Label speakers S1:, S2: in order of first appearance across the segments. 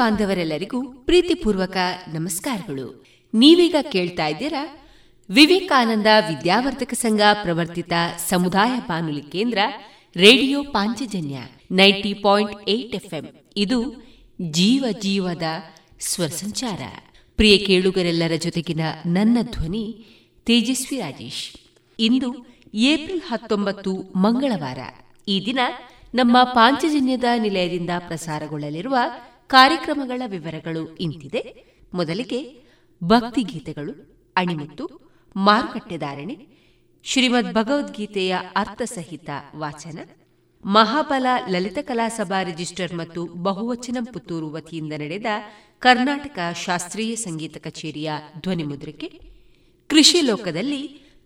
S1: ಬಾಂಧವರೆಲ್ಲರಿಗೂ ಪ್ರೀತಿಪೂರ್ವಕ ನಮಸ್ಕಾರಗಳು. ನೀವೀಗ ಕೇಳ್ತಾ ಇದ್ದೀರಾ ವಿವೇಕಾನಂದ ವಿದ್ಯಾವರ್ಧಕ ಸಂಘ ಪ್ರವರ್ತಿತ ಸಮುದಾಯ ಬಾನುಲಿ ಕೇಂದ್ರ radio Panchajanya ninety point eight FM. ಇದು ಜೀವ ಜೀವದ ಸ್ವರ ಸಂಚಾರ ಪ್ರಿಯ ಕೇಳುಗರೆಲ್ಲರ ಜೊತೆಗಿನ ನನ್ನ ಧ್ವನಿ ತೇಜಸ್ವಿ ರಾಜೇಶ್. ಇಂದು ಏಪ್ರಿಲ್ ಹತ್ತೊಂಬತ್ತು ಮಂಗಳವಾರ. ಈ ದಿನ ನಮ್ಮ ಪಾಂಚಜನ್ಯದ ನಿಲಯದಿಂದ ಪ್ರಸಾರಗೊಳ್ಳಲಿರುವ ಕಾರ್ಯಕ್ರಮಗಳ ವಿವರಗಳು ಇಂತಿದೆ. ಮೊದಲಿಗೆ ಭಕ್ತಿಗೀತೆಗಳು, ಅಣಿಮುತ್ತು ಮಾರುಕಟ್ಟೆದಾರಣೆ ಶ್ರೀಮದ್ ಭಗವದ್ಗೀತೆಯ ಅರ್ಥಸಹಿತ ವಾಚನ, ಮಹಾಬಲ ಲಲಿತ ಕಲಾ ಸಭಾ ರಿಜಿಸ್ಟರ್ ಮತ್ತು ಬಹುವಚನ ಪುತ್ತೂರು ವತಿಯಿಂದ ನಡೆದ ಕರ್ನಾಟಕ ಶಾಸ್ತ್ರೀಯ ಸಂಗೀತ ಕಚೇರಿಯ ಧ್ವನಿಮುದ್ರಿಕೆ ಕೃಷಿ ಲೋಕದಲ್ಲಿ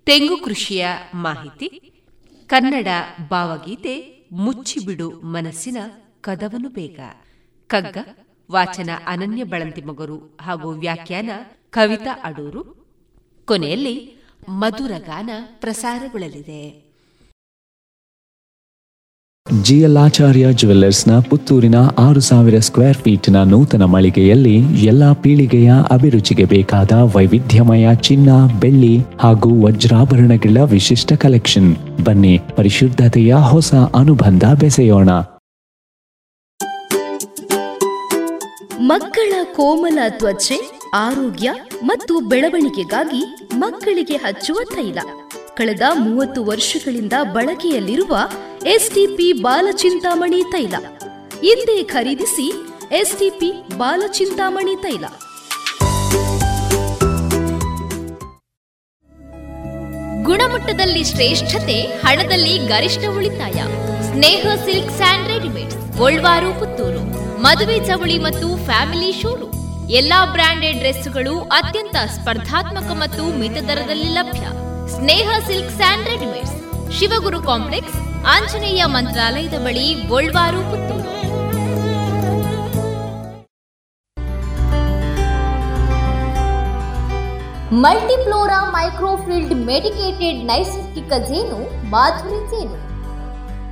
S1: ತೆಂಗು ಕೃಷಿಯ ಮಾಹಿತಿ, ಕನ್ನಡ ಭಾವಗೀತೆ ಮುಚ್ಚಿಬಿಡು ಮನಸ್ಸಿನ ಕದವನು ಬೇಗ. ಕಗ್ಗ, ವಾಚನ ಅನನ್ಯ ಬಳಂತಿಮಗರು ಹಾಗೂ ವ್ಯಾಖ್ಯಾನ ಕವಿತಾ ಅಡೂರು. ಕೊನೆಯಲ್ಲಿ ಮಧುರಗಾನ ಪ್ರಸಾರಗೊಳ್ಳಲಿದೆ.
S2: ಜಿಯಲಾಚಾರ್ಯ ಜುವೆಲ್ಲರ್ಸ್ನ ಪುತ್ತೂರಿನ ಆರು ಸಾವಿರ ಸ್ಕ್ವೇರ್ ಫೀಟ್ನ ನೂತನ ಮಳಿಗೆಯಲ್ಲಿ ಎಲ್ಲಾ ಪೀಳಿಗೆಯ ಅಭಿರುಚಿಗೆ ಬೇಕಾದ ವೈವಿಧ್ಯಮಯ ಚಿನ್ನ, ಬೆಳ್ಳಿ ಹಾಗೂ ವಜ್ರಾಭರಣಗಳ ವಿಶಿಷ್ಟ ಕಲೆಕ್ಷನ್. ಬನ್ನಿ ಪರಿಶುದ್ಧತೆಯ ಹೊಸ ಅನುಬಂಧ ಬೆಸೆಯೋಣ.
S3: ಮಕ್ಕಳ ಕೋಮಲ ತ್ವಚೆ, ಆರೋಗ್ಯ ಮತ್ತು ಬೆಳವಣಿಗೆಗಾಗಿ ಮಕ್ಕಳಿಗೆ ಹಚ್ಚುವ ತೈಲ. ಕಳೆದ ಮೂವತ್ತು ವರ್ಷಗಳಿಂದ ಬಳಕೆಯಲ್ಲಿರುವ ಎಸ್ಟಿಪಿ ಬಾಲಚಿಂತಾಮಣಿ ತೈಲ. ಹಿಂದೆ ಖರೀದಿಸಿ ಎಸ್ಟಿಪಿ ಬಾಲಚಿಂತಾಮಣಿ ತೈಲ. ಗುಣಮಟ್ಟದಲ್ಲಿ ಶ್ರೇಷ್ಠತೆ, ಹಣದಲ್ಲಿ ಗರಿಷ್ಠ ಉಳಿತಾಯ. Sneha silks and readymade Puttur. ಮದುವೆ ಚವಳಿ ಮತ್ತು ಫ್ಯಾಮಿಲಿ ಶೋರೂಮ್. ಎಲ್ಲಾ ಬ್ರಾಂಡೆಡ್ ಡ್ರೆಸ್ಗಳು ಅತ್ಯಂತ ಸ್ಪರ್ಧಾತ್ಮಕ ಮತ್ತು ಮಿತ ದರದಲ್ಲಿ ಲಭ್ಯ. Sneha silk and readymades. Shivaguru complex, Anjaneya ಮಂತ್ರಾಲಯದ ಬಳಿ ಗೋಲ್ವಾರು ಮಲ್ಟಿಫ್ಲೋರಾ ಮೈಕ್ರೋಫಿಲ್ಡ್ ಮೆಡಿಕೇಟೆಡ್ ನೈಸರ್ಗಿಕ ಜೇನು, ಮಾಧುರಿ ಜೇನು.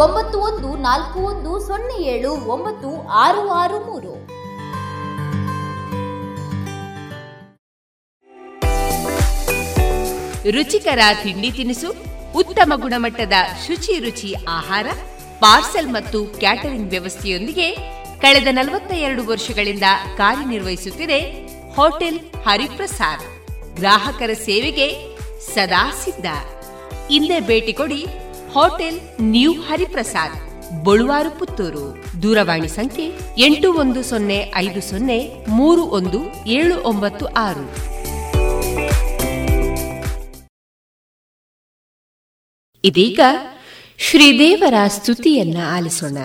S3: ಒಂಬತ್ತು ಒಂದು ನಾಲ್ಕು ಒಂದು ಸೊನ್ನೆ ಏಳು ಒಂಬತ್ತು ಆರು ಆರು ಮೂರು.
S1: ರುಚಿಕರ ತಿಂಡಿ ತಿನಿಸು, ಉತ್ತಮ ಗುಣಮಟ್ಟದ ಶುಚಿ ರುಚಿ ಆಹಾರ, ಪಾರ್ಸೆಲ್ ಮತ್ತು ಕ್ಯಾಟರಿಂಗ್ ವ್ಯವಸ್ಥೆಯೊಂದಿಗೆ ಕಳೆದ ನಲವತ್ತ ಎರಡು ವರ್ಷಗಳಿಂದ ಕಾರ್ಯನಿರ್ವಹಿಸುತ್ತಿದೆ ಹೋಟೆಲ್ ಹರಿಪ್ರಸಾದ್. ಗ್ರಾಹಕರ ಸೇವೆಗೆ ಸದಾ ಸಿದ್ಧ. ಇಲ್ಲೇ ಭೇಟಿ ಕೊಡಿ ಹೋಟೆಲ್ ನ್ಯೂ ಹರಿಪ್ರಸಾದ್, ಬಳುವಾರು ಪುತ್ತೂರು. ದೂರವಾಣಿ ಸಂಖ್ಯೆ ಎಂಟು ಒಂದು ಸೊನ್ನೆ ಐದು ಸೊನ್ನೆ ಮೂರು ಒಂದು ಏಳು ಒಂಬತ್ತು ಆರು. ಇದೀಗ ಶ್ರೀದೇವರ ಸ್ತುತಿಯನ್ನ ಆಲಿಸೋಣ.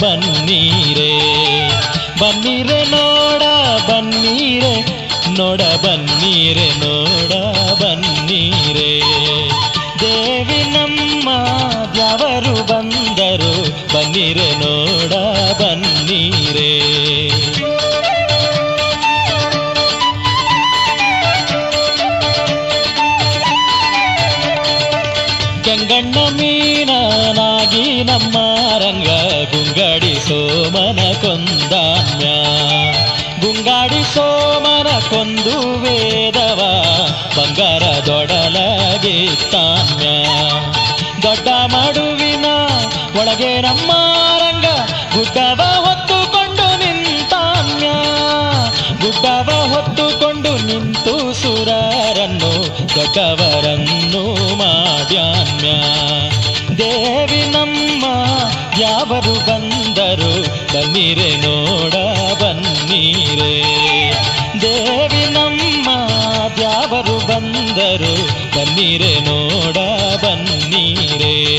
S4: ಬನ್ನೀರೆ. ಬನ್ನೀರೆ ನೋಡ ಬನ್ನೀರೆ. ನೋಡ ಬನ್ನೀರೆ ನೋಡ, ಬನ್ನೀರೆ. ದೇವಿ ನಮ್ಮ ಯಾವರು ಬಂದರು. ಬನ್ನೀರೆ ನೋಡ, ಬನ್ನೀರೆ. ಬಂಗಾರದೊಡಲಗಿತ್ತಾಮ್ಯ ದೊಡ್ಡ ಮಡುವಿನ ಒಳಗೆ ನಮ್ಮ ರಂಗ, ಗುಡ್ಡವ ಹೊತ್ತುಕೊಂಡು ನಿಂತಾಮ್ಯ. ಗುಡ್ಡವ ಹೊತ್ತುಕೊಂಡು ನಿಂತು ಸುರರನ್ನು ದೊಡ್ಡವರನ್ನು ಮಾಡ್ಯಾಮ್ಯ ದೇವಿ ನಮ್ಮ, ಯಾವರು ಬಂದರು, ಬನ್ನಿರೆ, ನೋಡ ಬನ್ನೀರೆ. ಬಂದರು, ಬನ್ನೀರೆ ನೋಡ, ಬನ್ನೀರೆ.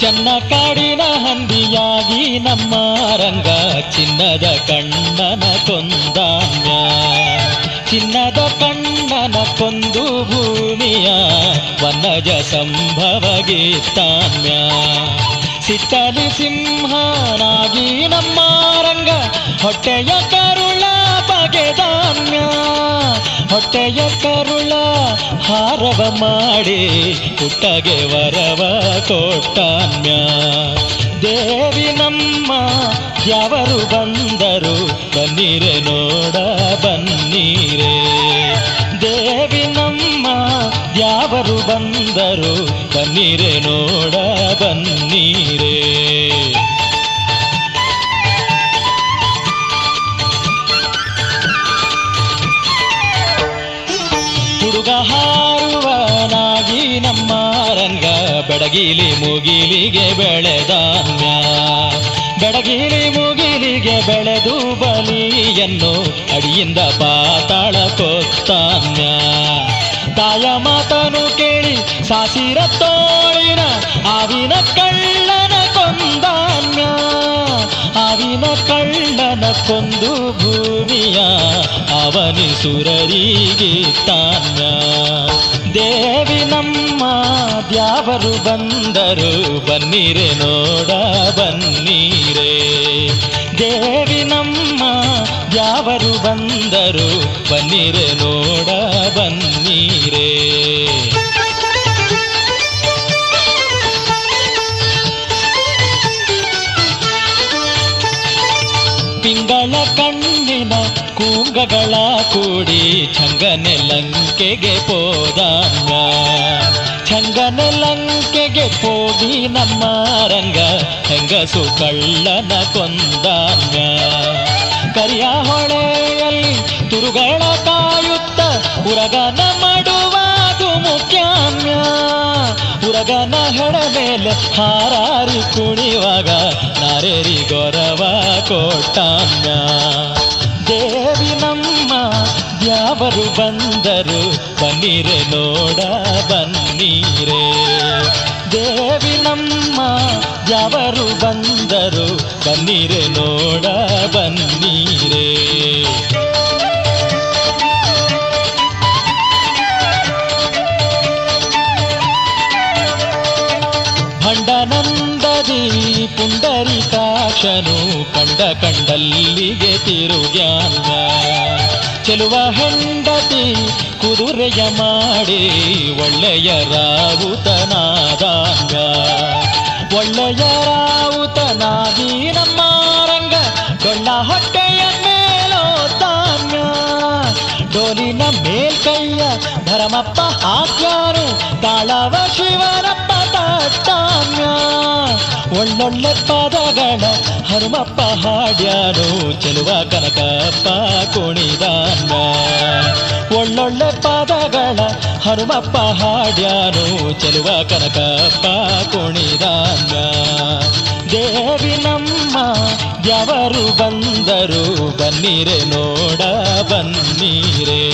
S4: ಚನ್ನ ಕಾಡಿನ ಹಂದಿಯಾಗಿ ನಮ್ಮ ರಂಗ, ಚಿನ್ನದ ಕಣ್ಣನ ಕೊಂದಾಮ್ಯ ಚಿನ್ನದ ಕಣ್ಣನ ಕೊಂದು ಭೂಮಿಯ, ವನಜ ಸಂಭವ ಸಿಟ್ಟಲಿ ಸಿಂಹನಾಗಿ ನಮ್ಮ ರಂಗ, ಹೊಟ್ಟೆಯ ಕರುಳ ಬಗೆದಾಮ್ಯ ಹೊಟ್ಟೆಯ ಕರುಳ ಹಾರವ ಮಾಡಿ, ಪುಟ್ಟಗೆ ವರವ ಕೊಟ್ಟಾನ್ಯ. ದೇವಿ ನಮ್ಮ ಯಾವರು ಬಂದರು, ಬನ್ನಿರೆ ನೋಡ ಬನ್ನೀರೆ. ಯಾವರು ಬಂದರು, ಬನ್ನೀರೆ ನೋಡ, ಬನ್ನೀರೆ. ಹುಡುಗ ಹಾರುವನಾಗಿ ನಮ್ಮ ರಂಗ, ಬೆಡಗಿಲಿ ಮುಗಿಲಿಗೆ ಬೆಳೆದಾನ್ಯ. ಬೆಡಗಿಲಿ ಮುಗಿಲಿಗೆ ಬೆಳೆದು ಬಲಿಯನ್ನು ಅಡಿಯಿಂದ ಪಾತಾಳ ಕೊತ್ತಾನ್ಯ ತಾಯ ಮಾತನು ಕೇಳಿ ಸಾಸಿರ ತೋಳಿನ ಆವಿನ ಕಳ್ಳನ ಕೊಂದಾನ್ಯ. ಆವಿನ ಕಳ್ಳನ ಕೊಂದು ಭೂಮಿಯ ಅವನಿ ಸುರರಿಗೆ ತಾನ್ಯ. ದೇವಿ ನಮ್ಮ ದ್ಯಾವರು ಬಂದರು, ಬನ್ನಿರೆ ನೋಡ ಬನ್ನಿರೆ. ದೇವಿ ನಮ್ಮ ಯಾವರು ಬಂದರು, ಬನ್ನಿರೆ ನೋಡ ಬನ್ನೀರೆ. ತಿಂಗಳ ಕಣ್ಣಿನ ಕೂಂಗಗಳ ಕೂಡಿ ಚಂಗನೆ ಲಂಕೆಗೆ ಪೋದಾಂಗ. ಚಂಗನೆ ಲಂಕೆಗೆ ಹೋಗಿ ನಮ್ಮ ರಂಗ, ಹೆಂಗಸು ಕಳ್ಳನ ಕೊಂದಾಂಗ. ಕರಿಯ ಹೊಳೆಯಲ್ಲಿ ತುರುಗಳ ಉರಗನ ಮಾಡುವುದು ಮುಖ್ಯಾಮ್ಯ ಉರಗನ ಹೆಣ ಮೇಲೆ ಹಾರಾರಿ ಕುಣಿಯುವಾಗ ನಾರೇರಿ ಗೌರವ ಕೊಟ್ಟಾಮ್ಯ ದೇವಿ ನಮ್ಮ ದ್ಯಾವರು ಬಂದರು ಬನ್ನಿರೆ ನೋಡ ಬನ್ನಿರೆ. ದೇವಿ ನಮ್ಮ ಯಾವರು ಬಂದರು ಬನ್ನಿರೆ ನೋಡ ಬನ್ನೀರೆ. ಪುಂಡರಿಕಾಕ್ಷನು ಕಂಡ ಕಂಡಲ್ಲಿಗೆ ತಿರುಗ್ಯಾನ ಚೆಲುವ ಹೆಂಡತಿ ಕುದುರೆಯ ಮಾಡಿ ಒಳ್ಳೆಯ ರಾವುತನಾದಾಂಗ ಒಳ್ಳೆಯ ರಾವುತನಾಗಿ ನಮ್ಮ ರಂಗ ಡೊಳ್ಳ ಹೊಟ್ಟೆಯ ಮೇಲೋ ತಾಮ್ಯ ಡೋಲಿನ ಮೇಲ್ಕೈಯ ಧರಮಪ್ಪ ಹಾಕ್ಯಾರು ತಾಳವ ಶಿವನಪ್ಪ ತಾಟ್ಟಾಮ್ಯ ಒಳ್ಳೊಳ್ಳೆ ಪದಗಳ ಹನುಮಪ್ಪ ಹಾಡ್ಯಾನು, ಚೆಲುವ ಕನಕಪ್ಪ ಕುಣಿದಾನ. ಒಳ್ಳೊಳ್ಳೆ ಪದಗಳ ಹನುಮಪ್ಪ ಹಾಡ್ಯಾನು, ಚೆಲುವ ಕನಕಪ್ಪ ಕುಣಿದಾನ. ದೇವಿ ನಮ್ಮ, ಯಾವರು ಬಂದರು, ಬನ್ನಿರೆ ನೋಡ, ಬನ್ನಿರೆ.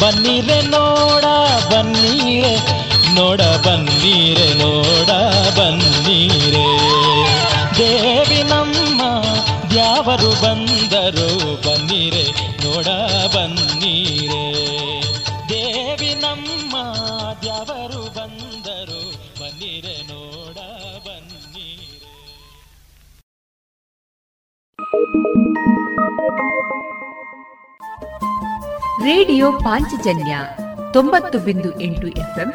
S4: ಬನ್ನಿರೆ ನೋಡ, ಬನ್ನೀರೆ ನೋಡ ಬನ್ನೀರೆ ನೋಡ ಬನ್ನೀರೆ. ದೇವಿ ನಮ್ಮ ದ್ಯಾವರು ಬಂದರು ಬನ್ನೀರೆ, ನೋಡ ಬನ್ನೀರೆ. ದೇವಿ ನಮ್ಮ ದ್ಯಾವರು ಬಂದರು ಬನ್ನೀರೆ, ನೋಡ ಬನ್ನೀರೆ.
S1: ರೇಡಿಯೋ ಪಾಂಚಜನ್ಯ ತೊಂಬತ್ತು ಬಿಂದು ಎಂಟು ಎಫ್ಎಂ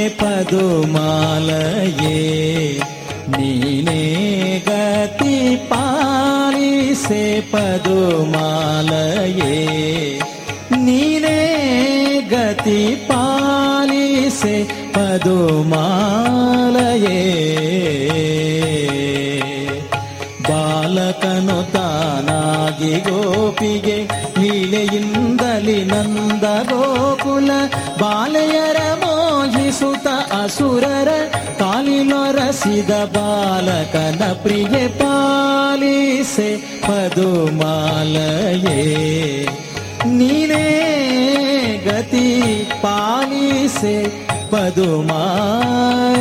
S4: ಪಾಲಿಸೆ ಪದುಮಾಲಯೇ ನೀನೇ ಗತಿ ಪಾಲಿಸೆ ಪದುಮಾಲಯೇ ನೀನೇ ಗತಿ ಪಾಲಿಸೆ ಪದುಮಾಲಯೇ ಬಾಲಕನು ತಾನಾಗಿ ಗೋಪಿಗೆ ಲೀಲೆಯಿಂದಲಿ ನಂದ ಗೋಕುಲ ಬಾಲೆಯರ ಮೋಹಿಸುತ್ತ ಅಸುರರ ಬಾಲಕನ ಪ್ರಿಯ ಪಾಲಿಸೆ ಪದುಮಾಲಯೇ ನೀನೇ ಗತಿ ಪಾಲಿಸೆ ಪದುಮಾಲಯೇ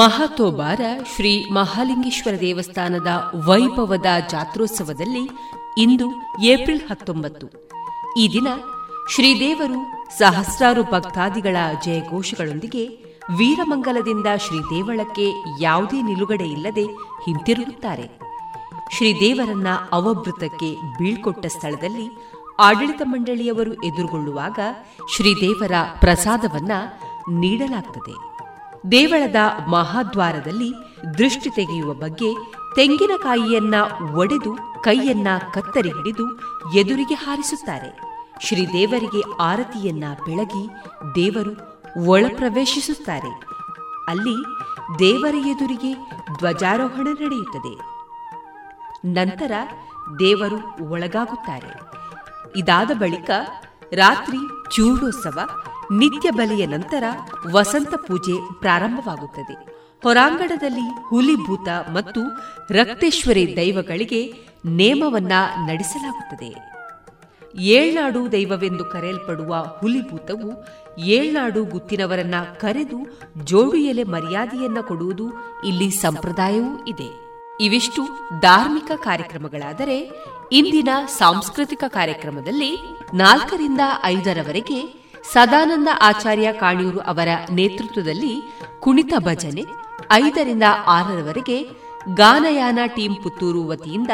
S1: ಮಹಾತೋಬಾರ ಶ್ರೀ ಮಹಾಲಿಂಗೇಶ್ವರ ದೇವಸ್ಥಾನದ ವೈಭವದ ಜಾತ್ರೋತ್ಸವದಲ್ಲಿ ಇಂದು ಏಪ್ರಿಲ್ ಹತ್ತೊಂಬತ್ತು. ಈ ದಿನ ಶ್ರೀದೇವರು ಸಹಸ್ರಾರು ಭಕ್ತಾದಿಗಳ ಜಯಘೋಷಗಳೊಂದಿಗೆ ವೀರಮಂಗಲದಿಂದ ಶ್ರೀದೇವಳಕ್ಕೆ ಯಾವುದೇ ನಿಲುಗಡೆ ಇಲ್ಲದೆ ಹಿಂತಿರುಗುತ್ತಾರೆ. ಶ್ರೀದೇವರನ್ನ ಅವಭೃತಕ್ಕೆ ಬೀಳ್ಕೊಟ್ಟ ಸ್ಥಳದಲ್ಲಿ ಆಡಳಿತ ಮಂಡಳಿಯವರು ಎದುರುಗೊಳ್ಳುವಾಗ ಶ್ರೀದೇವರ ಪ್ರಸಾದವನ್ನ ನೀಡಲಾಗುತ್ತದೆ ದೇವಳದ ಮಹಾದ್ವಾರದಲ್ಲಿ ದೃಷ್ಟಿ ತೆಗೆಯುವ ಬಗ್ಗೆ ತೆಂಗಿನಕಾಯಿಯನ್ನ ಒಡೆದು ಕೈಯನ್ನ ಕತ್ತರಿ ಹಿಡಿದು ಎದುರಿಗೆ ಹಾರಿಸುತ್ತಾರೆ. ಶ್ರೀದೇವರಿಗೆ ಆರತಿಯನ್ನ ಬೆಳಗಿ ದೇವರು ಒಳಪ್ರವೇಶಿಸುತ್ತಾರೆ. ಅಲ್ಲಿ ದೇವರ ಎದುರಿಗೆ ಧ್ವಜಾರೋಹಣ ನಡೆಯುತ್ತದೆ. ನಂತರ ದೇವರು ಒಳಗಾಗುತ್ತಾರೆ. ಇದಾದ ಬಳಿಕ ರಾತ್ರಿ ಚೂಡೋತ್ಸವ ನಿತ್ಯ ಬಲಿಯ ನಂತರ ವಸಂತ ಪೂಜೆ ಪ್ರಾರಂಭವಾಗುತ್ತದೆ. ಹೊರಾಂಗಣದಲ್ಲಿ ಹುಲಿಭೂತ ಮತ್ತು ರಕ್ತೇಶ್ವರಿ ದೈವಗಳಿಗೆ ನೇಮವನ್ನ ನಡೆಸಲಾಗುತ್ತದೆ. ಏಳ್ನಾಡು ದೈವವೆಂದು ಕರೆಯಲ್ಪಡುವ ಹುಲಿಭೂತವು ಏಳ್ನಾಡು ಗುತ್ತಿನವರನ್ನ ಕರೆದು ಜೋಡು ಎಲೆ ಮರ್ಯಾದೆಯನ್ನ ಕೊಡುವುದು ಇಲ್ಲಿ ಸಂಪ್ರದಾಯವೂ ಇದೆ. ಇವಿಷ್ಟು ಧಾರ್ಮಿಕ ಕಾರ್ಯಕ್ರಮಗಳಾದರೆ ಇಂದಿನ ಸಾಂಸ್ಕೃತಿಕ ಕಾರ್ಯಕ್ರಮದಲ್ಲಿ ನಾಲ್ಕರಿಂದ ಐದರವರೆಗೆ ಸದಾನಂದ ಆಚಾರ್ಯ ಕಾಣಿಯೂರು ಅವರ ನೇತೃತ್ವದಲ್ಲಿ ಕುಣಿತ ಭಜನೆ ಐದರಿಂದ ಆರರವರೆಗೆ ಗಾನಯಾನ ಟೀಂ ಪುತ್ತೂರು ವತಿಯಿಂದ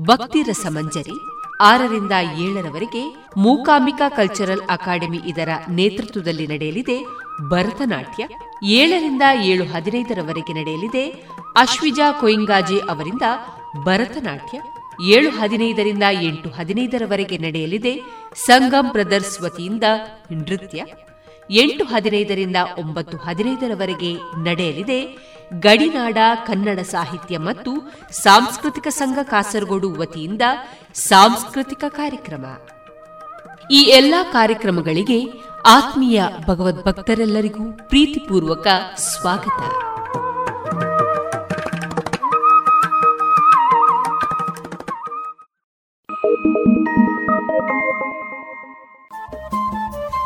S1: ಭಕ್ತಿ ರಸಮಂಜರಿ ಆರರಿಂದ ಏಳರವರೆಗೆ ಮೂಕಾಂಬಿಕಾ ಕಲ್ಚರಲ್ ಅಕಾಡೆಮಿ ಇದರ ನೇತೃತ್ವದಲ್ಲಿ ನಡೆಯಲಿದೆ ಭರತನಾಟ್ಯ, ಏಳರಿಂದ ಏಳು ಹದಿನೈದರವರೆಗೆ ನಡೆಯಲಿದೆ ಅಶ್ವಿಜಾ ಕೊಯಿಂಗಾಜೆ ಅವರಿಂದ ಭರತನಾಟ್ಯ, ಏಳು ಹದಿನೈದರಿಂದ ಎಂಟು ಹದಿನೈದರವರೆಗೆ ನಡೆಯಲಿದೆ ಸಂಗಮ್ ಬ್ರದರ್ಸ್ ವತಿಯಿಂದ ನೃತ್ಯ. ಎಂಟು ಹದಿನೈದರಿಂದ ಒಂಬತ್ತು ಹದಿನೈದರವರೆಗೆ ನಡೆಯಲಿದೆ. ಗಡಿನಾಡ ಕನ್ನಡ ಸಾಹಿತ್ಯ ಮತ್ತು ಸಾಂಸ್ಕೃತಿಕ ಸಂಘ ಕಾಸರಗೋಡು ವತಿಯಿಂದ ಸಾಂಸ್ಕೃತಿಕ ಕಾರ್ಯಕ್ರಮ. ಈ ಎಲ್ಲಾ ಕಾರ್ಯಕ್ರಮಗಳಿಗೆ ಆತ್ಮೀಯ ಭಗವದ್ಭಕ್ತರೆಲ್ಲರಿಗೂ ಪ್ರೀತಿಪೂರ್ವಕ ಸ್ವಾಗತ.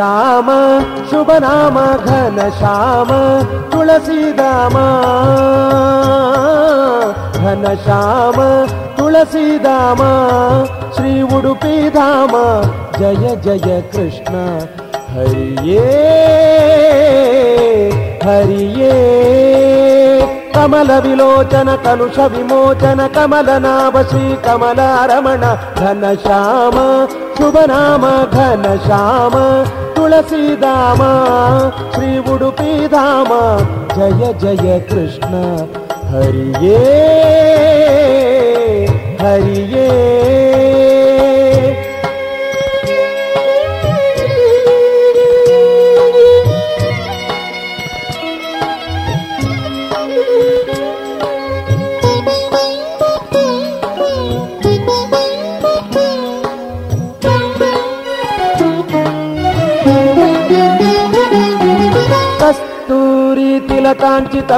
S5: म शुभराम घन श्याम तुलसीदामा घन श्याम तुलसीदामा श्री उडुपि धाम जय जय कृष्ण। हरिये हरिये। कमल विलोचन कनुष विमोचन कमलनाभ श्री कमलारमण। घनश्याम शुभराम తులసీదామా శ్రీ ఉడుపీదామా జయ జయ కృష్ణ హరియే హరియే.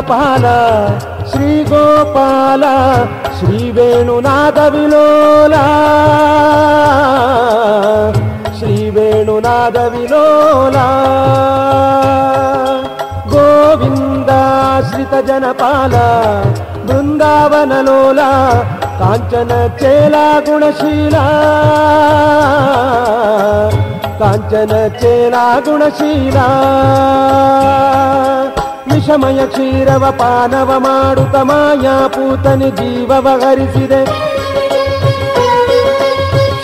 S5: గోపాల శ్రీ గోపాల శ్రీ వేణునాథ విలోల. శ్రీ వేణునాథ విలోల. గోవిందాశ్రిత జనపాల బృందావనలోల కాంచన చేలా గుణశీల. కాంచన చేలా గుణశీలా. ವಿಷಮಯ ಕ್ಷೀರವ ಪಾನವ ಮಾಡುತ್ತ ಮಾಯಾಪೂತನಿ ಜೀವವ ಹರಿಸಿದೆ.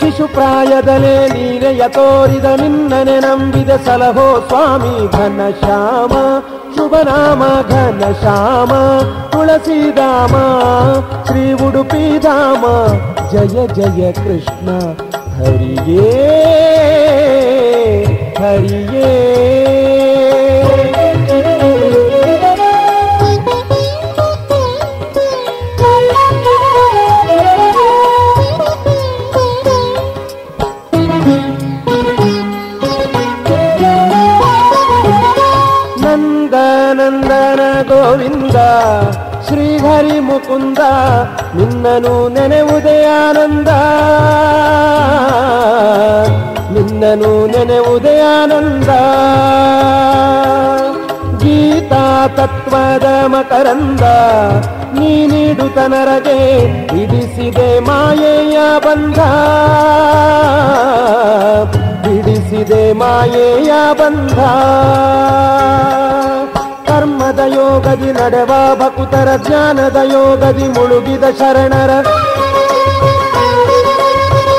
S5: ಶಿಶು ಪ್ರಾಯದಲೇ ನೀನೆಯ ತೋರಿದ ನಿನ್ನನೆ ನಂಬಿದ ಸಲಹೋ ಸ್ವಾಮಿ ಘನ ಶ್ಯಾಮ ಶುಭ ನಾಮ ಘನ ಶ್ಯಾಮ ತುಳಸಿದಾಮ ಶ್ರೀ ಉಡುಪಿ ಧಾಮ, ಜಯ ಜಯ ಕೃಷ್ಣ, ಹರಿಯೇ ಹರಿಯೇ. ನಿನ್ನನು ನೆನೆವುದೇ ಆನಂದ. ನಿನ್ನನು ನೆನೆವುದೇ ಆನಂದ. ಗೀತಾ ತತ್ವದ ಮಕರಂದ, ನೀ ತನರಗೆ ಬಿಡಿಸಿದೆ ಮಾಯೆಯ ಬಂಧ. ಬಿಡಿಸಿದೆ ಮಾಯೆಯ ಬಂಧ. ಕರ್ಮದ ಯೋಗದಿ ನಡೆವ ಭಕುತರ ಜ್ಞಾನದ ಯೋಗದಿ ಮುಳುಗಿದ ಶರಣರ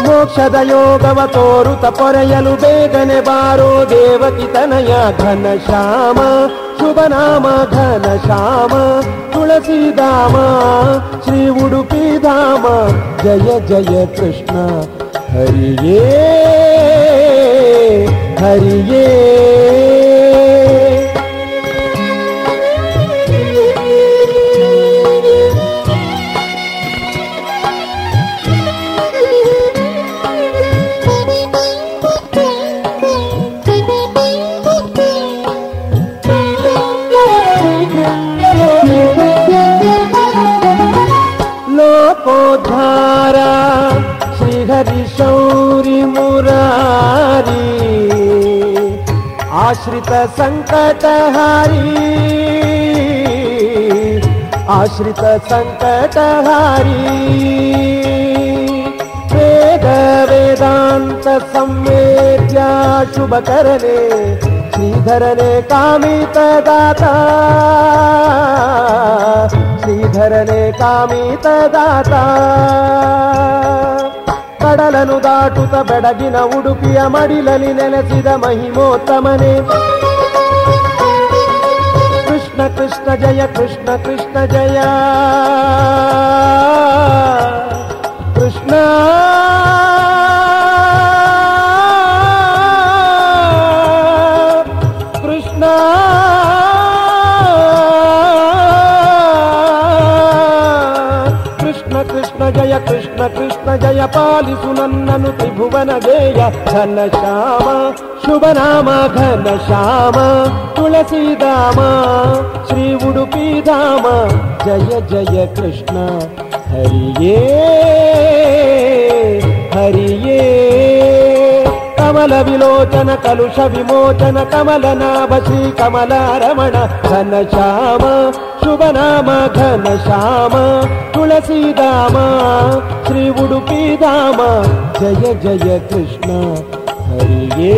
S5: ಮೋಕ್ಷದ ಯೋಗವ ತೋರುತ ಪೊರೆಯಲು ಬೇಗನೆ ಬಾರೋ ದೇವಕಿ ತನಯ ಘನ ಶ್ಯಾಮ ಶುಭ ನಾಮ ಘನ ಶ್ಯಾಮ ತುಳಸಿದಾಮ ಶ್ರೀ ಉಡುಪಿ ಧಾಮ ಜಯ ಜಯ ಕೃಷ್ಣ ಹರಿಯೇ ಹರಿಯೇ श्रितसन्ततहारी आश्रितसन्तटहारी वेदवेदान्तसंवेद्या शुभकरे श्रीधर कामि तदाता कामितदाता। कामि तदाता ಕಡಲನು ದಾಟುತ ಬೆಡಗಿನ ಉಡುಪಿಯ ಮಡಿಲಲಿ ನೆನೆಸಿದ ಮಹಿಮೋತ್ತಮನೆ. ಕೃಷ್ಣ ಕೃಷ್ಣ ಜಯ ಕೃಷ್ಣ ಕೃಷ್ಣ ಜಯ. ಕೃಷ್ಣ ಕೃಷ್ಣ ಕೃಷ್ಣ ಜಯ ಪಾಲಿಸು ನನ್ನನು ತ್ರಿಭುವನ ಜಯ ಘನ ಶ್ಯಾಮ ಶುಭ ನಾಮ ಘನ ಶ್ಯಾಮ ತುಳಸಿದಾಮ ಶ್ರೀ ಉಡುಪಿ ಧಾಮ ಜಯ ಜಯ ಕೃಷ್ಣ ಹರಿಯೇ ಹರಿಯೇ ಕಮಲ ವಿಲೋಚನ ಕಲುಷ ವಿಮೋಚನ ಕಮಲನಾಭ ಶ್ರೀ ಕಮಲಾರಮಣ ಘನ ಶ್ಯಾಮ ಶುಭ ನಾಮ ಘನ ಶ್ಯಾಮ ತುಳಸಿಧಾಮ ಶ್ರೀ ಉಡುಪಿ ಧಾಮ ಜಯ ಜಯ ಕೃಷ್ಣ ಹರಿಯೇ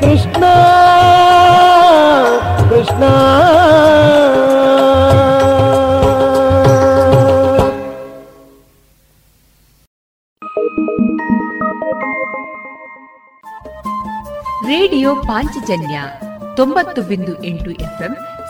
S5: ಕೃಷ್ಣ ಕೃಷ್ಣ
S6: ರೇಡಿಯೋ ಪಾಂಚಜನ್ಯ ತೊಂಬತ್ತು ಬಿಂದು ಎಂಟು ಎಫ್ಎಂ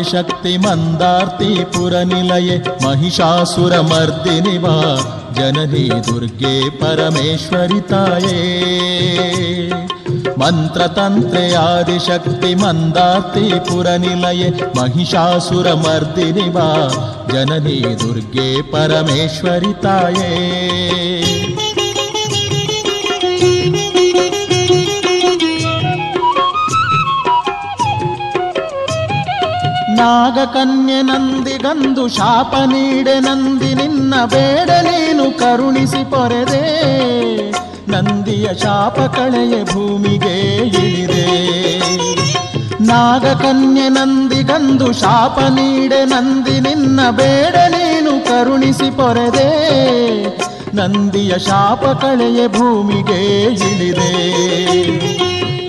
S4: आदिशक्ति मन्दार्ति पुरनिलये महिषासुरमर्दिनि वा जननी दुर्गे परमेश्वरिताये। मन्त्रतन्त्रे आदिशक्ति मन्दार्ति पुरनिलये महिषासुरमर्दिनि वा जननी दुर्गे परमेश्वरिताये ನಾಗಕನ್ಯೆ ನಂದಿಗಂದು ಶಾಪ ನೀಡೆ ನಂದಿ ನಿನ್ನ ಬೇಡ ನೀನು ಕರುಣಿಸಿ ಪೊರೆದೆ. ನಂದಿಯ ಶಾಪ ಕಳೆಯ ಭೂಮಿಗೆ ಇಳಿದೆ. ನಾಗಕನ್ಯೆ ನಂದಿಗಂದು ಶಾಪ ನೀಡೆ ನಂದಿ ನಿನ್ನ ಬೇಡ ನೀನು ಕರುಣಿಸಿ ಪೊರೆದೆ. ನಂದಿಯ ಶಾಪ ಕಳೆಯ ಭೂಮಿಗೆ ಇಳಿದೆ.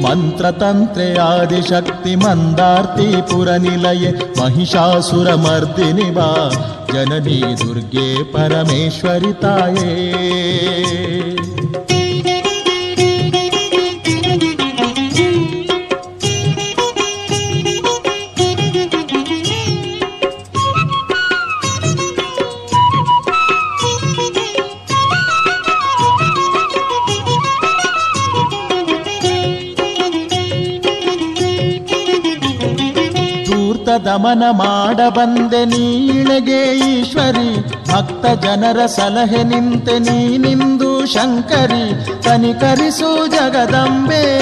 S4: मन्त्रतन्त्रे आदिशक्ति मन्दार्ति पुरनिलये महिषासुरमर्दिनि वा जननी दुर्गे परमेश्वरिताये ದಮನ ಮಾಡ ಬಂದೆ ನೀಳೆಗೆ ಈಶ್ವರಿ. ಭಕ್ತ ಜನರ ಸಲಹೆ ನಿಂತೆ ನೀನಿಂದು ಶಂಕರಿ. ಕನಿಕರಿಸು ಜಗದಂಬೆ.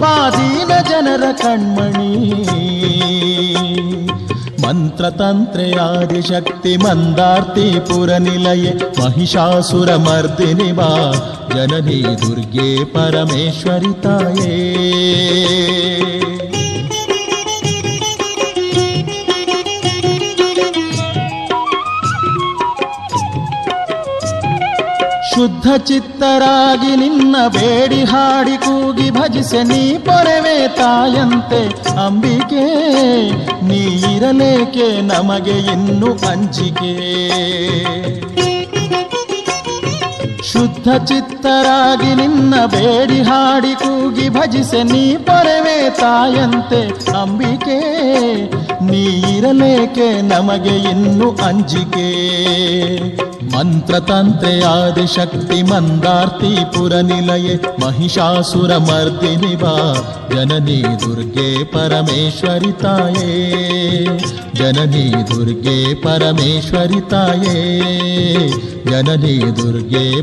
S4: ಬಾದೀನ ಜನರ ಕಣ್ಮಣಿ. ಮಂತ್ರತಂತ್ರೆ ಶಕ್ತಿ ಮಂದಾರ್ತಿ ಪುರನಿಲಯೆ. ಮಹಿಷಾಸುರ ಮರ್ದಿನಿ ಬಾ. ಜನನಿ ಶುದ್ಧ ಚಿತ್ತರಾಗಿ ನಿನ್ನ ಬೇಡಿ ಹಾಡಿ ಕೂಗಿ ಭಜಿಸೆ ನೀ ಪೊರೆವೆ ತಾಯಂತೆ. ಅಂಬಿಕೆ ನೀರಲೇಕೆ ನಮಗೆ ಇನ್ನು ಅಂಜಿಕೆ ಶುದ್ಧ ಚಿತ್ತರಾಗಿ ನಿನ್ನ ಬೇಡಿ ಹಾಡಿ ಕೂಗಿ ಭಜಿಸೆ ನೀ ಪರವೇ ತಾಯಂತೆ ಅಂಬಿಕೆ. ನೀರಲೇಕೆ ನಮಗೆ ಇನ್ನು ಅಂಜಿಕೆ? ಮಂತ್ರತಂತ್ರೆ ಆದಿಶಕ್ತಿ ಮಂದಾರ್ತಿ ಪುರನಿಲಯೆ ಮಹಿಷಾಸುರ ಮರ್ದಿನಿ ಬಾ ಜನನಿ ದುರ್ಗೆ ಪರಮೇಶ್ವರಿ ತಾಯೇ. ಜನನಿ ದುರ್ಗೆ ಪರಮೇಶ್ವರಿ ತಾಯೇ. ಜನನಿ ದುರ್ಗೆ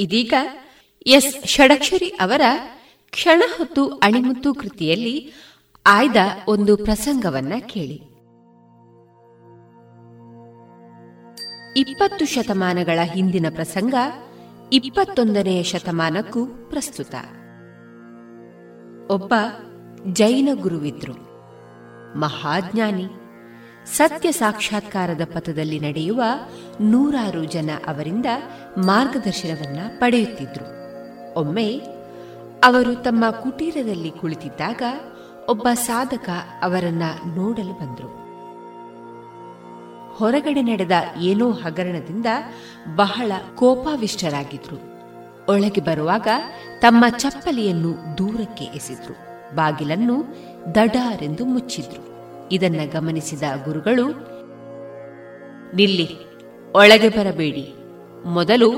S1: ಇದೀಗ ಎಸ್ ಷಡಕ್ಷರಿ ಅವರ ಕ್ಷಣ ಹೊತ್ತು ಅಣಿಮುತ್ತು ಕೃತಿಯಲ್ಲಿ ಆಯ್ದ ಒಂದು ಪ್ರಸಂಗವನ್ನ ಕೇಳಿ. ಇಪ್ಪತ್ತು ಶತಮಾನಗಳ ಹಿಂದಿನ ಪ್ರಸಂಗ ಇಪ್ಪತ್ತೊಂದನೆಯ ಶತಮಾನಕ್ಕೂ ಪ್ರಸ್ತುತ. ಒಬ್ಬ ಜೈನ ಗುರುವಿದ್ರು. ಮಹಾಜ್ಞಾನಿ. ಸತ್ಯ ಸಾಕ್ಷಾತ್ಕಾರದ ಪಥದಲ್ಲಿ ನಡೆಯುವ ನೂರಾರು ಜನ ಅವರಿಂದ ಮಾರ್ಗದರ್ಶನವನ್ನ ಪಡೆಯುತ್ತಿದ್ರು. ಒಮ್ಮೆ ಅವರು ತಮ್ಮ ಕುಟೀರದಲ್ಲಿ ಕುಳಿತಿದ್ದಾಗ ಒಬ್ಬ ಸಾಧಕ ಅವರನ್ನ ನೋಡಲು ಬಂದರು. ಹೊರಗಡೆ ನಡೆದ ಏನೋ ಹಗರಣದಿಂದ ಬಹಳ ಕೋಪಾವಿಷ್ಟರಾಗಿದ್ರು. ಒಳಗೆ ಬರುವಾಗ ತಮ್ಮ ಚಪ್ಪಲಿಯನ್ನು ದೂರಕ್ಕೆ ಎಸೆದ್ರು. ಬಾಗಿಲನ್ನು ದಡಾರೆಂದು ಮುಚ್ಚಿದ್ರು. ಇದನ್ನ ಗಮನಿಸಿದ ಗುರುಗಳು, ನಿಲ್ಲಿ, ಒಳಗೆ ಬರಬೇಡಿ. ಮೊದಲು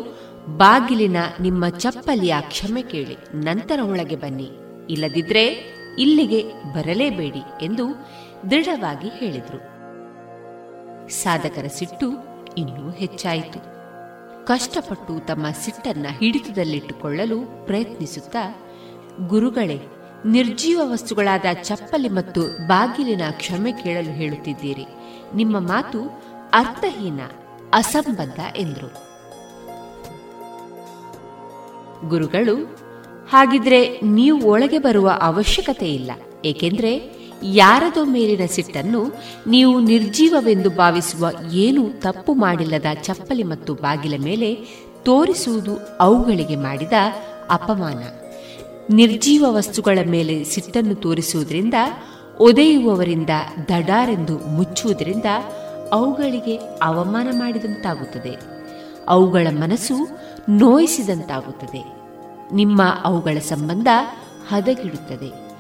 S1: ಬಾಗಿಲಿನ ನಿಮ್ಮ ಚಪ್ಪಲಿಯ ಕ್ಷಮೆ ಕೇಳಿ, ನಂತರ ಒಳಗೆ ಬನ್ನಿ. ಇಲ್ಲದಿದ್ರೆ ಇಲ್ಲಿಗೆ ಬರಲೇಬೇಡಿ ಎಂದು ದೃಢವಾಗಿ ಹೇಳಿದರು. ಸಾಧಕರ ಸಿಟ್ಟು ಇನ್ನೂ ಹೆಚ್ಚಾಯಿತು. ಕಷ್ಟಪಟ್ಟು ತಮ್ಮ ಸಿಟ್ಟನ್ನ ಹಿಡಿತದಲ್ಲಿಟ್ಟುಕೊಳ್ಳಲು ಪ್ರಯತ್ನಿಸುತ್ತಾ ಗುರುಗಳೇ ನಿರ್ಜೀವ ವಸ್ತುಗಳಾದ ಚಪ್ಪಲಿ ಮತ್ತು ಬಾಗಿಲಿನ ಕ್ಷಮೆ ಕೇಳಲು ಹೇಳುತ್ತಿದ್ದೀರಿ. ನಿಮ್ಮ ಮಾತು ಅರ್ಥಹೀನ, ಅಸಂಬದ್ಧ ಎಂದರು. ಗುರುಗಳು, ಹಾಗಿದ್ರೆ ನೀವು ಒಳಗೆ ಬರುವ ಅವಶ್ಯಕತೆ ಇಲ್ಲ. ಏಕೆಂದ್ರೆ ಯಾರದೋ ಮೇಲಿನ ಸಿಟ್ಟನ್ನು ನೀವು ನಿರ್ಜೀವವೆಂದು ಭಾವಿಸುವ ಏನೂ ತಪ್ಪು ಮಾಡಿಲ್ಲದ ಚಪ್ಪಲಿ ಮತ್ತು ಬಾಗಿಲ ಮೇಲೆ ತೋರಿಸುವುದು ಅವುಗಳಿಗೆ ಮಾಡಿದ ಅಪಮಾನ. ನಿರ್ಜೀವ ವಸ್ತುಗಳ ಮೇಲೆ ಸಿಟ್ಟನ್ನು ತೋರಿಸುವುದರಿಂದ, ಒದೆಯುವವರಿಂದ ದಡಾರೆಂದು ಮುಚ್ಚುವುದರಿಂದ ಅವುಗಳಿಗೆ ಅವಮಾನ ಮಾಡಿದಂತಾಗುತ್ತದೆ. ಅವುಗಳ ಮನಸ್ಸು ನೋಯಿಸಿದಂತಾಗುತ್ತದೆ. ನಿಮ್ಮ ಅವುಗಳ ಸಂಬಂಧ ಹದಗಿಡುತ್ತದೆ.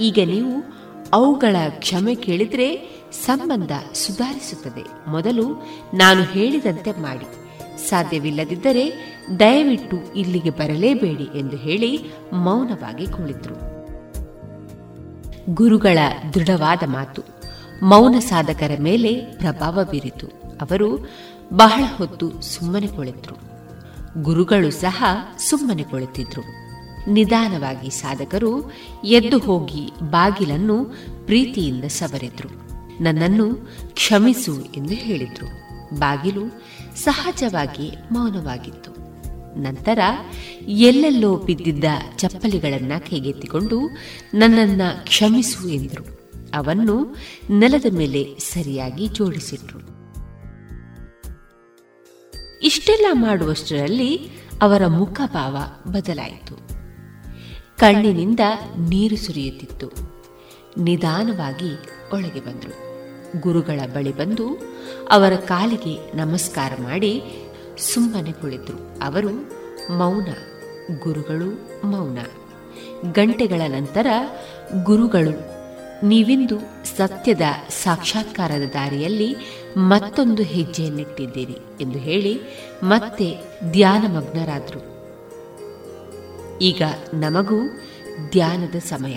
S1: ಈಗ ನೀವು ಅವುಗಳ ಕ್ಷಮೆ ಕೇಳಿದರೆ ಸಂಬಂಧ ಸುಧಾರಿಸುತ್ತದೆ. ಮೊದಲು ನಾನು ಹೇಳಿದಂತೆ ಮಾಡಿ. ಸಾಧ್ಯವಿಲ್ಲದಿದ್ದರೆ ದಯವಿಟ್ಟು ಇಲ್ಲಿಗೆ ಬರಲೇಬೇಡಿ ಎಂದು ಹೇಳಿ ಮೌನವಾಗಿ ಕುಳಿತರು. ಗುರುಗಳ ದೃಢವಾದ ಮಾತು. ಮೌನ ಸಾಧಕರ ಮೇಲೆ ಪ್ರಭಾವ ಬೀರಿತು. ಅವರು ಬಹಳ ಹೊತ್ತು ಸುಮ್ಮನೆ ಕುಳಿತರು. ಗುರುಗಳು ಸಹ ಸುಮ್ಮನೆ ಕುಳಿತಿದ್ರು. ನಿಧಾನವಾಗಿ ಸಾಧಕರು ಎದ್ದು ಹೋಗಿ ಬಾಗಿಲನ್ನು ಪ್ರೀತಿಯಿಂದ ಸವರಿದ್ರು. ನನ್ನನ್ನು ಕ್ಷಮಿಸು ಎಂದು ಹೇಳಿದ್ರು. ಬಾಗಿಲು ಸಹಜವಾಗಿ ಮೌನವಾಗಿತ್ತು. ನಂತರ ಎಲ್ಲೆಲ್ಲೋ ಬಿದ್ದಿದ್ದ ಚಪ್ಪಲಿಗಳನ್ನ ಕೈಗೆತ್ತಿಕೊಂಡು ನನ್ನನ್ನ ಕ್ಷಮಿಸು ಎಂದರು. ಅವನ್ನು ನೆಲದ ಮೇಲೆ ಸರಿಯಾಗಿ ಜೋಡಿಸಿಟ್ರು. ಇಷ್ಟೆಲ್ಲ ಮಾಡುವಷ್ಟರಲ್ಲಿ ಅವರ ಮುಖಭಾವ ಬದಲಾಯಿತು. ಕಣ್ಣಿನಿಂದ ನೀರು ಸುರಿಯುತ್ತಿತ್ತು. ನಿಧಾನವಾಗಿ ಒಳಗೆ ಬಂದರು. ಗುರುಗಳ ಬಳಿ ಬಂದು ಅವರ ಕಾಲಿಗೆ ನಮಸ್ಕಾರ ಮಾಡಿ ಸುಮ್ಮನೆ ಕುಳಿತರು ಅವರು ಮೌನ, ಗುರುಗಳು ಮೌನ. ಗಂಟೆಗಳ ನಂತರ ಗುರುಗಳು, ನೀವಿಂದು ಸತ್ಯದ ಸಾಕ್ಷಾತ್ಕಾರದ ದಾರಿಯಲ್ಲಿ ಮತ್ತೊಂದು ಹೆಜ್ಜೆಯನ್ನಿಟ್ಟಿದ್ದೀರಿ ಎಂದು ಹೇಳಿ ಮತ್ತೆ ಧ್ಯಾನಮಗ್ನರಾದರು. ಈಗ ನಮಗೂ ಧ್ಯಾನದ ಸಮಯ.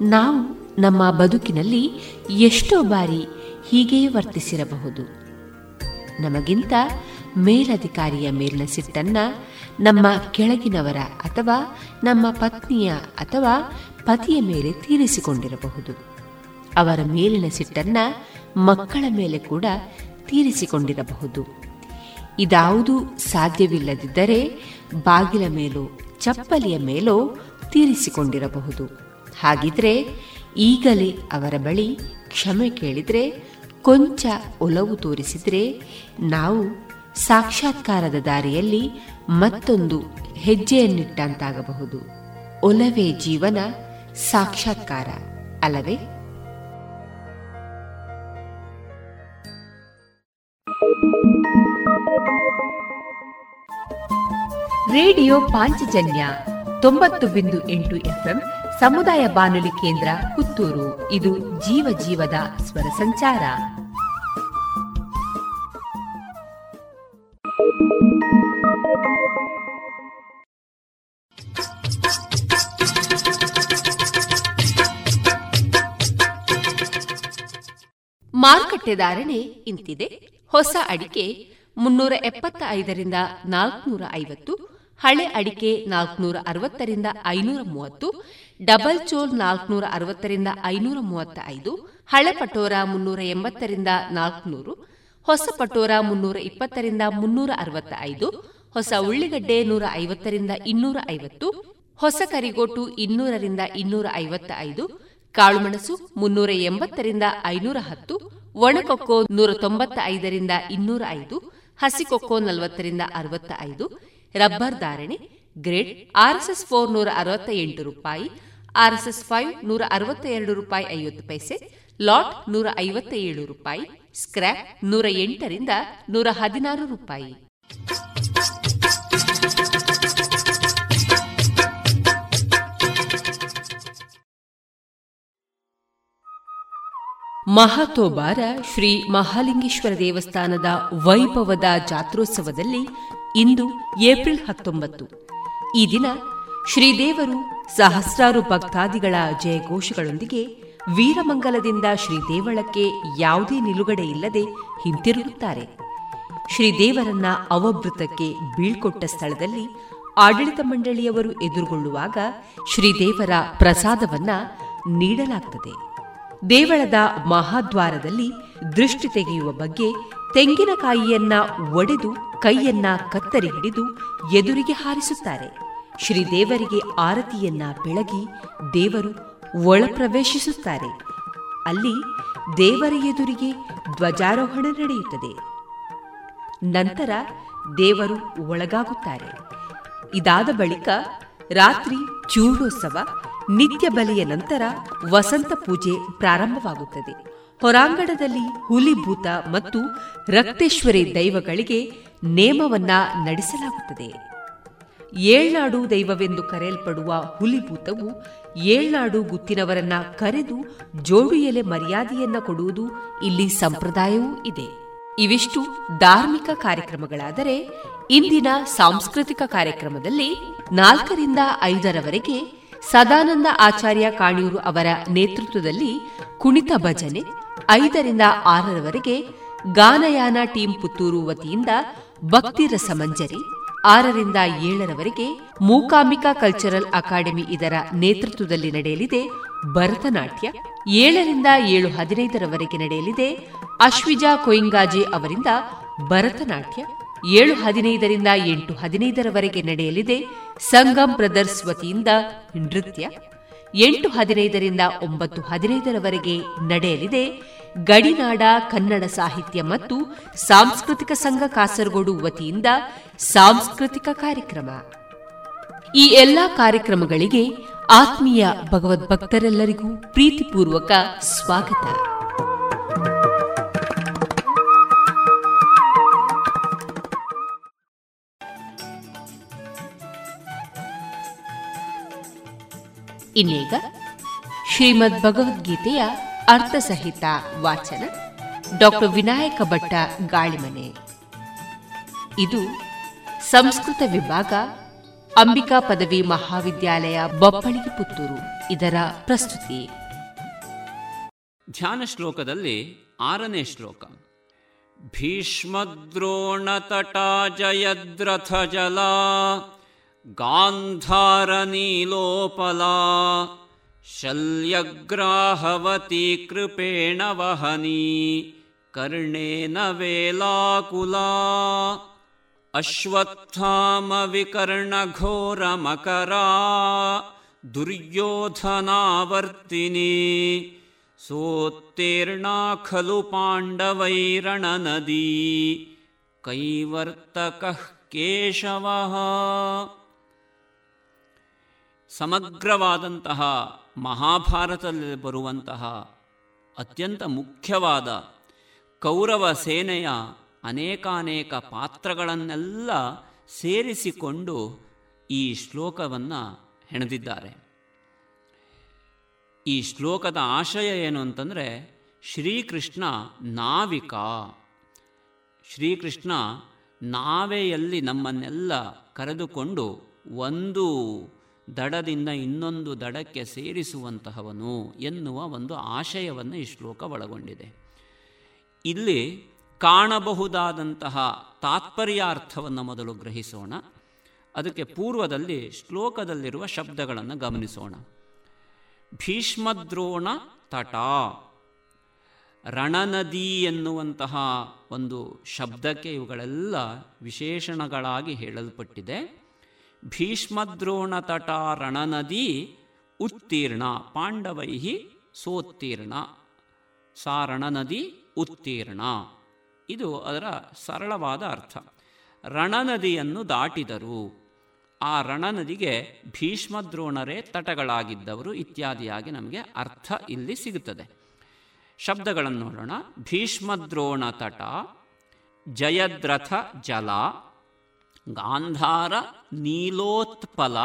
S1: ನಾವು ನಮ್ಮ ಬದುಕಿನಲ್ಲಿ ಎಷ್ಟೋ ಬಾರಿ ಹೀಗೆಯೇ ವರ್ತಿಸಿರಬಹುದು. ನಮಗಿಂತ ಮೇಲಧಿಕಾರಿಯ ಮೇಲಿನ ಸಿಟ್ಟನ್ನ ನಮ್ಮ ಕೆಳಗಿನವರ ಅಥವಾ ನಮ್ಮ ಪತ್ನಿಯ ಅಥವಾ ಪತಿಯ ಮೇಲೆ ತೀರಿಸಿಕೊಂಡಿರಬಹುದು. ಅವರ ಮೇಲಿನ ಸಿಟ್ಟನ್ನ ಮಕ್ಕಳ ಮೇಲೆ ಕೂಡ ತೀರಿಸಿಕೊಂಡಿರಬಹುದು. ಇದಾವುದೂ ಸಾಧ್ಯವಿಲ್ಲದಿದ್ದರೆ ಬಾಗಿಲ ಮೇಲೋ, ಚಪ್ಪಲಿಯ ಮೇಲೋ ತೀರಿಸಿಕೊಂಡಿರಬಹುದು. ಹಾಗಿದ್ರೆ ಈಗಲೇ ಅವರ ಬಳಿ ಕ್ಷಮೆ ಕೇಳಿದ್ರೆ, ಕೊಂಚ ಒಲವು ತೋರಿಸಿದ್ರೆ, ನಾವು ಸಾಕ್ಷಾತ್ಕಾರದ ದಾರಿಯಲ್ಲಿ ಮತ್ತೊಂದು ಹೆಜ್ಜೆಯನ್ನಿಟ್ಟಂತಾಗಬಹುದು. ಒಲವೇ ಜೀವನ, ಸಾಕ್ಷಾತ್ಕಾರ, ಅಲ್ಲವೇ? ರೇಡಿಯೋ ಪಾಂಚಜನ್ಯ ತೊಂಬತ್ತು ಬಿಂದು ಎಂಟು ಎಫ್ಎಂ ಸಮುದಾಯ ಬಾನುಲಿ ಕೇಂದ್ರ ಪುತ್ತೂರು. ಇದು ಜೀವ ಜೀವದ ಸ್ವರ ಸಂಚಾರ. ಮಾರುಕಟ್ಟೆ ಧಾರಣೆ ಇಂತಿದೆ. ಹೊಸ ಅಡಿಕೆ ಮುನ್ನೂರ ಎಪ್ಪತ್ತ ಐದರಿಂದ ನಾಲ್ಕುನೂರ ಐವತ್ತು, ಹಳೆ ಅಡಿಕೆ ನಾಲ್ಕನೂರ ಅರವತ್ತರಿಂದ ಐನೂರ ಮೂವತ್ತು ಡಬಲ್ ಚೋಲ್ ನಾಲ್ಕುನೂರ ಅರವತ್ತರಿಂದ ಐನೂರ ಮೂವತ್ತ ಐದು ಹಳೆ ಪಟೋರ ಮುನ್ನೂರ ಎಂಬತ್ತರಿಂದ ನಾಲ್ಕುನೂರು, ಹೊಸ ಪಟೋರ ಮುನ್ನೂರ ಇಪ್ಪತ್ತರಿಂದ ಮುನ್ನೂರ ಅರವತ್ತ ಐದು ಹೊಸ ಉಳ್ಳಿಗಡ್ಡೆ ನೂರ ಐವತ್ತರಿಂದ ಇನ್ನೂರ ಐವತ್ತು, ಹೊಸ ಕರಿಗೋಟು ಇನ್ನೂರರಿಂದ ಇನ್ನೂರ ಐವತ್ತ ಐದು ಕಾಳುಮೆಣಸು ಮುನ್ನೂರ ಎಂಬತ್ತರಿಂದ ಐನೂರ ಹತ್ತು, ಒಣಕೊಕ್ಕೋ ನೂರ ತೊಂಬತ್ತ ಐದರಿಂದ ಇನ್ನೂರ ಐದು, ಹಸಿಕೊಕ್ಕೋ ನಲವತ್ತರಿಂದ ಅರವತ್ತ ಐದು ರಬ್ಬರ್ ಧಾರಣೆ, ಗ್ರೇಡ್ ಆರ್ಎಸ್ಎಸ್ ಫೋರ್ ನೂರ ಅರವತ್ತ ಎಂಟು ರೂಪಾಯಿ ಆರ್ಎಸ್ಎಸ್ ಫೈವ್ ನೂರ ಅರವತ್ತ ಎರಡು ರೂಪಾಯಿ ಐವತ್ತು ಪೈಸೆ, ಲಾಟ್ ನೂರ ಐವತ್ತ ಏಳು ರೂಪಾಯಿ, ಸ್ಕ್ರ್ಯಾಪ್ ನೂರ ಎಂಟರಿಂದ ನೂರ ಹದಿನಾರು ರೂಪಾಯಿ. ಮಹಾತೋಬಾರ ಶ್ರೀ ಮಹಾಲಿಂಗೇಶ್ವರ ದೇವಸ್ಥಾನದ ವೈಭವದ ಜಾತ್ರೋತ್ಸವದಲ್ಲಿ ಇಂದು ಏಪ್ರಿಲ್ ಹತ್ತೊಂಬತ್ತು. ಈ ದಿನ ಶ್ರೀದೇವರು ಸಹಸ್ರಾರು ಭಕ್ತಾದಿಗಳ ಜಯಘೋಷಗಳೊಂದಿಗೆ ವೀರಮಂಗಲದಿಂದ ಶ್ರೀದೇವಳಕ್ಕೆ ಯಾವುದೇ ನಿಲುಗಡೆ ಇಲ್ಲದೆ ಹಿಂತಿರುಗುತ್ತಾರೆ. ಶ್ರೀದೇವರನ್ನ ಅವಭೃತಕ್ಕೆ ಬೀಳ್ಕೊಟ್ಟ ಸ್ಥಳದಲ್ಲಿ ಆಡಳಿತ ಮಂಡಳಿಯವರು ಎದುರುಗೊಳ್ಳುವಾಗ ಶ್ರೀದೇವರ ಪ್ರಸಾದವನ್ನ ನೀಡಲಾಗುತ್ತದೆ ದೇವಳದ ಮಹಾದ್ವಾರದಲ್ಲಿ ದೃಷ್ಟಿ ತೆಗೆಯುವ ಬಗ್ಗೆ ತೆಂಗಿನಕಾಯಿಯನ್ನ ಒಡೆದು ಕೈಯನ್ನ ಕತ್ತರಿ ಹಿಡಿದು ಎದುರಿಗೆ ಹಾರಿಸುತ್ತಾರೆ. ಶ್ರೀದೇವರಿಗೆ ಆರತಿಯನ್ನ ಬೆಳಗಿ ದೇವರು ಒಳ ಪ್ರವೇಶಿಸುತ್ತಾರೆ ಅಲ್ಲಿ ದೇವರ ಎದುರಿಗೆ ಧ್ವಜಾರೋಹಣ ನಡೆಯುತ್ತದೆ. ನಂತರ ದೇವರು ಒಳಗಾಗುತ್ತಾರೆ. ಇದಾದ ಬಳಿಕ ರಾತ್ರಿ ಚೂಡೋತ್ಸವ ನಿತ್ಯ ಬಲಿಯ ನಂತರ ವಸಂತ ಪೂಜೆ ಪ್ರಾರಂಭವಾಗುತ್ತದೆ. ಹೊರಾಂಗಣದಲ್ಲಿ ಹುಲಿಭೂತ ಮತ್ತು ರಕ್ತೇಶ್ವರಿ ದೈವಗಳಿಗೆ ನೇಮವನ್ನ ನಡೆಸಲಾಗುತ್ತದೆ. ಏಳ್ನಾಡು ದೈವವೆಂದು ಕರೆಯಲ್ಪಡುವ ಹುಲಿಭೂತವು ಏಳ್ನಾಡು ಗುತ್ತಿನವರನ್ನ ಕರೆದು ಜೋಡು ಎಲೆ ಮರ್ಯಾದೆಯನ್ನ ಕೊಡುವುದು ಇಲ್ಲಿ ಸಂಪ್ರದಾಯವೂ ಇದೆ. ಇವಿಷ್ಟು ಧಾರ್ಮಿಕ ಕಾರ್ಯಕ್ರಮಗಳಾದರೆ ಇಂದಿನ ಸಾಂಸ್ಕೃತಿಕ ಕಾರ್ಯಕ್ರಮದಲ್ಲಿ ನಾಲ್ಕರಿಂದ ಐದರವರೆಗೆ ಸದಾನಂದ ಆಚಾರ್ಯ ಕಾಣಿಯೂರು ಅವರ ನೇತೃತ್ವದಲ್ಲಿ ಕುಣಿತ ಭಜನೆ, ಐದರಿಂದ ಆರರವರೆಗೆ ಗಾನಯಾನ ಟೀಂ ಪುತ್ತೂರು ವತಿಯಿಂದ ಭಕ್ತಿ ರಸಮಂಜರಿ ಆರರಿಂದ ಏಳರವರೆಗೆ ಮೂಕಾಂಬಿಕಾ ಕಲ್ಚರಲ್ ಅಕಾಡೆಮಿ ಇದರ ನೇತೃತ್ವದಲ್ಲಿ ನಡೆಯಲಿದೆ. ಭರತನಾಟ್ಯ ಏಳರಿಂದ ಏಳು ಹದಿನೈದರವರೆಗೆ ನಡೆಯಲಿದೆ. ಅಶ್ವಿಜಾ ಕೊಯಿಂಗಾಜೆ ಅವರಿಂದ ಭರತನಾಟ್ಯ ಏಳು ಹದಿನೈದರಿಂದ ಎಂಟು ಹದಿನೈದರವರೆಗೆ ನಡೆಯಲಿದೆ. ಸಂಗಮ್ ಬ್ರದರ್ಸ್ ವತಿಯಿಂದ ನೃತ್ಯ ಎಂಟು ಹದಿನೈದರಿಂದ ಒಂಬತ್ತು ಹದಿನೈದರವರೆಗೆ ನಡೆಯಲಿದೆ. ಗಡಿನಾಡ ಕನ್ನಡ ಸಾಹಿತ್ಯ ಮತ್ತು ಸಾಂಸ್ಕೃತಿಕ ಸಂಘ ಕಾಸರಗೋಡು ವತಿಯಿಂದ ಸಾಂಸ್ಕೃತಿಕ ಕಾರ್ಯಕ್ರಮ. ಈ ಎಲ್ಲಾ ಕಾರ್ಯಕ್ರಮಗಳಿಗೆ ಆತ್ಮೀಯ ಭಗವದ್ಭಕ್ತರೆಲ್ಲರಿಗೂ ಪ್ರೀತಿಪೂರ್ವಕ ಸ್ವಾಗತ. ಇನ್ನೀಗ ಶ್ರೀಮದ್ ಭಗವದ್ಗೀತೆಯ ಅರ್ಥಸಹಿತ ವಾಚನ ಡಾಕ್ಟರ್ ವಿನಾಯಕ ಭಟ್ಟ ಗಾಳಿಮನೆ. ಇದು ಸಂಸ್ಕೃತ ವಿಭಾಗ, ಅಂಬಿಕಾ ಪದವಿ ಮಹಾವಿದ್ಯಾಲಯ ಬೊಬ್ಬಳಿಗೆ ಪುತ್ತೂರು. ಇದರ ಪ್ರಸ್ತುತಿ.
S7: ಧ್ಯಾನ ಶ್ಲೋಕದಲ್ಲಿ ಆರನೇ ಶ್ಲೋಕ. ಭೀಷ್ಮದ್ರೋಣತಟಾಜಯದ್ರಥಜಲ ಗಾಂಧಾರ ನೀಲೋಪಲ शल्यग्राहवती कृपेण वहनी कर्णेन वेलाकुला अश्वत्थामविकर्णघोरमकरा दुर्योधनावर्तिनी सोत्तीर्णा खलु पाण्डवैरणनदी कैवर्तकः केशवः ಸಮಗ್ರವಾದಂತಹ ಮಹಾಭಾರತದಲ್ಲಿ ಬರುವಂತಹ ಅತ್ಯಂತ ಮುಖ್ಯವಾದ ಕೌರವ ಸೇನೆಯ ಅನೇಕಾನೇಕ ಪಾತ್ರಗಳನ್ನೆಲ್ಲ ಸೇರಿಸಿಕೊಂಡು ಈ ಶ್ಲೋಕವನ್ನು ಹೆಣೆದಿದ್ದಾರೆ. ಈ ಶ್ಲೋಕದ ಆಶಯ ಏನು ಅಂತಂದರೆ ಶ್ರೀಕೃಷ್ಣ ನಾವಿಕ. ಶ್ರೀಕೃಷ್ಣ ನಾವೆಯಲ್ಲಿ ನಮ್ಮನ್ನೆಲ್ಲ ಕರೆದುಕೊಂಡು ಒಂದು ದಡದಿಂದ ಇನ್ನೊಂದು ದಡಕ್ಕೆ ಸೇರಿಸುವಂತಹವನು ಎನ್ನುವ ಒಂದು ಆಶಯವನ್ನು ಈ ಶ್ಲೋಕ ಒಳಗೊಂಡಿದೆ. ಇಲ್ಲಿ ಕಾಣಬಹುದಾದಂತಹ ತಾತ್ಪರ್ಯಾರ್ಥವನ್ನು ಮೊದಲು ಗ್ರಹಿಸೋಣ. ಅದಕ್ಕೆ ಪೂರ್ವದಲ್ಲಿ ಶ್ಲೋಕದಲ್ಲಿರುವ ಶಬ್ದಗಳನ್ನು ಗಮನಿಸೋಣ. ಭೀಷ್ಮದ್ರೋಣ ತಟ. ರಣನದಿ ಎನ್ನುವಂತಹ ಒಂದು ಶಬ್ದಕ್ಕೆ ಇವುಗಳೆಲ್ಲ ವಿಶೇಷಣಗಳಾಗಿ ಹೇಳಲ್ಪಟ್ಟಿದೆ. ಭೀಷ್ಮದ್ರೋಣ ತಟ ರಣನದಿ ಉತ್ತೀರ್ಣ ಪಾಂಡವೈ ಸೋತ್ತೀರ್ಣ, ಸಾರಣನದಿ ಉತ್ತೀರ್ಣ. ಇದು ಅದರ ಸರಳವಾದ ಅರ್ಥ. ರಣನದಿಯನ್ನು ದಾಟಿದರು. ಆ ರಣನದಿಗೆ ಭೀಷ್ಮದ್ರೋಣರೇ ತಟಗಳಾಗಿದ್ದವರು ಇತ್ಯಾದಿಯಾಗಿ ನಮಗೆ ಅರ್ಥ ಇಲ್ಲಿ ಸಿಗುತ್ತದೆ. ಶಬ್ದಗಳನ್ನು ನೋಡೋಣ. ಭೀಷ್ಮದ್ರೋಣ ತಟ ಜಯದ್ರಥ ಜಲ ಗಾಂಧಾರ ನೀಲೋತ್ಪಲ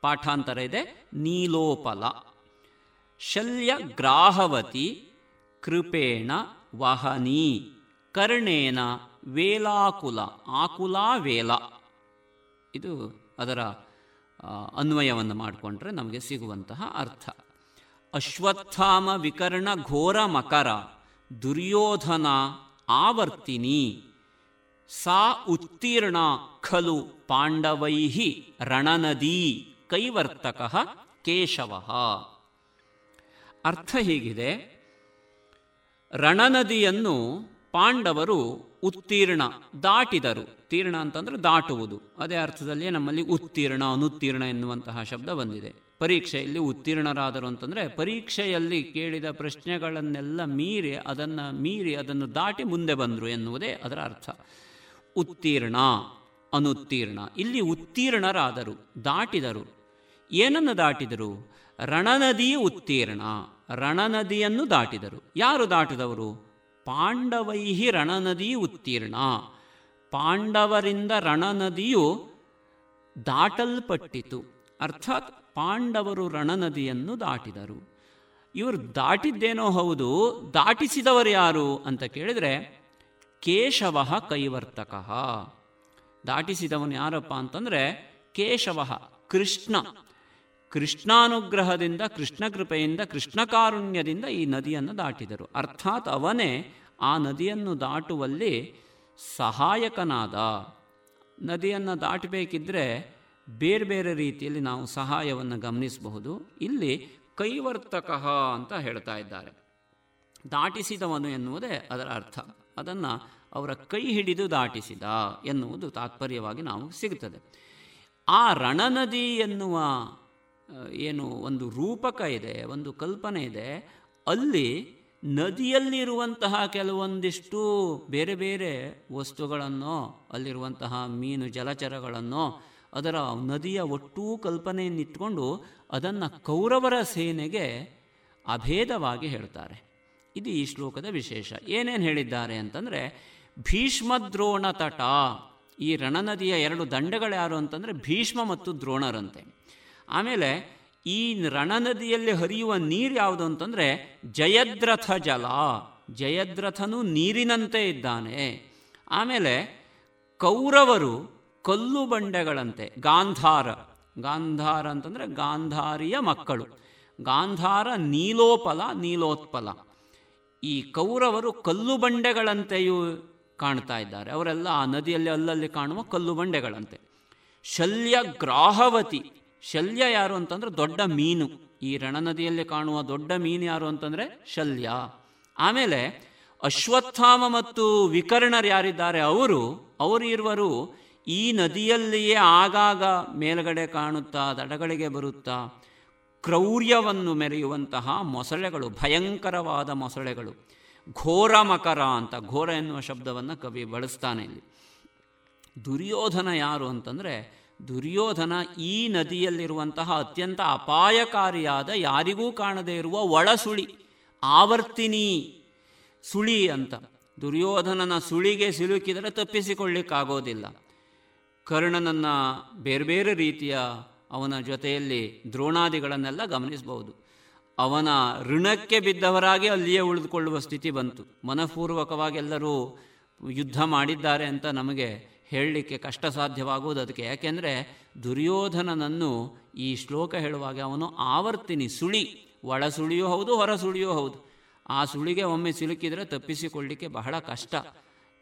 S7: ಪಾಠಾಂತರ ಇದೆ. ನೀಲೋಪಲ. ಶಲ್ಯ ಗ್ರಾಹವತಿ ಕೃಪೇಣ ವಹನಿ. ಕರ್ಣೇನ ವೇಲಾಕುಲ. ಆಕುಲ ವೇಲ. ಇದು ಅದರ ಅನ್ವಯವನ್ನು ಮಾಡಿಕೊಂಡ್ರೆ ನಮಗೆ ಸಿಗುವಂತಹ ಅರ್ಥ. ಅಶ್ವತ್ಥಾಮ ವಿಕರ್ಣ ಘೋರ ಮಕರ. ದುರ್ಯೋಧನ ಆವರ್ತಿನಿ. ಸಾ ಉತ್ತೀರ್ಣ ಖಲು ಪಾಂಡವೈಹಿ ರಣನದಿ ಕೈವರ್ತಕ ಕೇಶವ. ಅರ್ಥ ಹೀಗಿದೆ. ರಣನದಿಯನ್ನು ಪಾಂಡವರು ಉತ್ತೀರ್ಣ ದಾಟಿದರು. ತೀರ್ಣ ಅಂತಂದ್ರೆ ದಾಟುವುದು. ಅದೇ ಅರ್ಥದಲ್ಲಿ ನಮ್ಮಲ್ಲಿ ಉತ್ತೀರ್ಣ, ಅನುತ್ತೀರ್ಣ ಎನ್ನುವಂತಹ ಶಬ್ದ ಬಂದಿದೆ. ಪರೀಕ್ಷೆಯಲ್ಲಿ ಉತ್ತೀರ್ಣರಾದರು ಅಂತಂದರೆ ಪರೀಕ್ಷೆಯಲ್ಲಿ ಕೇಳಿದ ಪ್ರಶ್ನೆಗಳನ್ನೆಲ್ಲ ಮೀರಿ ಅದನ್ನು ಮೀರಿ ಅದನ್ನು ದಾಟಿ ಮುಂದೆ ಬಂದರು ಎನ್ನುವುದೇ ಅದರ ಅರ್ಥ. ಉತ್ತೀರ್ಣ, ಅನುತ್ತೀರ್ಣ. ಇಲ್ಲಿ ಉತ್ತೀರ್ಣರಾದರು, ದಾಟಿದರು. ಏನನ್ನು ದಾಟಿದರು? ರಣನದಿ ಉತ್ತೀರ್ಣ, ರಣನದಿಯನ್ನು ದಾಟಿದರು. ಯಾರು ದಾಟಿದವರು? ಪಾಂಡವೈಹಿ ರಣನದಿ ಉತ್ತೀರ್ಣ. ಪಾಂಡವರಿಂದ ರಣನದಿಯು ದಾಟಲ್ಪಟ್ಟಿತು. ಅರ್ಥಾತ್ ಪಾಂಡವರು ರಣನದಿಯನ್ನು ದಾಟಿದರು. ಇವರು ದಾಟಿದ್ದೇನೋ ಹೌದು, ದಾಟಿಸಿದವರು ಯಾರು ಅಂತ ಕೇಳಿದರೆ ಕೇಶವ ಕೈವರ್ತಕ. ದಾಟಿಸಿದವನು ಯಾರಪ್ಪ ಅಂತಂದರೆ ಕೇಶವ, ಕೃಷ್ಣ. ಕೃಷ್ಣಾನುಗ್ರಹದಿಂದ ಕೃಷ್ಣ ಕೃಪೆಯಿಂದ ಕೃಷ್ಣ ಕಾರುಣ್ಯದಿಂದ ಈ ನದಿಯನ್ನು ದಾಟಿದರು. ಅರ್ಥಾತ್ ಅವನೇ ಆ ನದಿಯನ್ನು ದಾಟುವಲ್ಲಿ ಸಹಾಯಕನಾದ. ನದಿಯನ್ನು ದಾಟಬೇಕಿದ್ರೆ ಬೇರೆ ಬೇರೆ ರೀತಿಯಲ್ಲಿ ನಾವು ಸಹಾಯವನ್ನು ಗಮನಿಸಬಹುದು. ಇಲ್ಲಿ ಕೈವರ್ತಕ ಅಂತ ಹೇಳ್ತಾ ಇದ್ದಾರೆ. ದಾಟಿಸಿದವನು ಎನ್ನುವುದೇ ಅದರ ಅರ್ಥ. ಅದನ್ನು ಅವರ ಕೈ ಹಿಡಿದು ದಾಟಿಸಿದ ಎನ್ನುವುದು ತಾತ್ಪರ್ಯವಾಗಿ ನಾವು ಸಿಗುತ್ತದೆ. ಆ ರಣನದಿ ಎನ್ನುವ ಏನು ಒಂದು ರೂಪಕ ಇದೆ, ಒಂದು ಕಲ್ಪನೆ ಇದೆ, ಅಲ್ಲಿ ನದಿಯಲ್ಲಿರುವಂತಹ ಕೆಲವೊಂದಿಷ್ಟು ಬೇರೆ ಬೇರೆ ವಸ್ತುಗಳನ್ನು, ಅಲ್ಲಿರುವಂತಹ ಮೀನು ಜಲಚರಗಳನ್ನು, ಅದರ ನದಿಯ ಒಟ್ಟೂ ಕಲ್ಪನೆಯನ್ನಿಟ್ಕೊಂಡು ಅದನ್ನು ಕೌರವರ ಸೇನೆಗೆ ಅಭೇದವಾಗಿ ಹೇಳ್ತಾರೆ. ಇದು ಈ ಶ್ಲೋಕದ ವಿಶೇಷ. ಏನೇನು ಹೇಳಿದ್ದಾರೆ ಅಂತಂದರೆ ಭೀಷ್ಮದ್ರೋಣ ತಟ ಈ ರಣನದಿಯ ಎರಡು ದಂಡಗಳು ಯಾರು ಅಂತಂದರೆ, ಭೀಷ್ಮ ಮತ್ತು ದ್ರೋಣರಂತೆ. ಆಮೇಲೆ, ಈ ರಣನದಿಯಲ್ಲಿ ಹರಿಯುವ ನೀರು ಯಾವುದು ಅಂತಂದರೆ, ಜಯದ್ರಥ ಜಲ. ಜಯದ್ರಥನು ನೀರಿನಂತೆ ಇದ್ದಾನೆ. ಆಮೇಲೆ, ಕೌರವರು ಕಲ್ಲು ಬಂಡೆಗಳಂತೆ, ಗಾಂಧಾರ. ಗಾಂಧಾರ ಅಂತಂದರೆ ಗಾಂಧಾರಿಯ ಮಕ್ಕಳು. ಗಾಂಧಾರ ನೀಲೋಪಲ, ನೀಲೋತ್ಪಲ. ಈ ಕೌರವರು ಕಲ್ಲು ಬಂಡೆಗಳಂತೆಯೂ ಕಾಣ್ತಾ ಇದ್ದಾರೆ. ಅವರೆಲ್ಲ ಆ ನದಿಯಲ್ಲಿ ಅಲ್ಲಲ್ಲಿ ಕಾಣುವ ಕಲ್ಲು ಬಂಡೆಗಳಂತೆ ಶಲ್ಯ ಗ್ರಾಹವತಿ. ಶಲ್ಯ ಯಾರು ಅಂತಂದ್ರೆ ದೊಡ್ಡ ಮೀನು. ಈ ರಣನದಿಯಲ್ಲಿ ಕಾಣುವ ದೊಡ್ಡ ಮೀನು ಯಾರು ಅಂತಂದ್ರೆ ಶಲ್ಯ. ಆಮೇಲೆ ಅಶ್ವತ್ಥಾಮ ಮತ್ತು ವಿಕರ್ಣರು ಯಾರಿದ್ದಾರೆ? ಅವರು ಅವರು ಇರುವರು ಈ ನದಿಯಲ್ಲಿಯೇ ಆಗಾಗ ಮೇಲ್ಗಡೆ ಕಾಣುತ್ತಾ ದಡಗಳಿಗೆ ಬರುತ್ತಾ ಕ್ರೌರ್ಯವನ್ನು ಮೆರೆಯುವಂತಹ ಮೊಸಳೆಗಳು, ಭಯಂಕರವಾದ ಮೊಸಳೆಗಳು. ಘೋರ ಮಕರ ಅಂತ, ಘೋರ ಎನ್ನುವ ಶಬ್ದವನ್ನು ಕವಿ ಬಳಸ್ತಾನೆ ಇಲ್ಲಿ. ದುರ್ಯೋಧನ ಯಾರು ಅಂತಂದರೆ, ದುರ್ಯೋಧನ ಈ ನದಿಯಲ್ಲಿರುವಂತಹ ಅತ್ಯಂತ ಅಪಾಯಕಾರಿಯಾದ, ಯಾರಿಗೂ ಕಾಣದೇ ಇರುವ ಒಳಸುಳಿ, ಆವರ್ತಿನಿ ಸುಳಿ ಅಂತ. ದುರ್ಯೋಧನನ ಸುಳಿಗೆ ಸಿಲುಕಿದರೆ ತಪ್ಪಿಸಿಕೊಳ್ಳಿಕ್ಕಾಗೋದಿಲ್ಲ. ಕರ್ಣನನ್ನು ಬೇರೆ ಬೇರೆ ರೀತಿಯ ಅವನ ಜೊತೆಯಲ್ಲಿ ದ್ರೋಣಾದಿಗಳನ್ನೆಲ್ಲ ಗಮನಿಸಬಹುದು. ಅವನ ಋಣಕ್ಕೆ ಬಿದ್ದವರಾಗಿ ಅಲ್ಲಿಯೇ ಉಳಿದುಕೊಳ್ಳುವ ಸ್ಥಿತಿ ಬಂತು. ಮನಪೂರ್ವಕವಾಗಿ ಎಲ್ಲರೂ ಯುದ್ಧ ಮಾಡಿದ್ದಾರೆ ಅಂತ ನಮಗೆ ಹೇಳಲಿಕ್ಕೆ ಕಷ್ಟ ಸಾಧ್ಯವಾಗುವುದು ಅದಕ್ಕೆ. ಯಾಕೆಂದರೆ ದುರ್ಯೋಧನನನ್ನು ಈ ಶ್ಲೋಕ ಹೇಳುವಾಗ ಅವನು ಆವರ್ತಿನಿ, ಸುಳಿ. ಒಳ ಸುಳಿಯೂ ಹೌದು ಹೊರ ಸುಳಿಯೂ ಹೌದು. ಆ ಸುಳಿಗೆ ಒಮ್ಮೆ ಸಿಲುಕಿದರೆ ತಪ್ಪಿಸಿಕೊಳ್ಳಿಕ್ಕೆ ಬಹಳ ಕಷ್ಟ.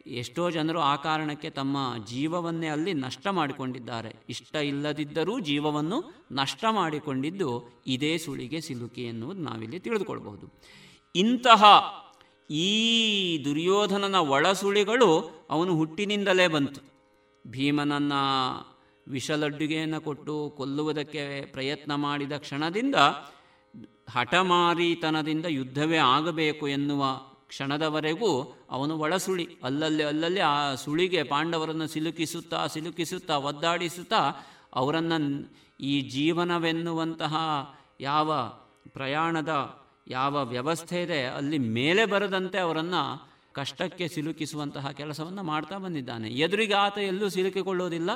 S7: ಎಷ್ಟೋ ಜನರು ಆ ಕಾರಣಕ್ಕೆ ತಮ್ಮ ಜೀವವನ್ನೇ ಅಲ್ಲಿ ನಷ್ಟ ಮಾಡಿಕೊಂಡಿದ್ದಾರೆ. ಇಷ್ಟ ಇಲ್ಲದಿದ್ದರೂ ಜೀವವನ್ನು ನಷ್ಟ ಮಾಡಿಕೊಂಡಿದ್ದು ಇದೇ ಸುಳಿಗೆ ಸಿಲುಕಿ ಎನ್ನುವುದು ನಾವಿಲ್ಲಿ ತಿಳಿದುಕೊಳ್ಬಹುದು. ಇಂತಹ ಈ ದುರ್ಯೋಧನನ ಒಳಸುಳಿಗಳು ಅವನು ಹುಟ್ಟಿನಿಂದಲೇ ಬಂತು. ಭೀಮನನ್ನ ವಿಷಲಡ್ಡುಗೆಯನ್ನು ಕೊಟ್ಟು ಕೊಲ್ಲುವುದಕ್ಕೆ ಪ್ರಯತ್ನ ಮಾಡಿದ ಕ್ಷಣದಿಂದ ಹಠಮಾರಿತನದಿಂದ ಯುದ್ಧವೇ ಆಗಬೇಕು ಎನ್ನುವ ಕ್ಷಣದವರೆಗೂ ಅವನು ಒಳಸುಳಿ. ಅಲ್ಲಲ್ಲಿ ಅಲ್ಲಲ್ಲಿ ಆ ಸುಳಿಗೆ ಪಾಂಡವರನ್ನು ಸಿಲುಕಿಸುತ್ತಾ ಸಿಲುಕಿಸುತ್ತಾ, ಒದ್ದಾಡಿಸುತ್ತಾ ಅವರನ್ನು ಈ ಜೀವನವೆನ್ನುವಂತಹ ಯಾವ ಪ್ರಯಾಣದ, ಯಾವ ವ್ಯವಸ್ಥೆ ಇದೆ, ಅಲ್ಲಿ ಮೇಲೆ ಬರದಂತೆ ಅವರನ್ನು ಕಷ್ಟಕ್ಕೆ ಸಿಲುಕಿಸುವಂತಹ ಕೆಲಸವನ್ನು ಮಾಡ್ತಾ ಬಂದಿದ್ದಾನೆ. ಎದುರಿಗೆ ಆತ ಎಲ್ಲೂ ಸಿಲುಕಿಕೊಳ್ಳೋದಿಲ್ಲ.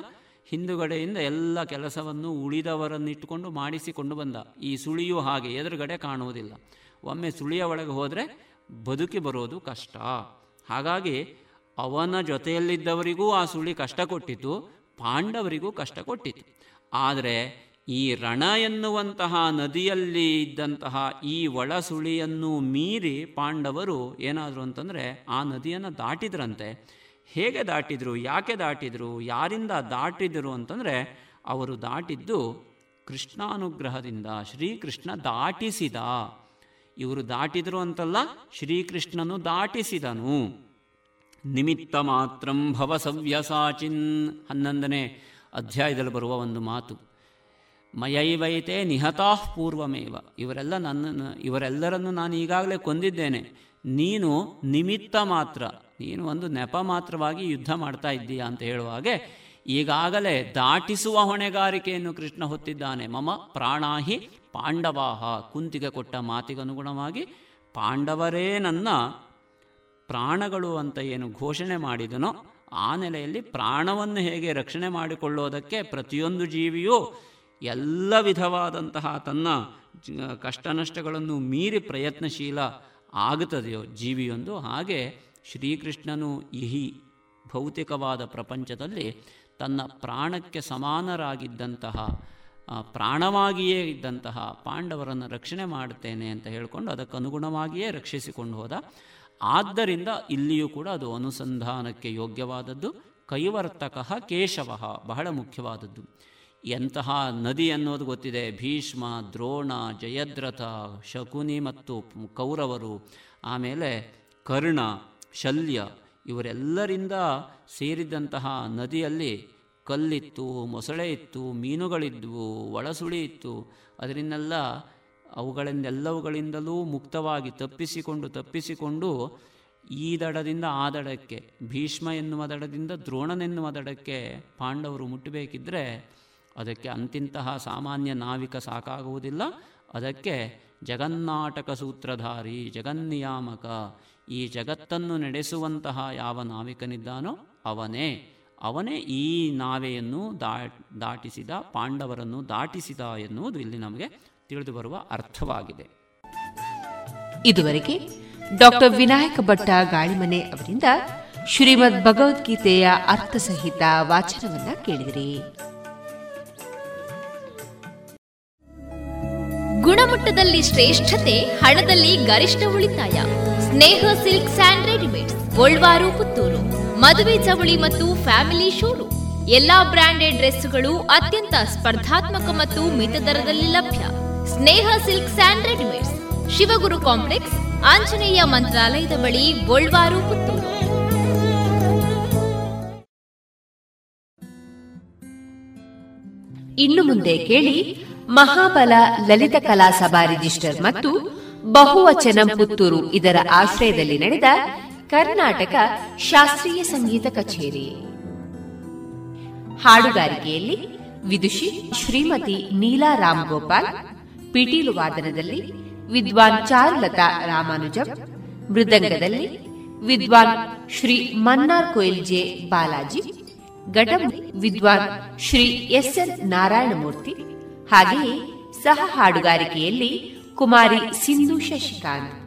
S7: ಹಿಂದುಗಡೆಯಿಂದ ಎಲ್ಲ ಕೆಲಸವನ್ನು ಉಳಿದವರನ್ನಿಟ್ಟುಕೊಂಡು ಮಾಡಿಸಿಕೊಂಡು ಬಂದ. ಈ ಸುಳಿಯೂ ಹಾಗೆ, ಎದುರುಗಡೆ ಕಾಣುವುದಿಲ್ಲ. ಒಮ್ಮೆ ಸುಳಿಯ ಒಳಗೆ ಹೋದರೆ ಬದುಕಿ ಬರೋದು ಕಷ್ಟ. ಹಾಗಾಗಿ ಅವನ ಜೊತೆಯಲ್ಲಿದ್ದವರಿಗೂ ಆ ಸುಳಿ ಕಷ್ಟ ಕೊಟ್ಟಿತು, ಪಾಂಡವರಿಗೂ ಕಷ್ಟ ಕೊಟ್ಟಿತು. ಆದರೆ ಈ ರಣ ಎನ್ನುವಂತಹ ನದಿಯಲ್ಲಿ ಇದ್ದಂತಹ ಈ ಒಳ ಸುಳಿಯನ್ನು ಮೀರಿ ಪಾಂಡವರು ಏನಾದರು ಅಂತಂದರೆ ಆ ನದಿಯನ್ನು ದಾಟಿದ್ರಂತೆ. ಹೇಗೆ ದಾಟಿದರು, ಯಾಕೆ ದಾಟಿದರು, ಯಾರಿಂದ ದಾಟಿದರು ಅಂತಂದರೆ ಅವರು ದಾಟಿದ್ದು ಕೃಷ್ಣಾನುಗ್ರಹದಿಂದ, ಶ್ರೀಕೃಷ್ಣ ದಾಟಿಸಿದ ಇವರು ದಾಟಿದರು ಅಂತಲ್ಲ ಶ್ರೀಕೃಷ್ಣನು ದಾಟಿಸಿದನು. ನಿಮಿತ್ತ ಮಾತ್ರಂ ಭವಸವ್ಯಸಾಚಿನ್ ಹನ್ನೊಂದನೇ ಅಧ್ಯಾಯದಲ್ಲಿ ಬರುವ ಒಂದು ಮಾತು. ಮಯೈವೈತೆ ನಿಹತಾಃ ಪೂರ್ವಮೇವ. ಇವರೆಲ್ಲ ನನ್ನ ಇವರೆಲ್ಲರನ್ನು ನಾನು ಈಗಾಗಲೇ ಕೊಂದಿದ್ದೇನೆ. ನೀನು ನಿಮಿತ್ತ ಮಾತ್ರ, ನೀನು ಒಂದು ನೆಪ ಮಾತ್ರವಾಗಿ ಯುದ್ಧ ಮಾಡ್ತಾ ಇದ್ದೀಯಾ ಅಂತ ಹೇಳುವ ಹಾಗೆ ಈಗಾಗಲೇ ದಾಟಿಸುವ ಹೊಣೆಗಾರಿಕೆಯನ್ನು ಕೃಷ್ಣ ಹೊತ್ತಿದ್ದಾನೆ. ಮಮ ಪ್ರಾಣಾಹಿ ಪಾಂಡವಾಹ ಕುಂತಿಗೆ ಕೊಟ್ಟ ಮಾತಿಗನುಗುಣವಾಗಿ ಪಾಂಡವರೇ ನನ್ನ ಪ್ರಾಣಗಳು ಅಂತ ಏನು ಘೋಷಣೆ ಮಾಡಿದನೋ ಆ ನೆಲೆಯಲ್ಲಿ ಪ್ರಾಣವನ್ನು ಹೇಗೆ ರಕ್ಷಣೆ ಮಾಡಿಕೊಳ್ಳೋದಕ್ಕೆ ಪ್ರತಿಯೊಂದು ಜೀವಿಯೂ ಎಲ್ಲ ವಿಧವಾದಂತಹ ತನ್ನ ಕಷ್ಟನಷ್ಟಗಳನ್ನು ಮೀರಿ ಪ್ರಯತ್ನಶೀಲ ಆಗುತ್ತದೆಯೋ ಜೀವಿಯೊಂದು. ಹಾಗೆ ಶ್ರೀಕೃಷ್ಣನು ಇಹಿ ಭೌತಿಕವಾದ ಪ್ರಪಂಚದಲ್ಲಿ ತನ್ನ ಪ್ರಾಣಕ್ಕೆ ಸಮಾನರಾಗಿದ್ದಂತಹ ಪ್ರಾಣವಾಗಿಯೇ ಇದ್ದಂತಹ ಪಾಂಡವರನ್ನು ರಕ್ಷಣೆ ಮಾಡುತ್ತೇನೆ ಅಂತ ಹೇಳಿಕೊಂಡು ಅದಕ್ಕನುಗುಣವಾಗಿಯೇ ರಕ್ಷಿಸಿಕೊಂಡು ಹೋದ. ಆದ್ದರಿಂದ ಇಲ್ಲಿಯೂ ಕೂಡ ಅದು ಅನುಸಂಧಾನಕ್ಕೆ ಯೋಗ್ಯವಾದದ್ದು. ಕೈವರ್ತಕ ಕೇಶವ ಬಹಳ ಮುಖ್ಯವಾದದ್ದು. ಎಂತಹ ನದಿ ಅನ್ನೋದು ಗೊತ್ತಿದೆ. ಭೀಷ್ಮ, ದ್ರೋಣ, ಜಯದ್ರಥ, ಶಕುನಿ ಮತ್ತು ಕೌರವರು, ಆಮೇಲೆ ಕರ್ಣ, ಶಲ್ಯ, ಇವರೆಲ್ಲರಿಂದ ಸೇರಿದಂತಹ ನದಿಯಲ್ಲಿ ಕಲ್ಲಿತ್ತು ಮೊಸಳೆ ಇತ್ತು ಮೀನುಗಳಿದ್ವು ಒಳಸುಳಿ ಇತ್ತು ಅದರಿಂದೆಲ್ಲ ಅವುಗಳನ್ನೆಲ್ಲವುಗಳಿಂದಲೂ ಮುಕ್ತವಾಗಿ ತಪ್ಪಿಸಿಕೊಂಡು ತಪ್ಪಿಸಿಕೊಂಡು ಈ ದಡದಿಂದ ಆ ದಡಕ್ಕೆ, ಭೀಷ್ಮ ಎನ್ನುವ ದಡದಿಂದ ದ್ರೋಣನೆನ್ನುವ ದಡಕ್ಕೆ ಪಾಂಡವರು ಮುಟ್ಟಬೇಕಿದ್ರೆ ಅದಕ್ಕೆ ಅಂತಿಂತಹ ಸಾಮಾನ್ಯ ನಾವಿಕ ಸಾಕಾಗುವುದಿಲ್ಲ. ಅದಕ್ಕೆ ಜಗನ್ನಾಟಕ ಸೂತ್ರಧಾರಿ, ಜಗನ್ನಿಯಾಮಕ ಈ ಜಗತ್ತನ್ನು ನಡೆಸುವಂತಹ ಯಾವ ನಾವಿಕನಿದ್ದಾನೋ ಅವನೇ. ಅವನೇ ಈ ನಾವೆಯನ್ನು ದಾಟಿಸಿದ, ಪಾಂಡವರನ್ನು ದಾಟಿಸಿದ ಎನ್ನುವುದು ಇಲ್ಲಿ ನಮಗೆ ತಿಳಿದು ಬರುವ ಅರ್ಥವಾಗಿದೆ.
S1: ಇದುವರೆಗೆ ಡಾಕ್ಟರ್ ವಿನಾಯಕ ಭಟ್ಟ ಗಾಳಿಮನೆ ಅವರಿಂದ ಶ್ರೀಮದ್ ಭಗವದ್ಗೀತೆಯ ಅರ್ಥಸಹಿತ ವಾಚನವನ್ನ ಕೇಳಿದಿರಿ.
S3: ಗುಣಮಟ್ಟದಲ್ಲಿ ಶ್ರೇಷ್ಠತೆ, ಹಣದಲ್ಲಿ ಗರಿಷ್ಠ ಉಳಿತಾಯ. Sneha silks and readymade Golwar, Puttur. ಮದುವೆ ಚವಳಿ ಮತ್ತು ಫ್ಯಾಮಿಲಿ ಶೋರೂಮ್. ಎಲ್ಲಾ ಬ್ರಾಂಡೆಡ್ ಡ್ರೆಸ್ಗಳು ಅತ್ಯಂತ ಸ್ಪರ್ಧಾತ್ಮಕ ಮತ್ತು ಮಿತ ದರದಲ್ಲಿ ಲಭ್ಯ. Sneha silk and readymades. Shivaguru complex, Anjaneya ಮಂತ್ರಾಲಯದ ಬಳಿ, ಗೋಲ್ವಾರು, ಪುತ್ತೂರು.
S1: ಇನ್ನು ಮುಂದೆ ಕೇಳಿ ಮಹಾಬಲ ಲಲಿತ ಕಲಾ ಸಭಾ ರಿಜಿಸ್ಟರ್ ಮತ್ತು ಬಹುವಚನ ಪುತ್ತೂರು ಇದರ ಆಶ್ರಯದಲ್ಲಿ ನಡೆದ ಕರ್ನಾಟಕ ಶಾಸ್ತ್ರೀಯ ಸಂಗೀತ ಕಚೇರಿ. ಹಾಡುಗಾರಿಕೆಯಲ್ಲಿ ವಿದುಷಿ ಶ್ರೀಮತಿ ನೀಲಾ ರಾಮ್ ಗೋಪಾಲ್ ಪಿಟೀಲು ವಾದನದಲ್ಲಿ ವಿದ್ವಾನ್ ಚಾರುಲತಾ ರಾಮಾನುಜಂ, ಮೃದಂಗದಲ್ಲಿ ವಿದ್ವಾನ್ ಶ್ರೀ ಮನ್ನಾರ್ ಕೊಯಿಲ್ಜೆ ಬಾಲಾಜಿ, ಘಟಂ ವಿದ್ವಾನ್ ಶ್ರೀ ಎಸ್ ಎನ್ ನಾರಾಯಣಮೂರ್ತಿ, ಹಾಗೆಯೇ ಸಹ ಹಾಡುಗಾರಿಕೆಯಲ್ಲಿ ಕುಮಾರಿ ಸಿಂಧು ಶಶಿಕಾಂತ್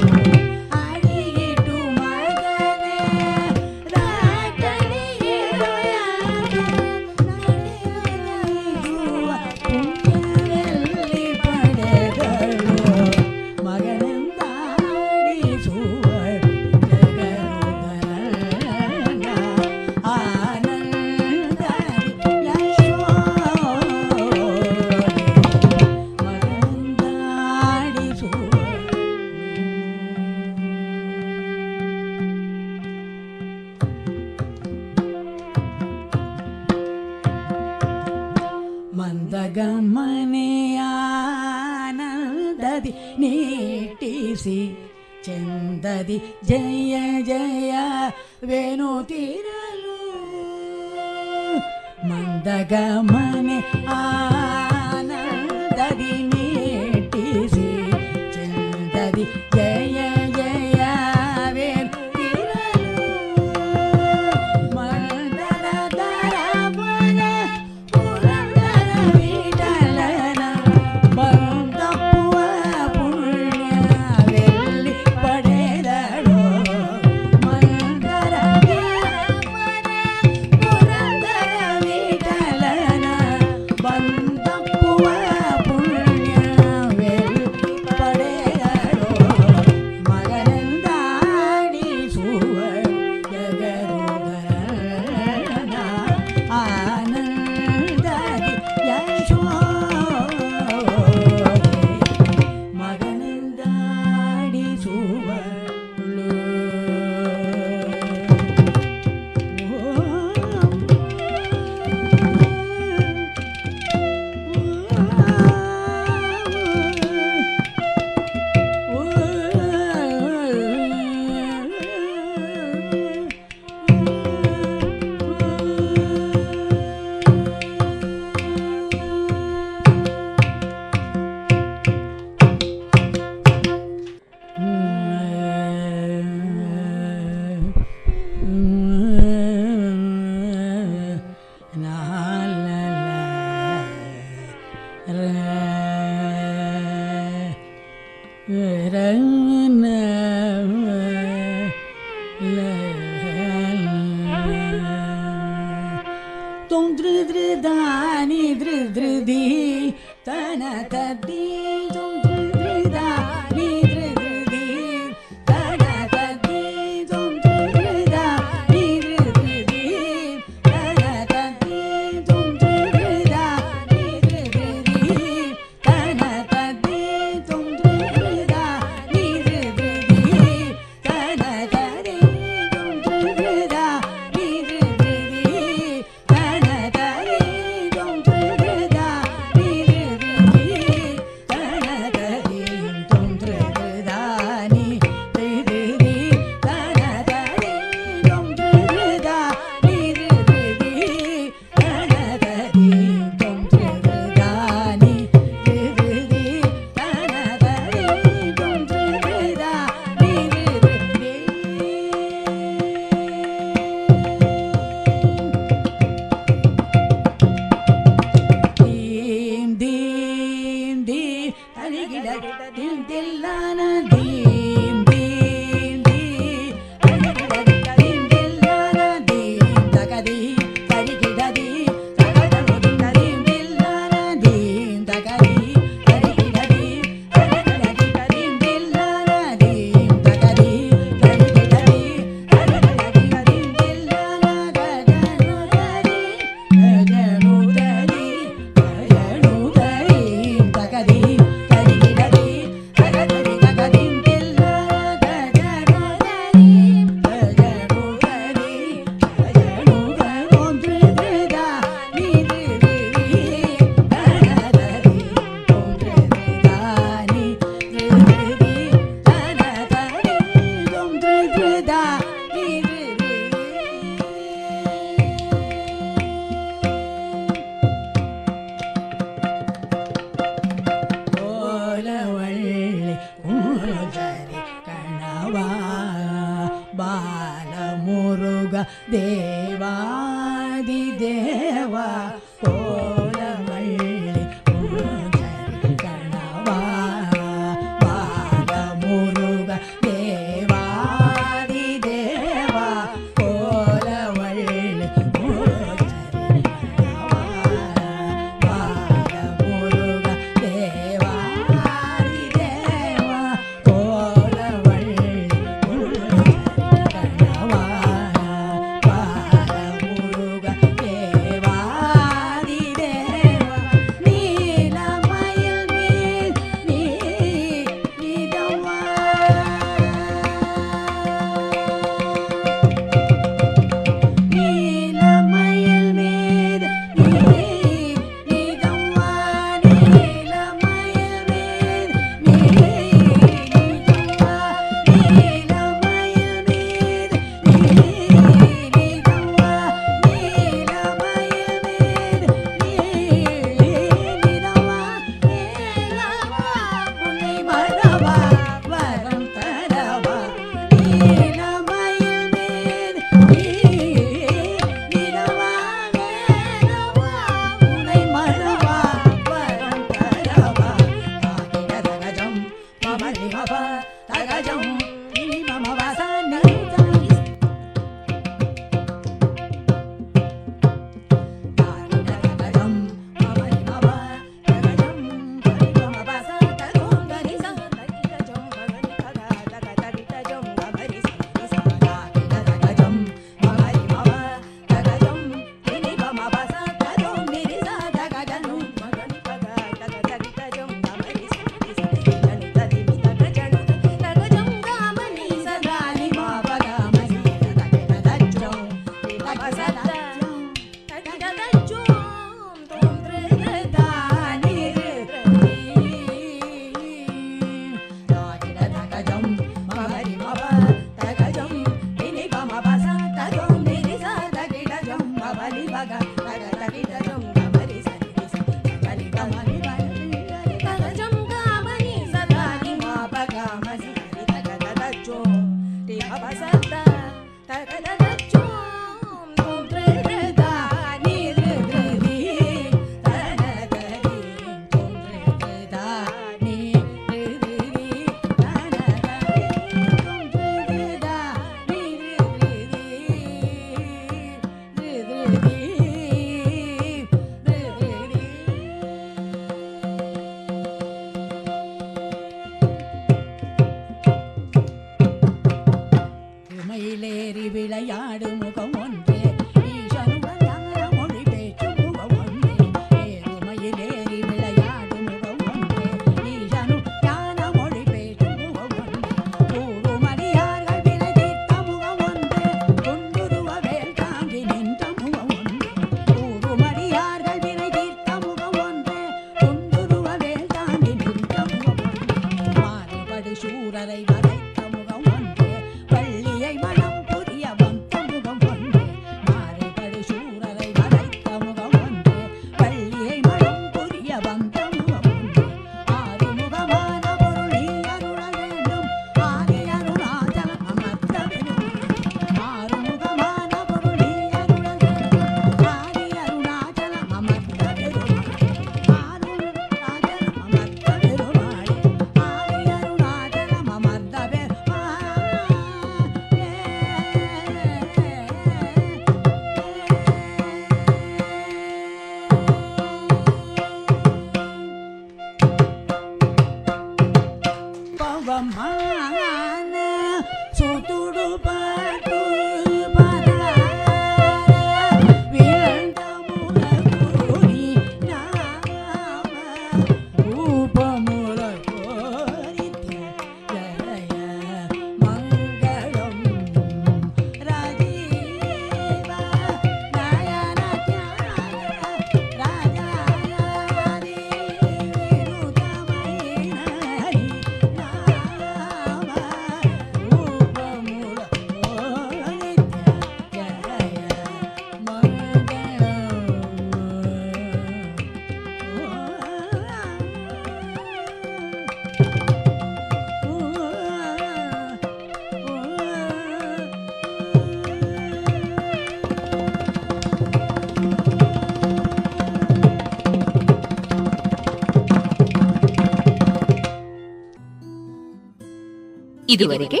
S1: ಇದುವರೆಗೆ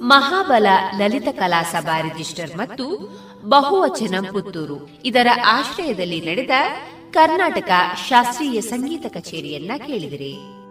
S1: ಮಹಾಬಲ ಲಲಿತ ಕಲಾ ಸಭಾ ರಿಜಿಸ್ಟರ್ ಮತ್ತು ಬಹುವಚನ ಪುತ್ತೂರು. ಇದರ ಆಶ್ರಯದಲ್ಲಿ ನಡೆದ ಕರ್ನಾಟಕ ಶಾಸ್ತ್ರೀಯ ಸಂಗೀತ ಕಚೇರಿಯನ್ನ ಕೇಳಿದಿರಿ.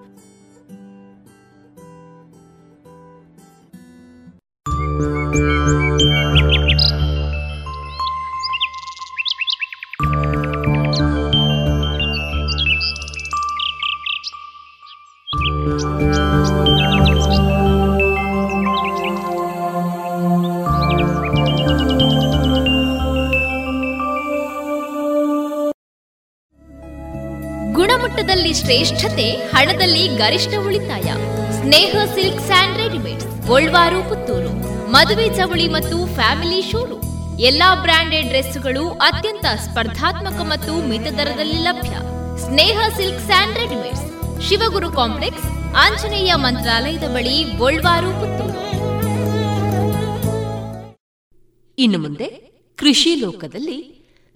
S3: ಶ್ರೇಷ್ಠತೆ ಹಣದಲ್ಲಿ ಗರಿಷ್ಠ ಉಳಿತಾಯ. Sneha silks and readymades, Golwar, Puttur. ಮದುವೆ ಚವಳಿ ಮತ್ತು ಫ್ಯಾಮಿಲಿ ಶೋರೂಮ್. ಎಲ್ಲಾ ಬ್ರಾಂಡೆಡ್ ಡ್ರೆಸ್ಗಳು ಅತ್ಯಂತ ಸ್ಪರ್ಧಾತ್ಮಕ ಮತ್ತು ಮಿತ ದರದಲ್ಲಿ ಲಭ್ಯ. Sneha silk and readymades, Shivaguru complex, Anjaneya ಮಂತ್ರಾಲಯದ ಬಳಿ ಗೋಲ್ವಾರು, ಪುತ್ತೂರು.
S1: ಇನ್ನು ಮುಂದೆ ಕೃಷಿ ಲೋಕದಲ್ಲಿ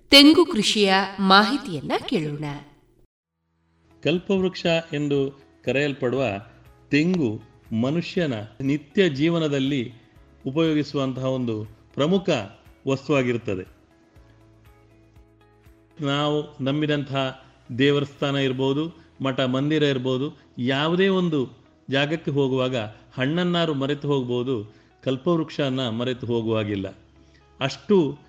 S1: ತೆಂಗು ಕೃಷಿಯ ಮಾಹಿತಿಯನ್ನ ಕೇಳೋಣ.
S8: ಕಲ್ಪವೃಕ್ಷ ಎಂದು ಕರೆಯಲ್ಪಡುವ ತೆಂಗು ಮನುಷ್ಯನ ನಿತ್ಯ ಜೀವನದಲ್ಲಿ ಉಪಯೋಗಿಸುವಂತಹ ಒಂದು ಪ್ರಮುಖ ವಸ್ತುವಾಗಿರುತ್ತದೆ. ನಾವು ನಂಬಿದಂತಹ ದೇವಸ್ಥಾನ ಇರ್ಬೋದು, ಮಠ ಮಂದಿರ ಇರ್ಬೋದು, ಯಾವುದೇ ಒಂದು ಜಾಗಕ್ಕೆ ಹೋಗುವಾಗ ಹಣ್ಣನ್ನಾರು ಮರೆತು ಹೋಗ್ಬೋದು ಕಲ್ಪವೃಕ್ಷನ ಮರೆತು ಹೋಗುವಾಗಿಲ್ಲ. ಅಷ್ಟು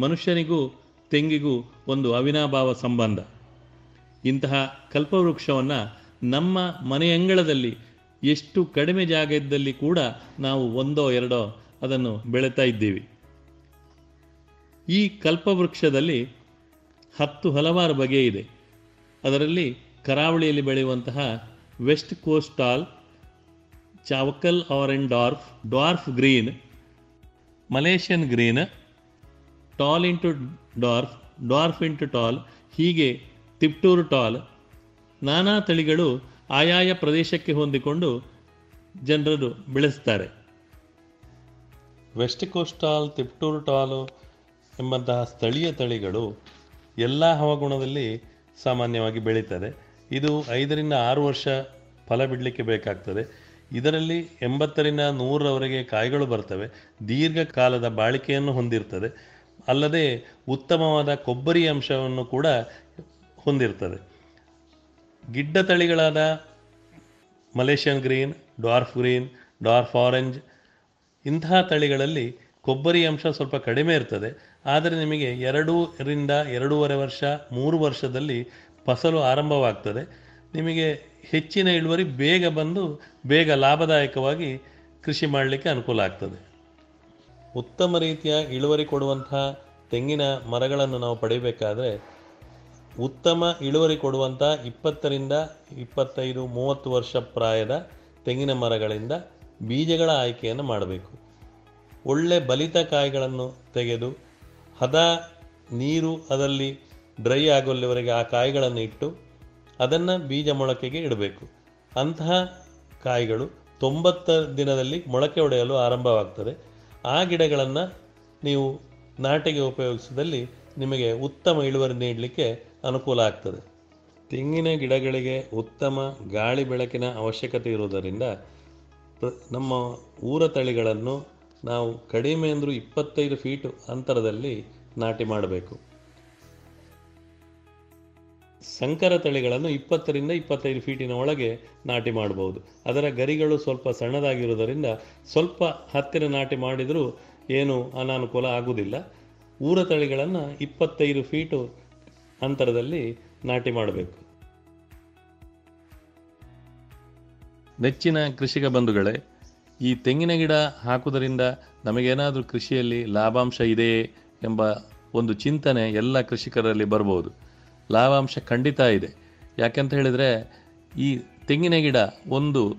S8: ಮನುಷ್ಯನಿಗೂ ತೆಂಗಿಗೂ ಒಂದು ಅವಿನಾಭಾವ ಸಂಬಂಧ. ಇಂತಹ ಕಲ್ಪವೃಕ್ಷವನ್ನು ನಮ್ಮ ಮನೆಯಂಗಳದಲ್ಲಿ ಎಷ್ಟು ಕಡಿಮೆ ಜಾಗ ಇದ್ದಲ್ಲಿ ಕೂಡ ನಾವು ಒಂದೋ ಎರಡೋ ಅದನ್ನು ಬೆಳೀತಾ ಇದ್ದೀವಿ. ಈ ಕಲ್ಪವೃಕ್ಷದಲ್ಲಿ ಹತ್ತು ಹಲವಾರು ಬಗೆ ಇದೆ. ಅದರಲ್ಲಿ ಕರಾವಳಿಯಲ್ಲಿ ಬೆಳೆಯುವಂತಹ west ಕೋಸ್ಟಾಲ್, ಚಾವಕಲ್ orange dwarf dwarf green, Malaysian green, tall into dwarf dwarf into tall ಹೀಗೆ ತಿಪ್ಟೂರು ಟಾಲ್ ನಾನಾ ತಳಿಗಳು ಆಯಾಯ ಪ್ರದೇಶಕ್ಕೆ ಹೊಂದಿಕೊಂಡು ಜನರನ್ನು ಬೆಳೆಸ್ತಾರೆ. ವೆಸ್ಟ್ ಕೋಸ್ಟಾಲ್ ತಿಪ್ಟೂರು ಟಾಲು ಎಂಬಂತಹ ಸ್ಥಳೀಯ ತಳಿಗಳು ಎಲ್ಲ ಹವಾಗುಣದಲ್ಲಿ ಸಾಮಾನ್ಯವಾಗಿ ಬೆಳೀತದೆ. ಇದು ಐದರಿಂದ ಆರು ವರ್ಷ ಫಲ ಬಿಡಲಿಕ್ಕೆ ಬೇಕಾಗ್ತದೆ. ಇದರಲ್ಲಿ ಎಂಬತ್ತರಿಂದ ನೂರರವರೆಗೆ ಕಾಯಿಗಳು ಬರ್ತವೆ. ದೀರ್ಘಕಾಲದ ಬಾಳಿಕೆಯನ್ನು ಹೊಂದಿರ್ತದೆ. ಅಲ್ಲದೆ ಉತ್ತಮವಾದ ಕೊಬ್ಬರಿ ಅಂಶವನ್ನು ಕೂಡ ಹೊಂದಿರ್ತದೆ. ಗಿಡ್ಡ ತಳಿಗಳಾದ Malaysian green, dwarf green, dwarf orange ಇಂತಹ ತಳಿಗಳಲ್ಲಿ ಕೊಬ್ಬರಿ ಅಂಶ ಸ್ವಲ್ಪ ಕಡಿಮೆ ಇರ್ತದೆ. ಆದರೆ ನಿಮಗೆ ಎರಡೂರಿಂದ ಎರಡೂವರೆ ವರ್ಷ, ಮೂರು ವರ್ಷದಲ್ಲಿ ಫಸಲು ಆರಂಭವಾಗ್ತದೆ. ನಿಮಗೆ ಹೆಚ್ಚಿನ ಇಳುವರಿ ಬೇಗ ಬಂದು ಬೇಗ ಲಾಭದಾಯಕವಾಗಿ ಕೃಷಿ ಮಾಡಲಿಕ್ಕೆ ಅನುಕೂಲ ಆಗ್ತದೆ. ಉತ್ತಮ ರೀತಿಯ ಇಳುವರಿ ಕೊಡುವಂತಹ ತೆಂಗಿನ ಮರಗಳನ್ನು ನಾವು ಪಡೆಯಬೇಕಾದ್ರೆ ಉತ್ತಮ ಇಳುವರಿ ಕೊಡುವಂಥ ಇಪ್ಪತ್ತರಿಂದ ಇಪ್ಪತ್ತೈದು, ಮೂವತ್ತು ವರ್ಷ ಪ್ರಾಯದ ತೆಂಗಿನ ಮರಗಳಿಂದ ಬೀಜಗಳ ಆಯ್ಕೆಯನ್ನು ಮಾಡಬೇಕು. ಒಳ್ಳೆ ಬಲಿತ ಕಾಯಿಗಳನ್ನು ತೆಗೆದು ಹದ ನೀರು ಅದರಲ್ಲಿ ಡ್ರೈ ಆಗೋಲ್ಲಿವರೆಗೆ ಆ ಕಾಯಿಗಳನ್ನು ಇಟ್ಟು ಅದನ್ನು ಬೀಜ ಮೊಳಕೆಗೆ ಇಡಬೇಕು. ಅಂತಹ ಕಾಯಿಗಳು ತೊಂಬತ್ತ ದಿನದಲ್ಲಿ ಮೊಳಕೆ ಒಡೆಯಲು ಆರಂಭವಾಗ್ತದೆ. ಆ ಗಿಡಗಳನ್ನು ನೀವು ನಾಟಿಗೆ ಉಪಯೋಗಿಸಿದಲ್ಲಿ ನಿಮಗೆ ಉತ್ತಮ ಇಳುವರಿ ನೀಡಲಿಕ್ಕೆ ಅನುಕೂಲ ಆಗ್ತದೆ. ತೆಂಗಿನ ಗಿಡಗಳಿಗೆ ಉತ್ತಮ ಗಾಳಿ ಬೆಳಕಿನ ಅವಶ್ಯಕತೆ ಇರುವುದರಿಂದ ನಮ್ಮ ಊರ ತಳಿಗಳನ್ನು ನಾವು ಕಡಿಮೆ ಅಂದರೂ ಇಪ್ಪತ್ತೈದು ಫೀಟು ಅಂತರದಲ್ಲಿ ನಾಟಿ ಮಾಡಬೇಕು. ಸಂಕರ ತಳಿಗಳನ್ನು ಇಪ್ಪತ್ತರಿಂದ ಇಪ್ಪತ್ತೈದು ಫೀಟಿನ ಒಳಗೆ ನಾಟಿ ಮಾಡಬಹುದು. ಅದರ ಗರಿಗಳು ಸ್ವಲ್ಪ ಸಣ್ಣದಾಗಿರುವುದರಿಂದ ಸ್ವಲ್ಪ ಹತ್ತಿರ ನಾಟಿ ಮಾಡಿದರೂ ಏನು ಅನಾನುಕೂಲ ಆಗುವುದಿಲ್ಲ. ಊರ ತಳಿಗಳನ್ನು ಇಪ್ಪತ್ತೈದು ಫೀಟು ಅಂತರದಲ್ಲಿ ನಾಟಿ ಮಾಡಬೇಕು. ನೆಚ್ಚಿನ ಕೃಷಿಕ ಬಂಧುಗಳೇ, ಈ ತೆಂಗಿನ ಗಿಡ ಹಾಕುವುದರಿಂದ ನಮಗೇನಾದರೂ ಕೃಷಿಯಲ್ಲಿ ಲಾಭಾಂಶ ಇದೆಯೇ ಎಂಬ ಒಂದು ಚಿಂತನೆ ಎಲ್ಲ ಕೃಷಿಕರಲ್ಲಿ ಬರ್ಬೋದು ಲಾಭಾಂಶ ಖಂಡಿತ ಇದೆ. ಯಾಕೆಂತ ಹೇಳಿದರೆ, ಈ ತೆಂಗಿನ ಗಿಡ ಒಂದು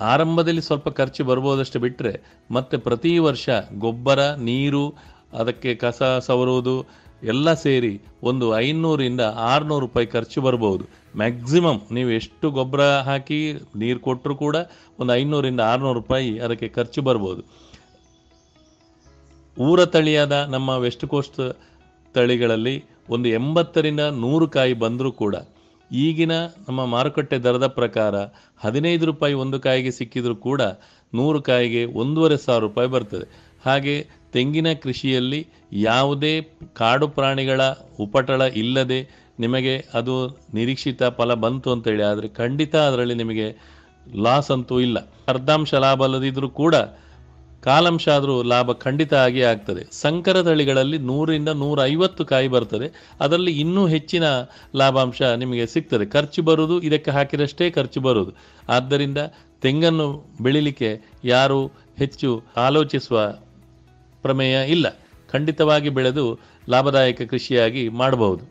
S8: ಆರಂಭದಲ್ಲಿ ಸ್ವಲ್ಪ ಖರ್ಚು ಬರ್ಬೋದಷ್ಟು ಬಿಟ್ಟರೆ ಮತ್ತೆ ಪ್ರತಿ ವರ್ಷ ಗೊಬ್ಬರ, ನೀರು, ಅದಕ್ಕೆ ಕಸ ಸವರುವುದು ಎಲ್ಲ ಸೇರಿ ಒಂದು ಐನೂರಿಂದ ಆರುನೂರು ರೂಪಾಯಿ ಖರ್ಚು ಬರ್ಬೋದು. ಮ್ಯಾಕ್ಸಿಮಮ್ ನೀವು ಎಷ್ಟು ಗೊಬ್ಬರ ಹಾಕಿ ನೀರು ಕೊಟ್ಟರು ಕೂಡ ಒಂದು ಐನೂರಿಂದ ಆರುನೂರು ರೂಪಾಯಿ ಅದಕ್ಕೆ ಖರ್ಚು ಬರ್ಬೋದು. ಊರ ತಳಿಯಾದ ನಮ್ಮ ವೆಸ್ಟ್ ಕೋಸ್ಟ್ ತಳಿಗಳಲ್ಲಿ ಒಂದು ಎಂಬತ್ತರಿಂದ ನೂರು ಕಾಯಿ ಬಂದರೂ ಕೂಡ ಈಗಿನ ನಮ್ಮ ಮಾರುಕಟ್ಟೆ ದರದ ಪ್ರಕಾರ ಹದಿನೈದು ರೂಪಾಯಿ ಒಂದು ಕಾಯಿಗೆ ಸಿಕ್ಕಿದರೂ ಕೂಡ ನೂರು ಕಾಯಿಗೆ ಒಂದೂವರೆ ಸಾವಿರ ರೂಪಾಯಿ ಬರ್ತದೆ. ಹಾಗೆ ತೆಂಗಿನ ಕೃಷಿಯಲ್ಲಿ ಯಾವುದೇ ಕಾಡು ಪ್ರಾಣಿಗಳ ಉಪಟಳ ಇಲ್ಲದೆ ನಿಮಗೆ ಅದು ನಿರೀಕ್ಷಿತ ಫಲ ಬಂತು ಅಂತೇಳಿ ಆದರೆ ಖಂಡಿತ ಅದರಲ್ಲಿ ನಿಮಗೆ ಲಾಸ್ ಅಂತೂ ಇಲ್ಲ. ಅರ್ಧಾಂಶ ಲಾಭ ಅಲ್ಲದಿದ್ದರೂ ಕೂಡ ಕಾಲಾಂಶ ಆದರೂ ಲಾಭ ಖಂಡಿತ ಆಗಿ ಆಗ್ತದೆ. ಸಂಕರ ತಳಿಗಳಲ್ಲಿ ನೂರಿಂದ ನೂರ ಐವತ್ತು ಕಾಯಿ ಬರ್ತದೆ. ಅದರಲ್ಲಿ ಇನ್ನೂ ಹೆಚ್ಚಿನ ಲಾಭಾಂಶ ನಿಮಗೆ ಸಿಗ್ತದೆ. ಖರ್ಚು ಬರುವುದು ಇದಕ್ಕೆ ಹಾಕಿದಷ್ಟೇ ಖರ್ಚು ಬರುವುದು. ಆದ್ದರಿಂದ ತೆಂಗನ್ನು ಬೆಳಿಲಿಕ್ಕೆ ಯಾರು ಹೆಚ್ಚು ಆಲೋಚಿಸುವ ಪ್ರಮೇಯ ಇಲ್ಲ. ಖಂಡಿತವಾಗಿ ಬೆಳೆದು ಲಾಭದಾಯಕ ಕೃಷಿಯಾಗಿ ಮಾಡಬಹುದು.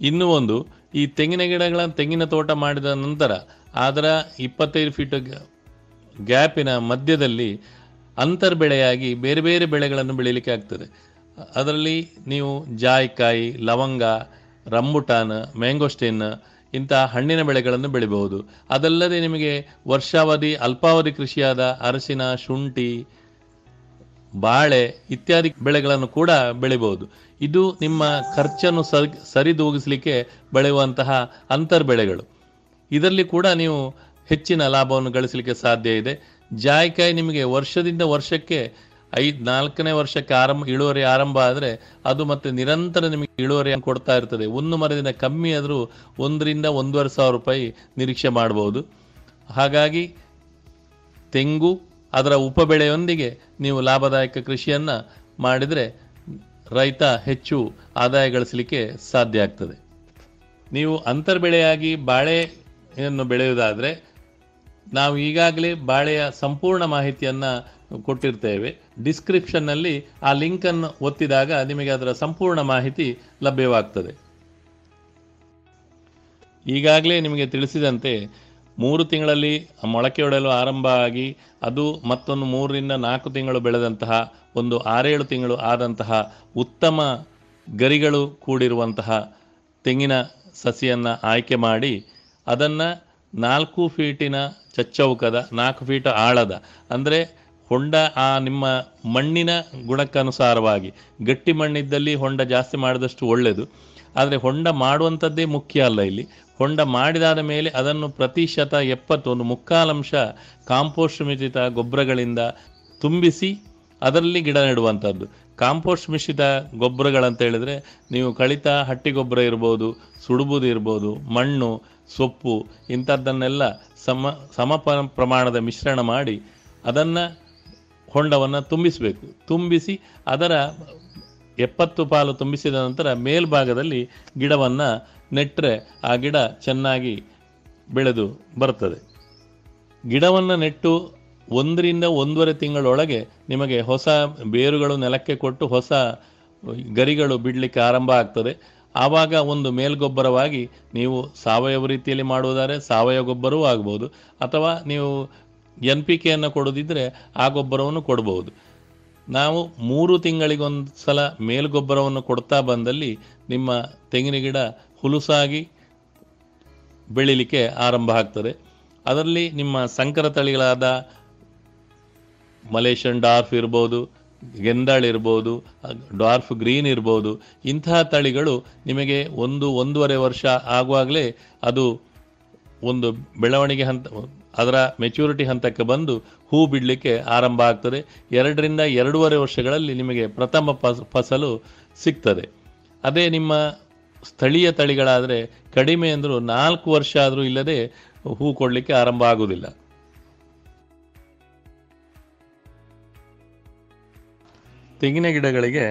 S8: ಇನ್ನೂ ಒಂದು, ಈ ತೆಂಗಿನ ಗಿಡಗಳ ತೆಂಗಿನ ತೋಟ ಮಾಡಿದ ನಂತರ ಅದರ ಇಪ್ಪತ್ತೈದು ಫೀಟ್ ಗ್ಯಾಪಿನ ಮಧ್ಯದಲ್ಲಿ ಅಂತರ್ ಬೆಳೆಯಾಗಿ ಬೇರೆ ಬೇರೆ ಬೆಳೆಗಳನ್ನು ಬೆಳೀಲಿಕ್ಕೆ ಆಗ್ತದೆ. ಅದರಲ್ಲಿ ನೀವು ಜಾಯಿಕಾಯಿ, ಲವಂಗ, ರಂಬುಟಾನ್ ಮ್ಯಾಂಗೋಸ್ಟೇನ್ ಇಂತಹ ಹಣ್ಣಿನ ಬೆಳೆಗಳನ್ನು ಬೆಳಿಬಹುದು. ಅದಲ್ಲದೆ ನಿಮಗೆ ವರ್ಷಾವಧಿ, ಅಲ್ಪಾವಧಿ ಕೃಷಿಯಾದ ಅರಸಿನ ಶುಂಠಿ ಬಾಳೆ ಇತ್ಯಾದಿ ಬೆಳೆಗಳನ್ನು ಕೂಡ ಬೆಳಿಬಹುದು. ಇದು ನಿಮ್ಮ ಖರ್ಚನ್ನು ಸರಿ, ಸರಿದೂಗಿಸಲಿಕ್ಕೆ ಬೆಳೆಯುವಂತಹ ಅಂತರ್ ಬೆಳೆಗಳು ಇದರಲ್ಲಿ ಕೂಡ ನೀವು ಹೆಚ್ಚಿನ ಲಾಭವನ್ನು ಗಳಿಸಲಿಕ್ಕೆ ಸಾಧ್ಯ ಇದೆ. ಜಾಯಿಕಾಯಿ ನಿಮಗೆ ವರ್ಷದಿಂದ ವರ್ಷಕ್ಕೆ ಐದು, ನಾಲ್ಕನೇ ವರ್ಷಕ್ಕೆ ಆರಂಭ, ಇಳುವರಿ ಆರಂಭ ಆದರೆ ಅದು ಮತ್ತೆ ನಿರಂತರ ನಿಮಗೆ ಇಳುವರಿ ಕೊಡ್ತಾ ಇರ್ತದೆ. ಒಂದು ಮರದಿಂದ ಕಮ್ಮಿ ಆದರೂ ಒಂದರಿಂದ ಒಂದೂವರೆ ಸಾವಿರ ರೂಪಾಯಿ ನಿರೀಕ್ಷೆ ಮಾಡಬಹುದು. ಹಾಗಾಗಿ ತೆಂಗು ಅದರ ಉಪಬೆಳೆಯೊಂದಿಗೆ ನೀವು ಲಾಭದಾಯಕ ಕೃಷಿಯನ್ನು ಮಾಡಿದರೆ ರೈತ ಹೆಚ್ಚು ಆದಾಯ ಗಳಿಸಲಿಕ್ಕೆ ಸಾಧ್ಯ ಆಗ್ತದೆ. ನೀವು ಅಂತರ್ಬೆಳೆಯಾಗಿ ಬಾಳೆಯನ್ನು ಬೆಳೆಯುವುದಾದರೆ ನಾವು ಈಗಾಗಲೇ ಬಾಳೆಯ ಸಂಪೂರ್ಣ ಮಾಹಿತಿಯನ್ನು ಕೊಟ್ಟಿರ್ತೇವೆ. ಡಿಸ್ಕ್ರಿಪ್ಷನ್ನಲ್ಲಿ ಆ ಲಿಂಕನ್ನು ಒತ್ತಿದಾಗ ನಿಮಗೆ ಅದರ ಸಂಪೂರ್ಣ ಮಾಹಿತಿ ಲಭ್ಯವಾಗ್ತದೆ. ಈಗಾಗಲೇ ನಿಮಗೆ ತಿಳಿಸಿದಂತೆ ಮೂರು ತಿಂಗಳಲ್ಲಿ ಮೊಳಕೆಯೊಡೆಯಲು ಆರಂಭ ಆಗಿ ಅದು ಮತ್ತೊಂದು ಮೂರರಿಂದ ನಾಲ್ಕು ತಿಂಗಳು ಬೆಳೆದಂತಹ ಒಂದು ಆರೇಳು ತಿಂಗಳು ಆದಂತಹ ಉತ್ತಮ ಗರಿಗಳು ಕೂಡಿರುವಂತಹ ತೆಂಗಿನ ಸಸಿಯನ್ನು ಆಯ್ಕೆ ಮಾಡಿ ಅದನ್ನು ನಾಲ್ಕು ಫೀಟಿನ ಚಚ್ಚೌಕದ, ನಾಲ್ಕು ಫೀಟ್ ಆಳದ, ಅಂದರೆ ಹೊಂಡ ಆ ನಿಮ್ಮ ಮಣ್ಣಿನ ಗುಣಕ್ಕನುಸಾರವಾಗಿ, ಗಟ್ಟಿ ಮಣ್ಣಿದ್ದಲ್ಲಿ ಹೊಂಡ ಜಾಸ್ತಿ ಮಾಡಿದಷ್ಟು ಒಳ್ಳೆಯದು ಆದರೆ ಹೊಂಡ ಮಾಡುವಂಥದ್ದೇ ಮುಖ್ಯ ಅಲ್ಲ ಇಲ್ಲಿ. ಹೊಂಡ ಮಾಡಿದಾದ ಮೇಲೆ ಅದನ್ನು ಪ್ರತಿಶತ ಎಪ್ಪತ್ತು, ಒಂದು ಮುಕ್ಕಾಲಂಶ ಕಾಂಪೋಸ್ಟ್ ಮಿಶ್ರಿತ ಗೊಬ್ಬರಗಳಿಂದ ತುಂಬಿಸಿ ಅದರಲ್ಲಿ ಗಿಡ ನೆಡುವಂಥದ್ದು. ಕಾಂಪೋಸ್ಟ್ ಮಿಶ್ರಿತ ಗೊಬ್ಬರಗಳಂತ ಹೇಳಿದರೆ ನೀವು ಕಳಿತ ಹಟ್ಟಿ ಗೊಬ್ಬರ ಇರ್ಬೋದು, ಸುಡುಬುದು ಇರ್ಬೋದು, ಮಣ್ಣು, ಸೊಪ್ಪು ಇಂಥದ್ದನ್ನೆಲ್ಲ ಸಮ ಸಮ ಪ್ರಮಾಣದ ಮಿಶ್ರಣ ಮಾಡಿ ಅದನ್ನು ಹೊಂಡವನ್ನು ತುಂಬಿಸಬೇಕು. ತುಂಬಿಸಿ ಅದರ ಎಪ್ಪತ್ತು ಪಾಲು ತುಂಬಿಸಿದ ನಂತರ ಮೇಲ್ಭಾಗದಲ್ಲಿ ಗಿಡವನ್ನು ನೆಟ್ಟರೆ ಆ ಗಿಡ ಚೆನ್ನಾಗಿ ಬೆಳೆದು ಬರ್ತದೆ ಗಿಡವನ್ನು ನೆಟ್ಟು ಒಂದರಿಂದ ಒಂದೂವರೆ ತಿಂಗಳೊಳಗೆ ನಿಮಗೆ ಹೊಸ ಬೇರುಗಳು ನೆಲಕ್ಕೆ ಕೊಟ್ಟು ಹೊಸ ಗರಿಗಳು ಬಿಡಲಿಕ್ಕೆ ಆರಂಭ ಆಗ್ತದೆ. ಆವಾಗ ಒಂದು ಮೇಲ್ಗೊಬ್ಬರವಾಗಿ ನೀವು ಸಾವಯವ ರೀತಿಯಲ್ಲಿ ಮಾಡುವುದಾದರೆ ಸಾವಯವ ಗೊಬ್ಬರವೂ ಆಗ್ಬೋದು. ಅಥವಾ ನೀವು ಎನ್ ಪಿ ಕೆಯನ್ನು ಕೊಡೋದಿದ್ದರೆ ಆ ಗೊಬ್ಬರವನ್ನು ಕೊಡ್ಬೋದು. ನಾವು ಮೂರು ತಿಂಗಳಿಗೊಂದು ಸಲ ಮೇಲ್ಗೊಬ್ಬರವನ್ನು ಕೊಡ್ತಾ ಬಂದಲ್ಲಿ ನಿಮ್ಮ ತೆಂಗಿನ ಗಿಡ ಹುಲುಸಾಗಿ ಬೆಳಿಲಿಕ್ಕೆ ಆರಂಭ ಆಗ್ತದೆ. ಅದರಲ್ಲಿ ನಿಮ್ಮ ಸಂಕರ ತಳಿಗಳಾದ ಮಲೇಷಿಯನ್ ಡಾರ್ಫ್ ಇರ್ಬೋದು, ಗೆಂದಾಳ್ ಇರ್ಬೋದು, ಡಾರ್ಫ್ ಗ್ರೀನ್ ಇರ್ಬೋದು ಇಂತಹ ತಳಿಗಳು ನಿಮಗೆ ಒಂದು ಒಂದೂವರೆ ವರ್ಷ ಆಗುವಾಗಲೇ ಅದು ಒಂದು ಬೆಳವಣಿಗೆ ಹಂತ, ಅದರ ಮೆಚ್ಯೂರಿಟಿ ಹಂತಕ್ಕೆ ಬಂದು ಹೂ ಬಿಡಲಿಕ್ಕೆ ಆರಂಭ ಆಗ್ತದೆ. ಎರಡರಿಂದ ಎರಡೂವರೆ ವರ್ಷಗಳಲ್ಲಿ ನಿಮಗೆ ಪ್ರಥಮ ಫಸ, ಫಸಲು ಸಿಗ್ತದೆ. ಅದೇ ನಿಮ್ಮ ಸ್ಥಳೀಯ ತಳಿಗಳಾದರೆ ಕಡಿಮೆ ಅಂದರೂ ನಾಲ್ಕು ವರ್ಷ ಆದರೂ ಇಲ್ಲದೆ ಹೂ ಕೊಡಲಿಕ್ಕೆ ಆರಂಭ ಆಗುವುದಿಲ್ಲ ತೆಂಗಿನ ಗಿಡಗಳಿಗೆ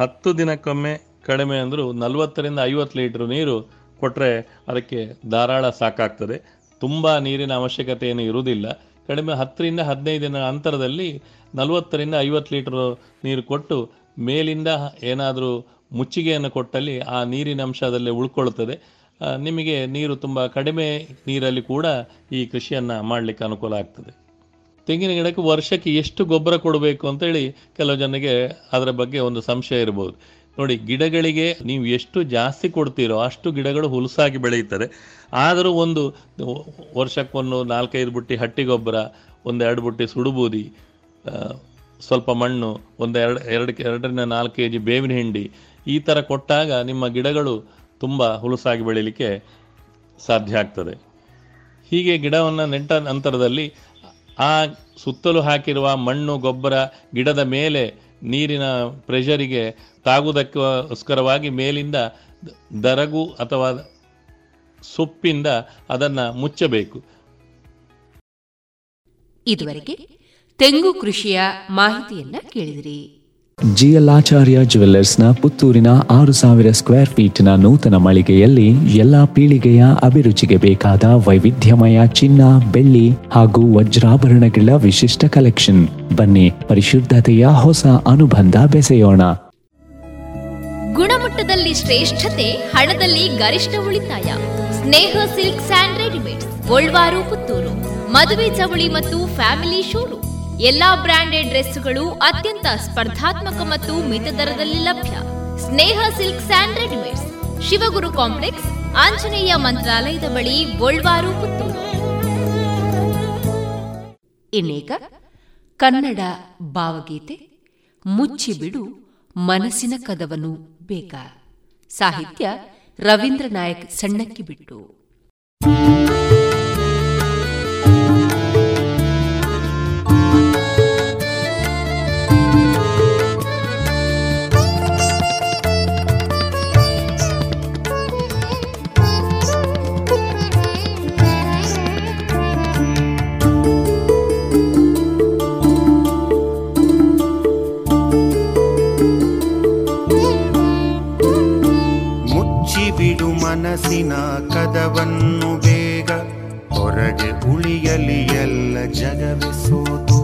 S8: ಹತ್ತು ದಿನಕ್ಕೊಮ್ಮೆ ಕಡಿಮೆ ಅಂದರೂ ನಲವತ್ತರಿಂದ ಐವತ್ತು ಲೀಟ್ರ್ ನೀರು ಕೊಟ್ಟರೆ ಅದಕ್ಕೆ ಧಾರಾಳ ಸಾಕಾಗ್ತದೆ. ತುಂಬ ನೀರಿನ ಅವಶ್ಯಕತೆ ಏನು ಇರುವುದಿಲ್ಲ. ಕಡಿಮೆ ಹತ್ತರಿಂದ ಹದಿನೈದು ದಿನ ಅಂತರದಲ್ಲಿ ನಲವತ್ತರಿಂದ ಐವತ್ತು ಲೀಟರ್ ನೀರು ಕೊಟ್ಟು ಮೇಲಿಂದ ಏನಾದರೂ ಮುಚ್ಚಿಗೆಯನ್ನು ಕೊಟ್ಟಲ್ಲಿ ಆ ನೀರಿನ ಅಂಶದಲ್ಲೇ ಉಳ್ಕೊಳ್ತದೆ ನಿಮಗೆ ನೀರು ತುಂಬ ಕಡಿಮೆ ನೀರಲ್ಲಿ ಕೂಡ ಈ ಕೃಷಿಯನ್ನು ಮಾಡಲಿಕ್ಕೆ ಅನುಕೂಲ ಆಗ್ತದೆ. ತೆಂಗಿನ ಗಿಡಕ್ಕೆ ವರ್ಷಕ್ಕೆ ಎಷ್ಟು ಗೊಬ್ಬರ ಕೊಡಬೇಕು ಅಂತೇಳಿ ಕೆಲವು ಜನರಿಗೆ ಅದರ ಬಗ್ಗೆ ಒಂದು ಸಂಶಯ ಇರ್ಬೋದು ನೋಡಿ, ಗಿಡಗಳಿಗೆ ನೀವು ಎಷ್ಟು ಜಾಸ್ತಿ ಕೊಡ್ತೀರೋ ಅಷ್ಟು ಗಿಡಗಳು ಹುಲಸಾಗಿ ಬೆಳೆಯುತ್ತದೆ ಆದರೂ ಒಂದು ವರ್ಷಕ್ಕೊಂದು ನಾಲ್ಕೈದು ಬುಟ್ಟಿ ಹಟ್ಟಿ ಗೊಬ್ಬರ ಒಂದು ಎರಡು ಬುಟ್ಟಿ ಸುಡುಬೂದಿ ಸ್ವಲ್ಪ ಮಣ್ಣು ಒಂದು ಎರಡು ಎರಡು ಎರಡರಿಂದ ನಾಲ್ಕು ಕೆ ಜಿ ಬೇವಿನ ಹಿಂಡಿ ಈ ಥರ ಕೊಟ್ಟಾಗ ನಿಮ್ಮ ಗಿಡಗಳು ತುಂಬ ಹುಲುಸಾಗಿ ಬೆಳೀಲಿಕ್ಕೆ ಸಾಧ್ಯ ಆಗ್ತದೆ. ಹೀಗೆ ಗಿಡವನ್ನು ನೆಟ್ಟ ನಂತರದಲ್ಲಿ ಆ ಸುತ್ತಲೂ ಹಾಕಿರುವ ಮಣ್ಣು, ಗೊಬ್ಬರ, ಗಿಡದ ಮೇಲೆ ನೀರಿನ ಪ್ರೆಷರಿಗೆ ತಾಗುವುದಕ್ಕೋಸ್ಕರವಾಗಿ ಮೇಲಿಂದ ದರಗು ಅಥವಾ ಸೊಪ್ಪಿಂದ ಅದನ್ನು ಮುಚ್ಚಬೇಕು.
S1: ಇದುವರೆಗೆ ತೆಂಗು ಕೃಷಿಯ ಮಾಹಿತಿಯನ್ನ ಕೇಳಿದಿರಿ.
S2: ಜಿಯಲಾಚಾರ್ಯ ಜುವೆಲ್ಲರ್ಸ್ನ ಪುತ್ತೂರಿನ ಆರು ಸಾವಿರ ಸ್ಕ್ವೇರ್ ಫೀಟ್ನ ನೂತನ ಮಳಿಗೆಯಲ್ಲಿ ಎಲ್ಲಾ ಪೀಳಿಗೆಯ ಅಭಿರುಚಿಗೆ ಬೇಕಾದ ವೈವಿಧ್ಯಮಯ ಚಿನ್ನ ಬೆಳ್ಳಿ ಹಾಗೂ ವಜ್ರಾಭರಣಗಳ ವಿಶಿಷ್ಟ ಕಲೆಕ್ಷನ್ ಬನ್ನಿ ಪರಿಶುದ್ಧತೆಯ ಹೊಸ ಅನುಬಂಧ ಬೆಸೆಯೋಣ.
S3: ಗುಣಮಟ್ಟದಲ್ಲಿ ಶ್ರೇಷ್ಠತೆ ಹಣದಲ್ಲಿ ಗರಿಷ್ಠ ಉಳಿತಾಯ. Sneha silks and readymade Golwar, Puttur. ಮದುವೆ ಚವಳಿ ಮತ್ತು ಫ್ಯಾಮಿಲಿ ಶೋರೂಮ್. ಎಲ್ಲಾ ಬ್ರಾಂಡೆಡ್ ಡ್ರೆಸ್ಗಳು ಅತ್ಯಂತ ಸ್ಪರ್ಧಾತ್ಮಕ ಮತ್ತು ಮಿತ ದರದಲ್ಲಿ ಲಭ್ಯ. Sneha silk and readymades, Shivaguru complex, Anjaneya ಮಂತ್ರಾಲಯದ ಬಳಿ ಗೋಲ್ವಾರು, ಪುತ್ತೂರು.
S1: ಇನ್ನೀಗ ಕನ್ನಡ ಭಾವಗೀತೆ, ಮುಚ್ಚಿಬಿಡು ಮನಸ್ಸಿನ ಕದವನು ಬೇಕಾ ಸಾಹಿತ್ಯ ರವೀಂದ್ರ ನಾಯಕ್ ಸಣ್ಣಕ್ಕಿ ಬಿಟ್ಟು.
S9: ಮನಸ್ಸಿನ ಕದವನ್ನು ಬೇಗ ಹೊರಗೆ ಉಳಿಯಲಿ ಎಲ್ಲ ಜಗವೇ ಸೋತು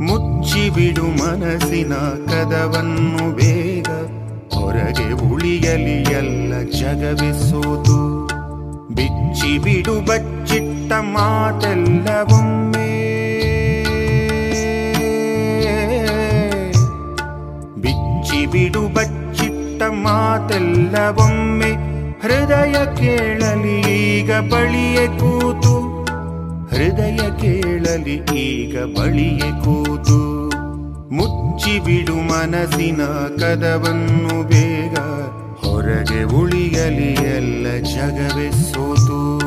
S9: ಮುಚ್ಚಿಬಿಡು ಮನಸ್ಸಿನ ಕದವನ್ನು ಬೇಗ ಹೊರಗೆ ಉಳಿಯಲಿ ಎಲ್ಲ ಜಗವೇ ಸೋತು ಬಿಚ್ಚಿ ಬಿಡು ಬಚ್ಚಿಟ್ಟ ಮಾತೆಲ್ಲವೊಮ್ಮೆ. ಬಿಚ್ಚಿ ಬಿಡು ಬಚ್ಚಿಟ್ಟ ಮಾತೆಲ್ಲವೊಮ್ಮೆ. ಹೃದಯ ಕೇಳಲಿ ಈಗ ಬಳಿಯೇ ಕೂತು. ಹೃದಯ ಕೇಳಲಿ ಈಗ ಬಳಿಯೇ ಕೂತು. ಮುಚ್ಚಿ ಬಿಡು ಮನಸ್ಸಿನ ಕದವನ್ನು ಬೇಗ. ಹೊರಗೆ ಉಳಿಯಲಿ ಎಲ್ಲ ಜಗವೇ ಸೋತು.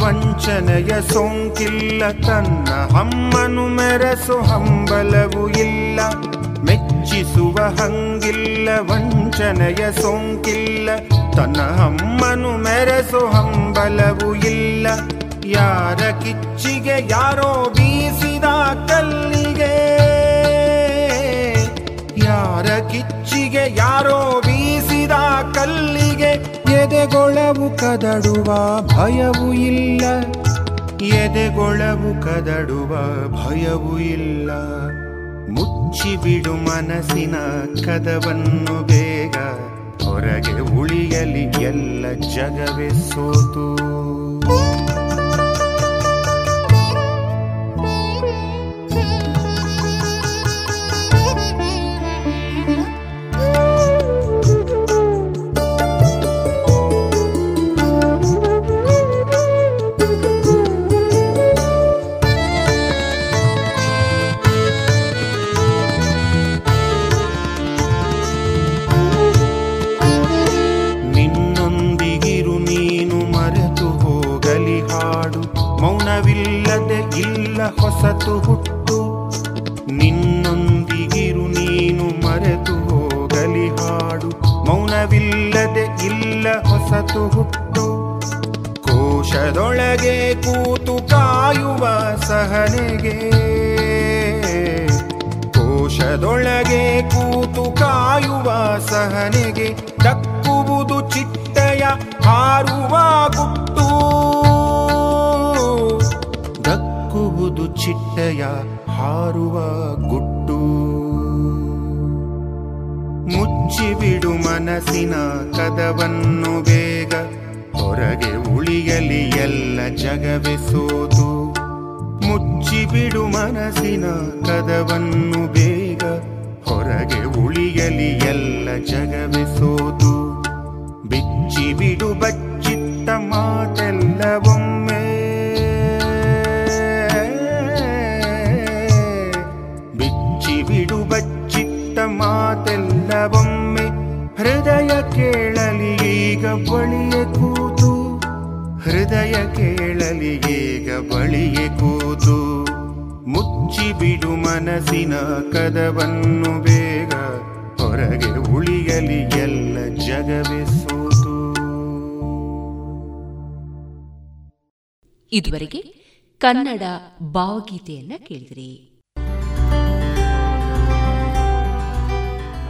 S9: ವಂಚನೆಯ ಸೋಂಕಿಲ್ಲ ತನ್ನ ಹಮ್ಮನು ಮೆರೆಸು ಹಂಬಲವು ಇಲ್ಲ ಮೆಚ್ಚಿಸುವ ಹಂಗಿಲ್ಲ ವಂಚನೆಯ ಸೋಂಕಿಲ್ಲ ತನ್ನ ಹಮ್ಮನು ಮೆರೆಸು ಹಂಬಲವು ಇಲ್ಲ ಯಾರ ಕಿಚ್ಚಿಗೆ ಯಾರೋ ಬೀಸಿದ ಕಲ್ಲಿಗೆ ಯಾರ ಕಿಚ್ಚಿಗೆ ಯಾರೋ ಕಲ್ಲಿಗೆ ಎದೆಗೊಳವು ಕದಡುವ ಭಯವು ಇಲ್ಲ. ಎದೆಗೊಳವು ಕದಡುವ ಭಯವು ಇಲ್ಲ. ಮುಚ್ಚಿಬಿಡು ಮನಸ್ಸಿನ ಕದವನ್ನು ಬೇಗ. ಹೊರಗೆ ಉಳಿಯಲಿ ಎಲ್ಲ ಜಗವೇ ಸೋತು. ಹೊಸತು ಹುಟ್ಟು. ನಿನ್ನೊಂದಿಗಿರು ನೀನು ಮರೆತು ಹೋಗಲಿ ಹಾಡು. ಮೌನವಿಲ್ಲದೆ ಇಲ್ಲ ಹೊಸತು ಹುಟ್ಟು. ಕೋಶದೊಳಗೆ ಕೂತು ಕಾಯುವ ಸಹನೆಗೆ. ಕೋಶದೊಳಗೆ ಕೂತು ಕಾಯುವ ಸಹನೆಗೆ. ದಕ್ಕುವುದು ಚಿಟ್ಟೆಯ ಹಾರುವ ಗುಟ್ಟು. ಚಿಟ್ಟೆಯ ಹಾರುವ ಗುಟ್ಟು. ಮುಚ್ಚ ಮುಚ್ಚಿಬಿಡು ಮನಸ್ಸಿನ ಕದವನ್ನು ಬೇಗ. ಹೊರಗೆ ಉಳಿಯಲಿ ಎಲ್ಲ ಜಗವೇ ಸೋತು. ಮುಚ್ಚಿಬಿಡು ಮನಸ್ಸಿನ ಕದವನ್ನು ಬೇಗ. ಹೊರಗೆ ಉಳಿಯಲಿ ಎಲ್ಲ ಜಗವೇ ಸೋತು. ಬಿಚ್ಚಿ ಬಿಡು ಹೃದಯ ಕೇಳಲಿ ಈಗ ಬಳಿಯ ಕೂತು. ಹೃದಯ ಕೇಳಲಿ ಈಗ ಬಳಿಯ ಕೂತು. ಮುಚ್ಚಿ ಬಿಡು ಮನಸ್ಸಿನ ಕದವನ್ನು ಬೇಗ. ಹೊರಗೆ ಉಳಿಯಲಿ ಎಲ್ಲ ಜಗವೇ
S1: ಇದುವರೆಗೆ ಕನ್ನಡ ಭಾವಗೀತೆಯನ್ನ ಕೇಳಿದ್ರಿ.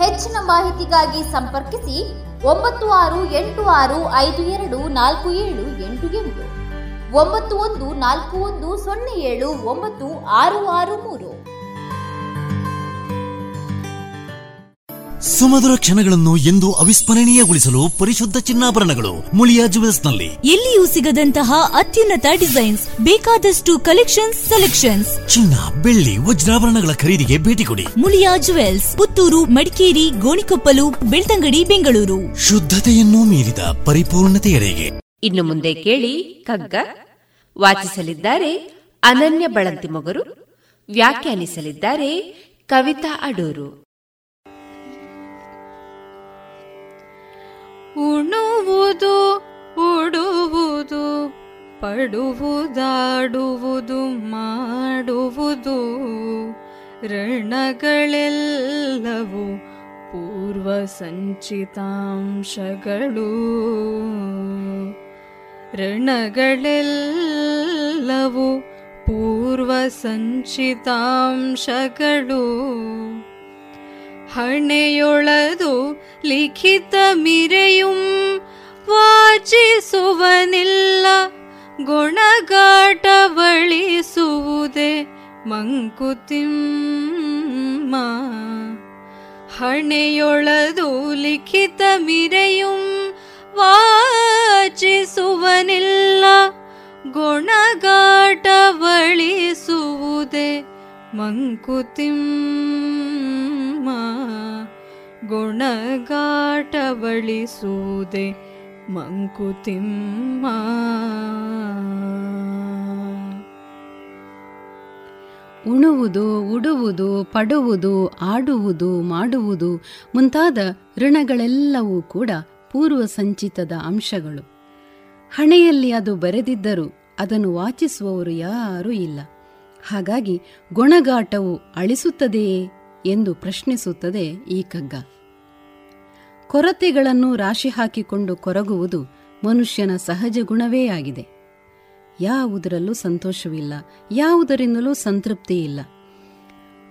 S3: ಹೆಚ್ಚಿನ ಮಾಹಿತಿಗಾಗಿ ಸಂಪರ್ಕಿಸಿ ಒಂಬತ್ತು ಆರು ಎಂಟು ಆರು ಐದು ಎರಡು ನಾಲ್ಕು ಏಳು ಎಂಟು ಎಂಟು. ಒಂಬತ್ತು ಒಂದು ನಾಲ್ಕು ಒಂದು ಸೊನ್ನೆ ಏಳು ಒಂಬತ್ತು ಆರು ಆರು ಮೂರು.
S10: ಸುಮಧುರ ಕ್ಷಣಗಳನ್ನು ಎಂದು ಅವಿಸ್ಮರಣೀಯಗೊಳಿಸಲು ಪರಿಶುದ್ಧ ಚಿನ್ನಾಭರಣಗಳು ಮುಳಿಯಾ ಜುವೆಲ್ಸ್ನಲ್ಲಿ
S11: ಎಲ್ಲಿಯೂ ಸಿಗದಂತಹ ಅತ್ಯುನ್ನತ ಡಿಸೈನ್ಸ್ ಬೇಕಾದಷ್ಟು ಕಲೆಕ್ಷನ್ಸ್ ಸೆಲೆಕ್ಷನ್ಸ್.
S10: ಚಿನ್ನ ಬೆಳ್ಳಿ ವಜ್ರಾಭರಣಗಳ ಖರೀದಿಗೆ ಭೇಟಿ ಕೊಡಿ.
S11: ಮುಳಿಯಾ ಜುವೆಲ್ಸ್ ಪುತ್ತೂರು ಮಡಿಕೇರಿ ಗೋಣಿಕೊಪ್ಪಲು ಬೆಳ್ತಂಗಡಿ ಬೆಂಗಳೂರು.
S10: ಶುದ್ಧತೆಯನ್ನು ಮೀರಿದ ಪರಿಪೂರ್ಣತೆಯರಿಗೆ
S1: ಇನ್ನು ಮುಂದೆ ಕೇಳಿ ಕಗ್ಗ ವಾಚಿಸಲಿದ್ದಾರೆ ಅನನ್ಯ ಬಳಂತಿ ಮೊಗರು. ವ್ಯಾಖ್ಯಾನಿಸಲಿದ್ದಾರೆ ಕವಿತಾ ಅಡೂರು.
S12: ಉಣುವುದು ಉಡುವುದು ಪಡುವುದಾಡುವುದು ಮಾಡುವುದು ಋಣಗಳೆಲ್ಲವೂ ಪೂರ್ವ ಸಂಚಿತಾಂಶಗಳು ಋಣಗಳೆಲ್ಲವೂ ಪೂರ್ವ ಸಂಚಿತಾಂಶಗಳು ಹಣೆಯೊಳದು ಲಿಖಿತ ಮಿರೆಯುಂ ವಾಚಿಸುವನಿಲ್ಲ ಗುಣಗಾಟವಳಿಸುವುದೇ ಮಂಕುತಿಮ್ಮ. ಹಣೆಯೊಳದು ಲಿಖಿತ ಮಿರೆಯುಂ ವಾಚಿಸುವನಿಲ್ಲ ಗುಣಗಾಟವಳಿಸುವುದೇ ಮಂಕುತಿಮ್ಮ. ಗುಣಗಾಟವಳಿಸುವುದೇ ಮಂಕುತಿಮ್ಮ.
S13: ಉಣುವುದು, ಉಡುವುದು, ಪಡುವುದು, ಆಡುವುದು, ಮಾಡುವುದು ಮುಂತಾದ ಋಣಗಳೆಲ್ಲವೂ ಕೂಡ ಪೂರ್ವ ಸಂಚಿತದ ಅಂಶಗಳು. ಹಣೆಯಲ್ಲಿ ಅದು ಬರೆದಿದ್ದರೂ ಅದನ್ನು ವಾಚಿಸುವವರು ಯಾರೂ ಇಲ್ಲ. ಹಾಗಾಗಿ ಗುಣಗಾಟವು ಅಳಿಸುತ್ತದೆಯೇ? ಎಂದು ಪ್ರಶ್ನಿಸುತ್ತದೆ ಈ ಕಗ್ಗ. ಕೊರತೆಗಳನ್ನು ರಾಶಿ ಹಾಕಿಕೊಂಡು ಕೊರಗುವುದು ಮನುಷ್ಯನ ಸಹಜ ಗುಣವೇ ಆಗಿದೆ. ಯಾವುದರಲ್ಲೂ ಸಂತೋಷವಿಲ್ಲ, ಯಾವುದರಿಂದಲೂ ಸಂತೃಪ್ತಿ ಇಲ್ಲ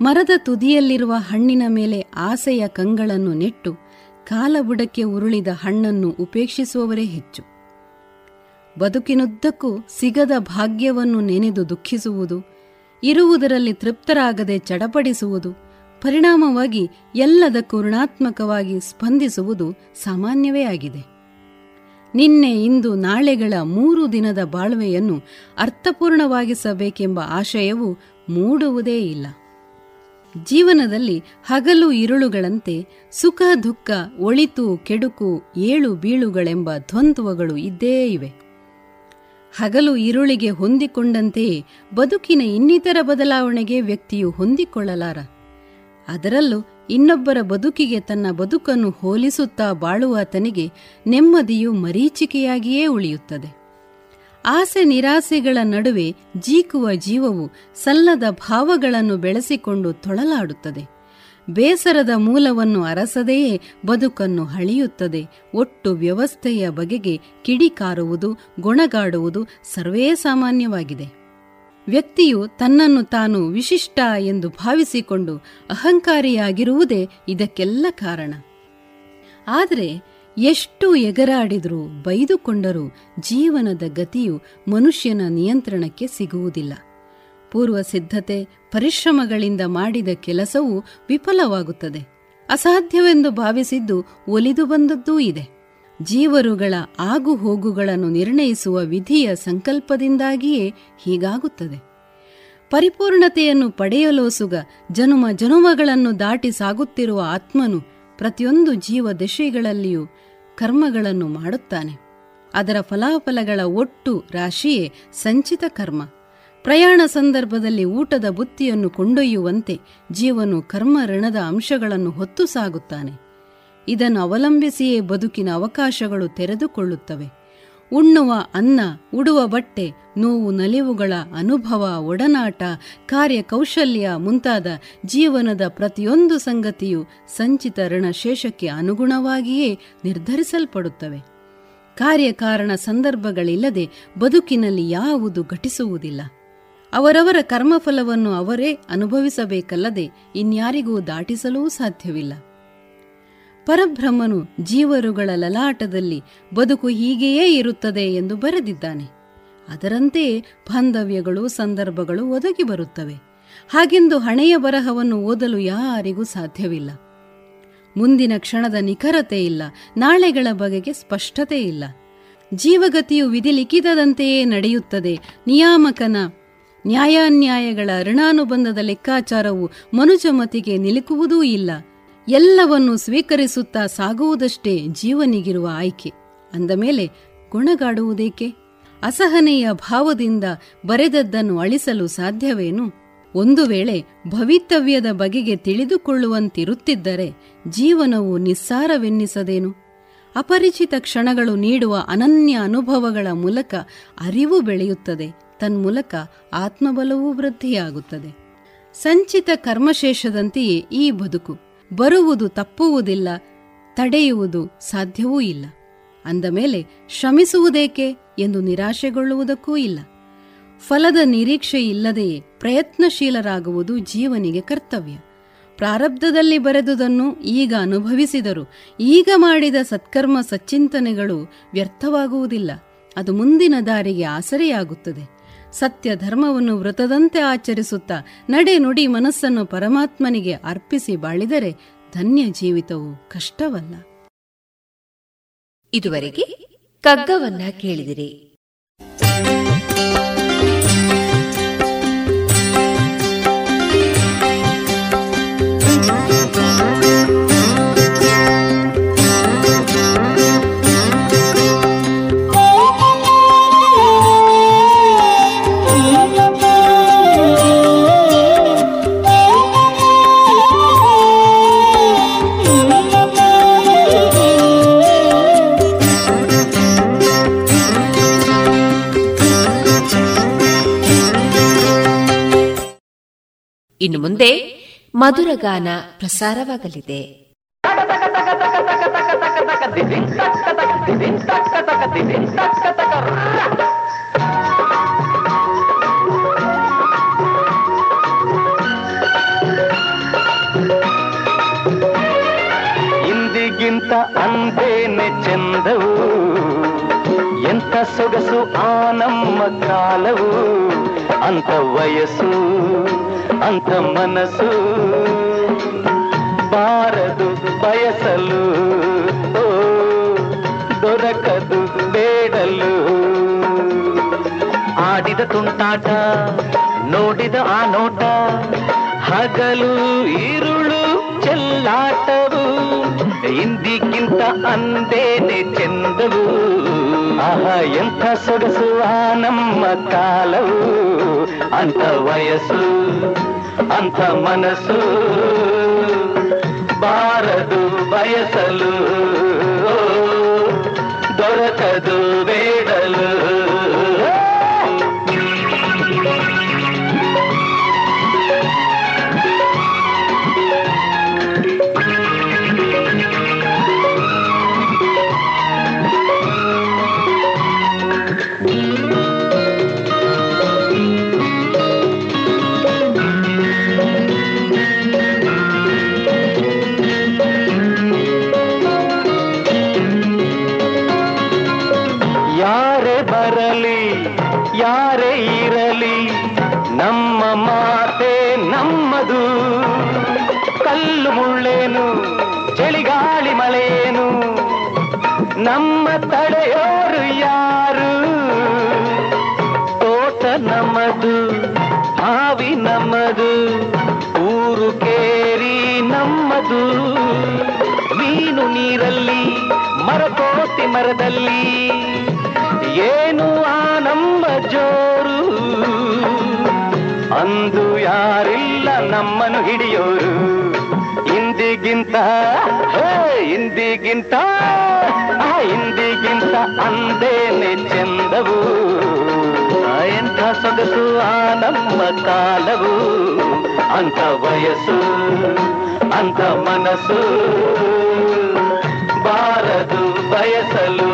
S13: ಮರದ ತುದಿಯಲ್ಲಿರುವ ಹಣ್ಣಿನ ಮೇಲೆ ಆಸೆಯ ಕಂಗಳನ್ನು ನೆಟ್ಟು ಕಾಲಬುಡಕ್ಕೆ ಉರುಳಿದ ಹಣ್ಣನ್ನು ಉಪೇಕ್ಷಿಸುವವರೇ ಹೆಚ್ಚು. ಬದುಕಿನುದ್ದಕ್ಕೂ ಸಿಗದ ಭಾಗ್ಯವನ್ನು ನೆನೆದು ದುಃಖಿಸುವುದು, ಇರುವುದರಲ್ಲಿ ತೃಪ್ತರಾಗದೆ ಚಡಪಡಿಸುವುದು ಪರಿಣಾಮವಾಗಿ ಎಲ್ಲದಕ್ಕೂ ಋಣಾತ್ಮಕವಾಗಿ ಸ್ಪಂದಿಸುವುದು ಸಾಮಾನ್ಯವೇ ಆಗಿದೆ. ನಿನ್ನೆ ಇಂದು ನಾಳೆಗಳ ಮೂರು ದಿನದ ಬಾಳ್ವೆಯನ್ನು ಅರ್ಥಪೂರ್ಣವಾಗಿಸಬೇಕೆಂಬ ಆಶಯವು ಮೂಡುವುದೇ ಇಲ್ಲ. ಜೀವನದಲ್ಲಿ ಹಗಲು ಇರುಳುಗಳಂತೆ ಸುಖ ದುಃಖ ಒಳಿತು ಕೆಡುಕು ಏಳು ಬೀಳುಗಳೆಂಬ ದ್ವಂದ್ವಗಳು ಇದ್ದೇ ಇವೆ. ಹಗಲು ಇರುಳಿಗೆ ಹೊಂದಿಕೊಂಡಂತೆಯೇ ಬದುಕಿನ ಇನ್ನಿತರ ಬದಲಾವಣೆಗೆ ವ್ಯಕ್ತಿಯು ಹೊಂದಿಕೊಳ್ಳಲಾರ. ಅದರಲ್ಲೂ ಇನ್ನೊಬ್ಬರ ಬದುಕಿಗೆ ತನ್ನ ಬದುಕನ್ನು ಹೋಲಿಸುತ್ತಾ ಬಾಳುವ ತನಿಗೆ ನೆಮ್ಮದಿಯು ಮರೀಚಿಕೆಯಾಗಿಯೇ ಉಳಿಯುತ್ತದೆ. ಆಸೆ ನಿರಾಸೆಗಳ ನಡುವೆ ಜೀಕುವ ಜೀವವು ಸಲ್ಲದ ಭಾವಗಳನ್ನು ಬೆಳೆಸಿಕೊಂಡು ತೊಳಲಾಡುತ್ತದೆ. ಬೇಸರದ ಮೂಲವನ್ನು ಅರಸದೆಯೇ ಬದುಕನ್ನು ಹಳಿಯುತ್ತದೆ ಒಟ್ಟು ವ್ಯವಸ್ಥೆಯ ಬಗೆಗೆ ಕಿಡಿಕಾರುವುದು, ಗೊಣಗಾಡುವುದು ಸರ್ವೇ ಸಾಮಾನ್ಯವಾಗಿದೆ. ವ್ಯಕ್ತಿಯು ತನ್ನನ್ನು ತಾನು ವಿಶಿಷ್ಟ ಎಂದು ಭಾವಿಸಿಕೊಂಡು ಅಹಂಕಾರಿಯಾಗಿರುವುದೇ ಇದಕ್ಕೆಲ್ಲ ಕಾರಣ. ಆದರೆ ಎಷ್ಟು ಎಗರಾಡಿದರೂ, ಬೈದುಕೊಂಡರೂ ಜೀವನದ ಗತಿಯು ಮನುಷ್ಯನ ನಿಯಂತ್ರಣಕ್ಕೆ ಸಿಗುವುದಿಲ್ಲ. ಪೂರ್ವ ಸಿದ್ಧತೆ ಪರಿಶ್ರಮಗಳಿಂದ ಮಾಡಿದ ಕೆಲಸವು ವಿಫಲವಾಗುತ್ತದೆ. ಅಸಾಧ್ಯವೆಂದು ಭಾವಿಸಿದ್ದು ಒಲಿದು ಬಂದದ್ದೂ ಇದೆ. ಜೀವರುಗಳ ಆಗು ಹೋಗುಗಳನ್ನು ನಿರ್ಣಯಿಸುವ ವಿಧಿಯ ಸಂಕಲ್ಪದಿಂದಾಗಿಯೇ ಹೀಗಾಗುತ್ತದೆ. ಪರಿಪೂರ್ಣತೆಯನ್ನು ಪಡೆಯಲೋಸುಗ ಜನುಮ ಜನುಮಗಳನ್ನು ದಾಟಿ ಸಾಗುತ್ತಿರುವ ಆತ್ಮನು ಪ್ರತಿಯೊಂದು ಜೀವ ದಶೆಗಳಲ್ಲಿಯೂ ಕರ್ಮಗಳನ್ನು ಮಾಡುತ್ತಾನೆ. ಅದರ ಫಲಾಫಲಗಳ ಒಟ್ಟು ರಾಶಿಯೇ ಸಂಚಿತ ಕರ್ಮ. ಪ್ರಯಾಣ ಸಂದರ್ಭದಲ್ಲಿ ಊಟದ ಬುತ್ತಿಯನ್ನು ಕೊಂಡೊಯ್ಯುವಂತೆ ಜೀವನು ಕರ್ಮ ಋಣದ ಅಂಶಗಳನ್ನು ಹೊತ್ತು ಸಾಗುತ್ತಾನೆ. ಇದನ್ನು ಅವಲಂಬಿಸಿಯೇ ಬದುಕಿನ ಅವಕಾಶಗಳು ತೆರೆದುಕೊಳ್ಳುತ್ತವೆ. ಉಣ್ಣುವ ಅನ್ನ, ಉಡುವ ಬಟ್ಟೆ, ನೋವು ನಲಿವುಗಳ ಅನುಭವ, ಒಡನಾಟ, ಕಾರ್ಯಕೌಶಲ್ಯ ಮುಂತಾದ ಜೀವನದ ಪ್ರತಿಯೊಂದು ಸಂಗತಿಯು ಸಂಚಿತ ಋಣಶೇಷಕ್ಕೆ ಅನುಗುಣವಾಗಿಯೇ ನಿರ್ಧರಿಸಲ್ಪಡುತ್ತವೆ. ಕಾರ್ಯಕಾರಣ ಸಂದರ್ಭಗಳಿಲ್ಲದೆ ಬದುಕಿನಲ್ಲಿ ಯಾವುದು ಘಟಿಸುವುದಿಲ್ಲ. ಅವರವರ ಕರ್ಮಫಲವನ್ನು ಅವರೇ ಅನುಭವಿಸಬೇಕಲ್ಲದೆ ಇನ್ಯಾರಿಗೂ ದಾಟಿಸಲೂ ಸಾಧ್ಯವಿಲ್ಲ. ಪರಬ್ರಹ್ಮನು ಜೀವರುಗಳ ಲಲಾಟದಲ್ಲಿ ಬದುಕು ಹೀಗೆಯೇ ಇರುತ್ತದೆ ಎಂದು ಬರೆದಿದ್ದಾನೆ. ಅದರಂತೆಯೇ ಬಾಂಧವ್ಯಗಳು, ಸಂದರ್ಭಗಳು ಒದಗಿ ಬರುತ್ತವೆ. ಹಾಗೆಂದು ಹಣೆಯ ಬರಹವನ್ನು ಓದಲು ಯಾರಿಗೂ ಸಾಧ್ಯವಿಲ್ಲ. ಮುಂದಿನ ಕ್ಷಣದ ನಿಖರತೆ ಇಲ್ಲ, ನಾಳೆಗಳ ಬಗೆಗೆ ಸ್ಪಷ್ಟತೆ ಇಲ್ಲ. ಜೀವಗತಿಯು ವಿಧಿಲಿಖಿತದಂತೆಯೇ ನಡೆಯುತ್ತದೆ. ನಿಯಾಮಕನ ನ್ಯಾಯಾನ್ಯಾಯಗಳ ಋಣಾನುಬಂಧದ ಲೆಕ್ಕಾಚಾರವು ಮನುಜಮತಿಗೆ ನಿಲುಕುವುದೂ ಇಲ್ಲ. ಎಲ್ಲವನ್ನು ಸ್ವೀಕರಿಸುತ್ತಾ ಸಾಗುವುದಷ್ಟೇ ಜೀವನಿಗಿರುವ ಆಯ್ಕೆ. ಅಂದ ಮೇಲೆ ಗುಣಗಾಡುವುದೇಕೆ? ಅಸಹನೆಯ ಭಾವದಿಂದ ಬರೆದದ್ದನ್ನು ಅಳಿಸಲು ಸಾಧ್ಯವೇನು? ಒಂದು ವೇಳೆ ಭವಿತವ್ಯದ ಬಗೆಗೆ ತಿಳಿದುಕೊಳ್ಳುವಂತಿರುತ್ತಿದ್ದರೆ ಜೀವನವು ನಿಸ್ಸಾರವೆನ್ನಿಸದೇನು? ಅಪರಿಚಿತ ಕ್ಷಣಗಳು ನೀಡುವ ಅನನ್ಯ ಅನುಭವಗಳ ಮೂಲಕ ಅರಿವು ಬೆಳೆಯುತ್ತದೆ. ತನ್ಮೂಲಕ ಆತ್ಮಬಲವೂ ವೃದ್ಧಿಯಾಗುತ್ತದೆ. ಸಂಚಿತ ಕರ್ಮಶೇಷದಂತೆಯೇ ಈ ಬದುಕು. ಬರುವುದು ತಪ್ಪುವುದಿಲ್ಲ, ತಡೆಯುವುದು ಸಾಧ್ಯವೂ ಇಲ್ಲ. ಅಂದ ಮೇಲೆ ಶ್ರಮಿಸುವುದೇಕೆ ಎಂದು ನಿರಾಶೆಗೊಳ್ಳುವುದಕ್ಕೂ ಇಲ್ಲ. ಫಲದ ನಿರೀಕ್ಷೆ ಇಲ್ಲದೆಯೇ ಪ್ರಯತ್ನಶೀಲರಾಗುವುದು ಜೀವನಿಗೆ ಕರ್ತವ್ಯ. ಪ್ರಾರಬ್ಧದಲ್ಲಿ ಬರೆದುದನ್ನು ಈಗ ಅನುಭವಿಸಿದರು ಈಗ ಮಾಡಿದ ಸತ್ಕರ್ಮ ಸಚ್ಚಿಂತನೆಗಳು ವ್ಯರ್ಥವಾಗುವುದಿಲ್ಲ. ಅದು ಮುಂದಿನ ದಾರಿಗೆ ಆಸರೆಯಾಗುತ್ತದೆ. ಸತ್ಯ ಧರ್ಮವನ್ನು ವ್ರತದಂತೆ ಆಚರಿಸುತ್ತಾ ನಡೆ ನುಡಿ ಮನಸ್ಸನ್ನು ಪರಮಾತ್ಮನಿಗೆ ಅರ್ಪಿಸಿ ಬಾಳಿದರೆ ಧನ್ಯ ಜೀವಿತವು ಕಷ್ಟವಲ್ಲ.
S1: ಇದುವರೆಗೆ ಕಗ್ಗವನ್ನ ಕೇಳಿದಿರಿ. ಇನ್ನು ಮುಂದೆ ಮಧುರಗಾನ ಪ್ರಸಾರವಾಗಲಿದೆ.
S14: ಇಂದಿಗಿಂತ ಅಂದೇನೆ ಚಂದವು ಎಂತ ಸೊಗಸು ಆ ನಮ್ಮ ಕಾಲವು ಅಂತ ವಯಸ್ಸು. ಅಂತ ಮನಸ್ಸು. ಬಾರದು ಬಯಸಲು. ಓ ದೊರಕದು ಬೇಡಲು. ಆಡಿದ ತುಂಟಾಟ ನೋಡಿದ ಆ ನೋಟ ಹಗಲು ಇರುಳು ಚೆಲ್ಲಾಟವು ಇಂದಿಗಿಂತ ಅಂದೇನೆ ಚೆಂದವು ಆಹಾ ಎಂಥ ಸೊಗಸು ಆ ನಮ್ಮ ಕಾಲವು ಅಂತ ವಯಸ್ಸು ಅಂಥ ಮನಸ್ಸು ಬಾರದು ಬಯಸಲು ದೊರಕದು ಬೇಡಲು ನಮ್ಮನ್ನು ಹಿಡಿಯೋರು ಇಂದಿಗಿಂತ ಹೇ, ಇಂದಿಗಿಂತ ಆ ಇಂದಿಗಿಂತ ಅಂದೇನೆ ಚೆಂದವು ಆ ಎಂಥ ಸೊಗಸು ಆ ನಮ್ಮ ಕಾಲವು ಅಂತ ವಯಸ್ಸು ಅಂತ ಮನಸ್ಸು ಬಾರದು ಬಯಸಲು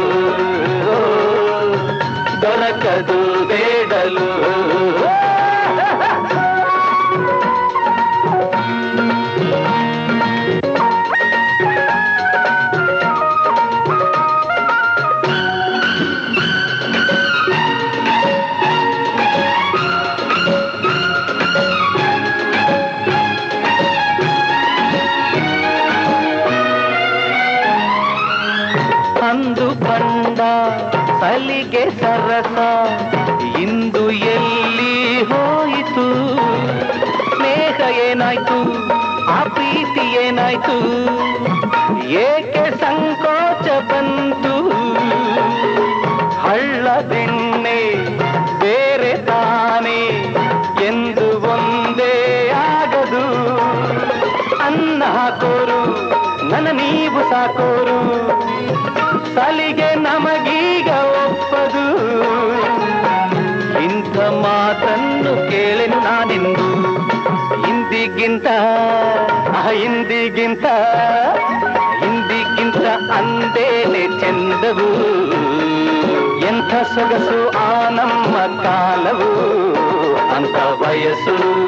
S14: ದೊರಕದು ಬೇಡಲು ಸಲಿಗೆ ನಮಗೀಗ ಒಪ್ಪದು. ಇಂಥ ಮಾತನ್ನು ಕೇಳೆನು ನಾನೆಂದು. ಇಂದಿಗಿಂತ ಆ ಇಂದಿಗಿಂತ ಇಂದಿಗಿಂತ ಅಂದೇನೆ ಚೆಂದವು. ಎಂಥ ಸೊಗಸು ಆ ನಮ್ಮ ಕಾಲವು. ಅಂತ ವಯಸ್ಸು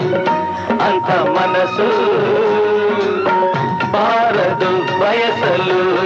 S14: ಅಂತ ಮನಸ್ಸು. ಬಾರದು ಬಯಸಲು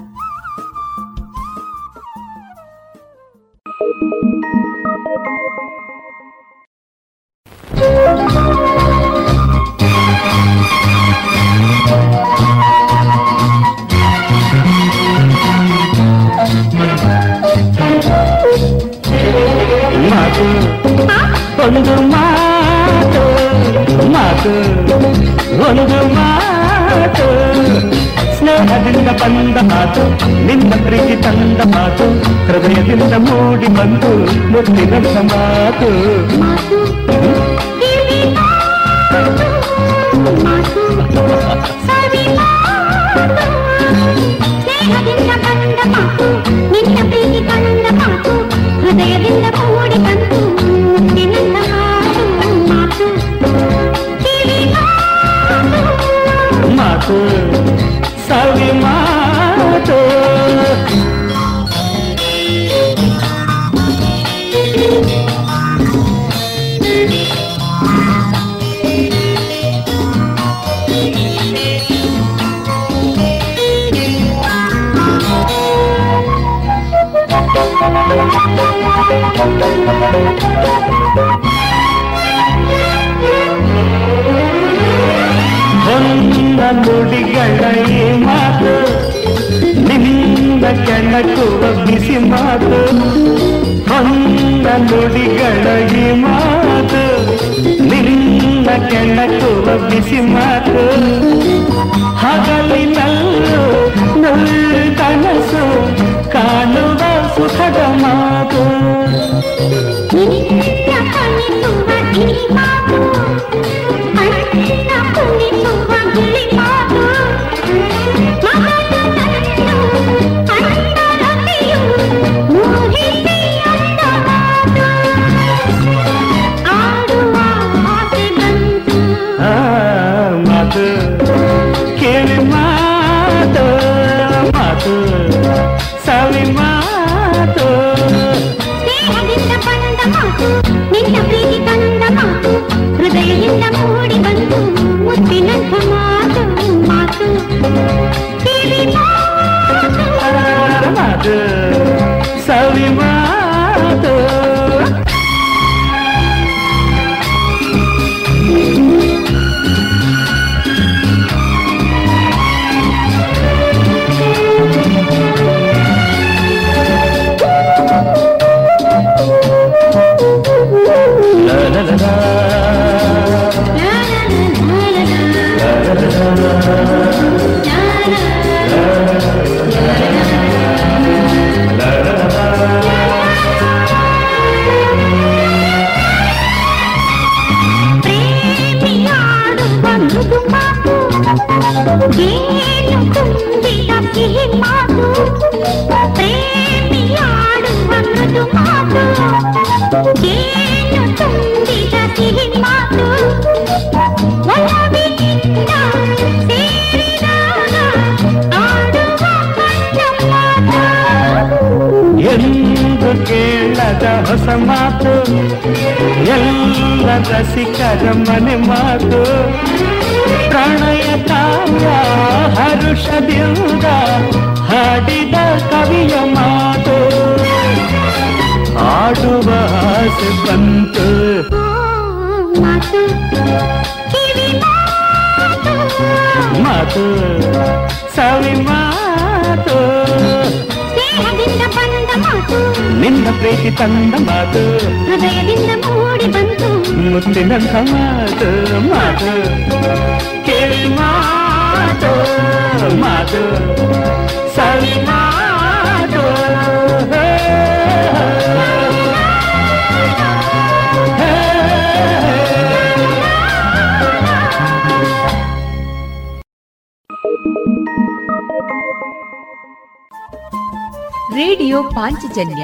S14: ಬಂದ ಮಾತು ನಿನ್ನ ಪ್ರೀತಿ ತಂದ ಮಾತು ಹೃದಯದಿಂದ ಮೂಡಿ ಬಂದು ಮುತ್ತಿನ ಮಾತು
S15: ಹೊನ್ನ ನುಡಿಗಳೇ ಮಾತು, ನಿನ್ನ ಕೆಣಕುವ ಬಿಸಿ ಮಾತು. ಹೊನ್ನ ನುಡಿಗಳೇ ಮಾತು, ನಿನ್ನ ಕೆಣಕುವ ಬಿಸಿ ಮಾತು. ಹಗಲಿನಲ್ಲೂ ನನ್ನ ಕನಸು ಕಾಣುವ ಸುಖದ ಮಾತು ಕಂದ ಮಾತು
S16: ಹೃದಯದಿಂದ ಮೂಡಿ
S15: ಬಂತು ಮುತ್ತಿನಂಥ ಮಾತು ಮಾತು ಕೇಳಿ ಮಾತು ಮಾತು ಸವಿ ಮಾತು
S17: ರೇಡಿಯೋ ಪಾಂಚಜನ್ಯ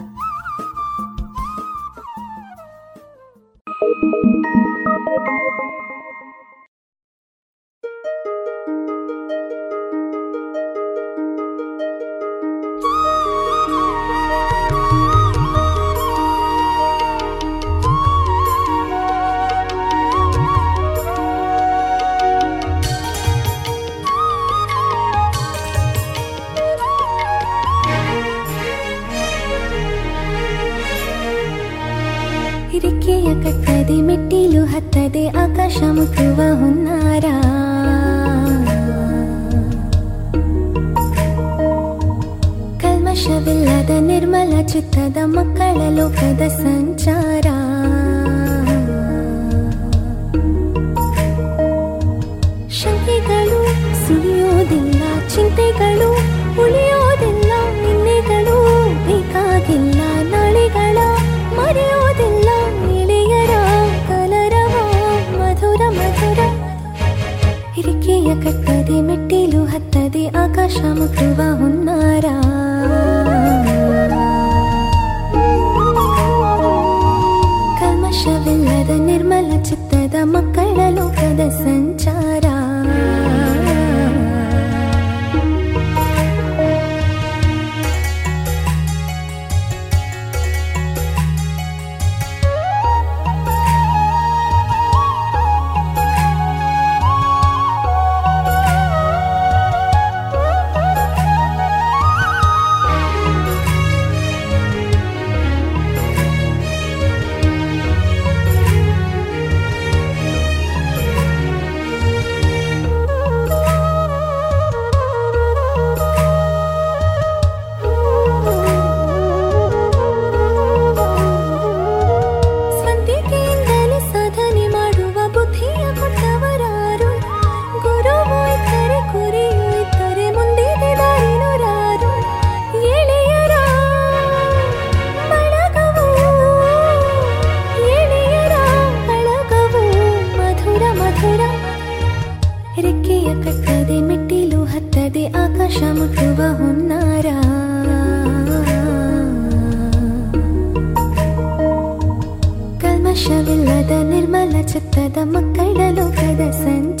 S18: ಸುತ್ತದ ಮಕ್ಕಳಲು ಕದ
S17: ಸಂಚ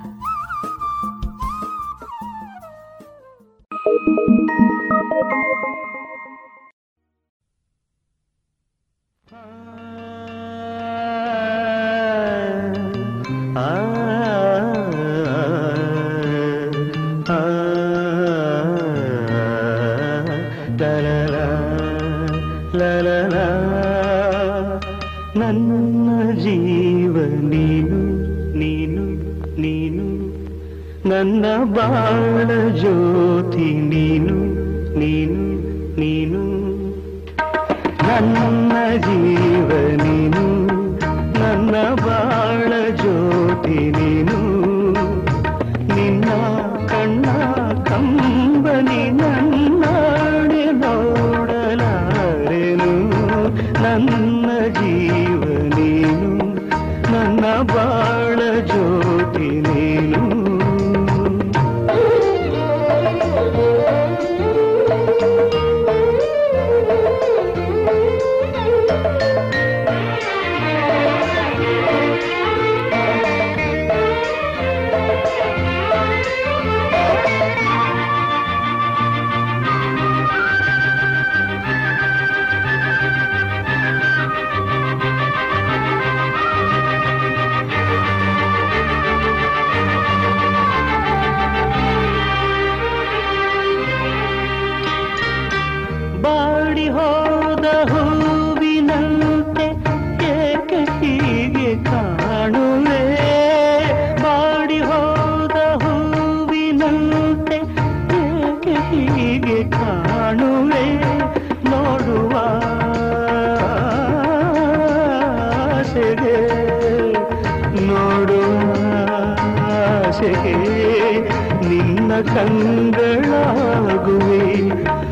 S15: ನನ್ನ ಕಂಗಳಾಗುವೆ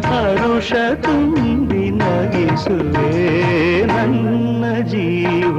S15: ಹರುಷ ತುಂಬಿ ನಗಿಸುವೆ ನನ್ನ ಜೀವ.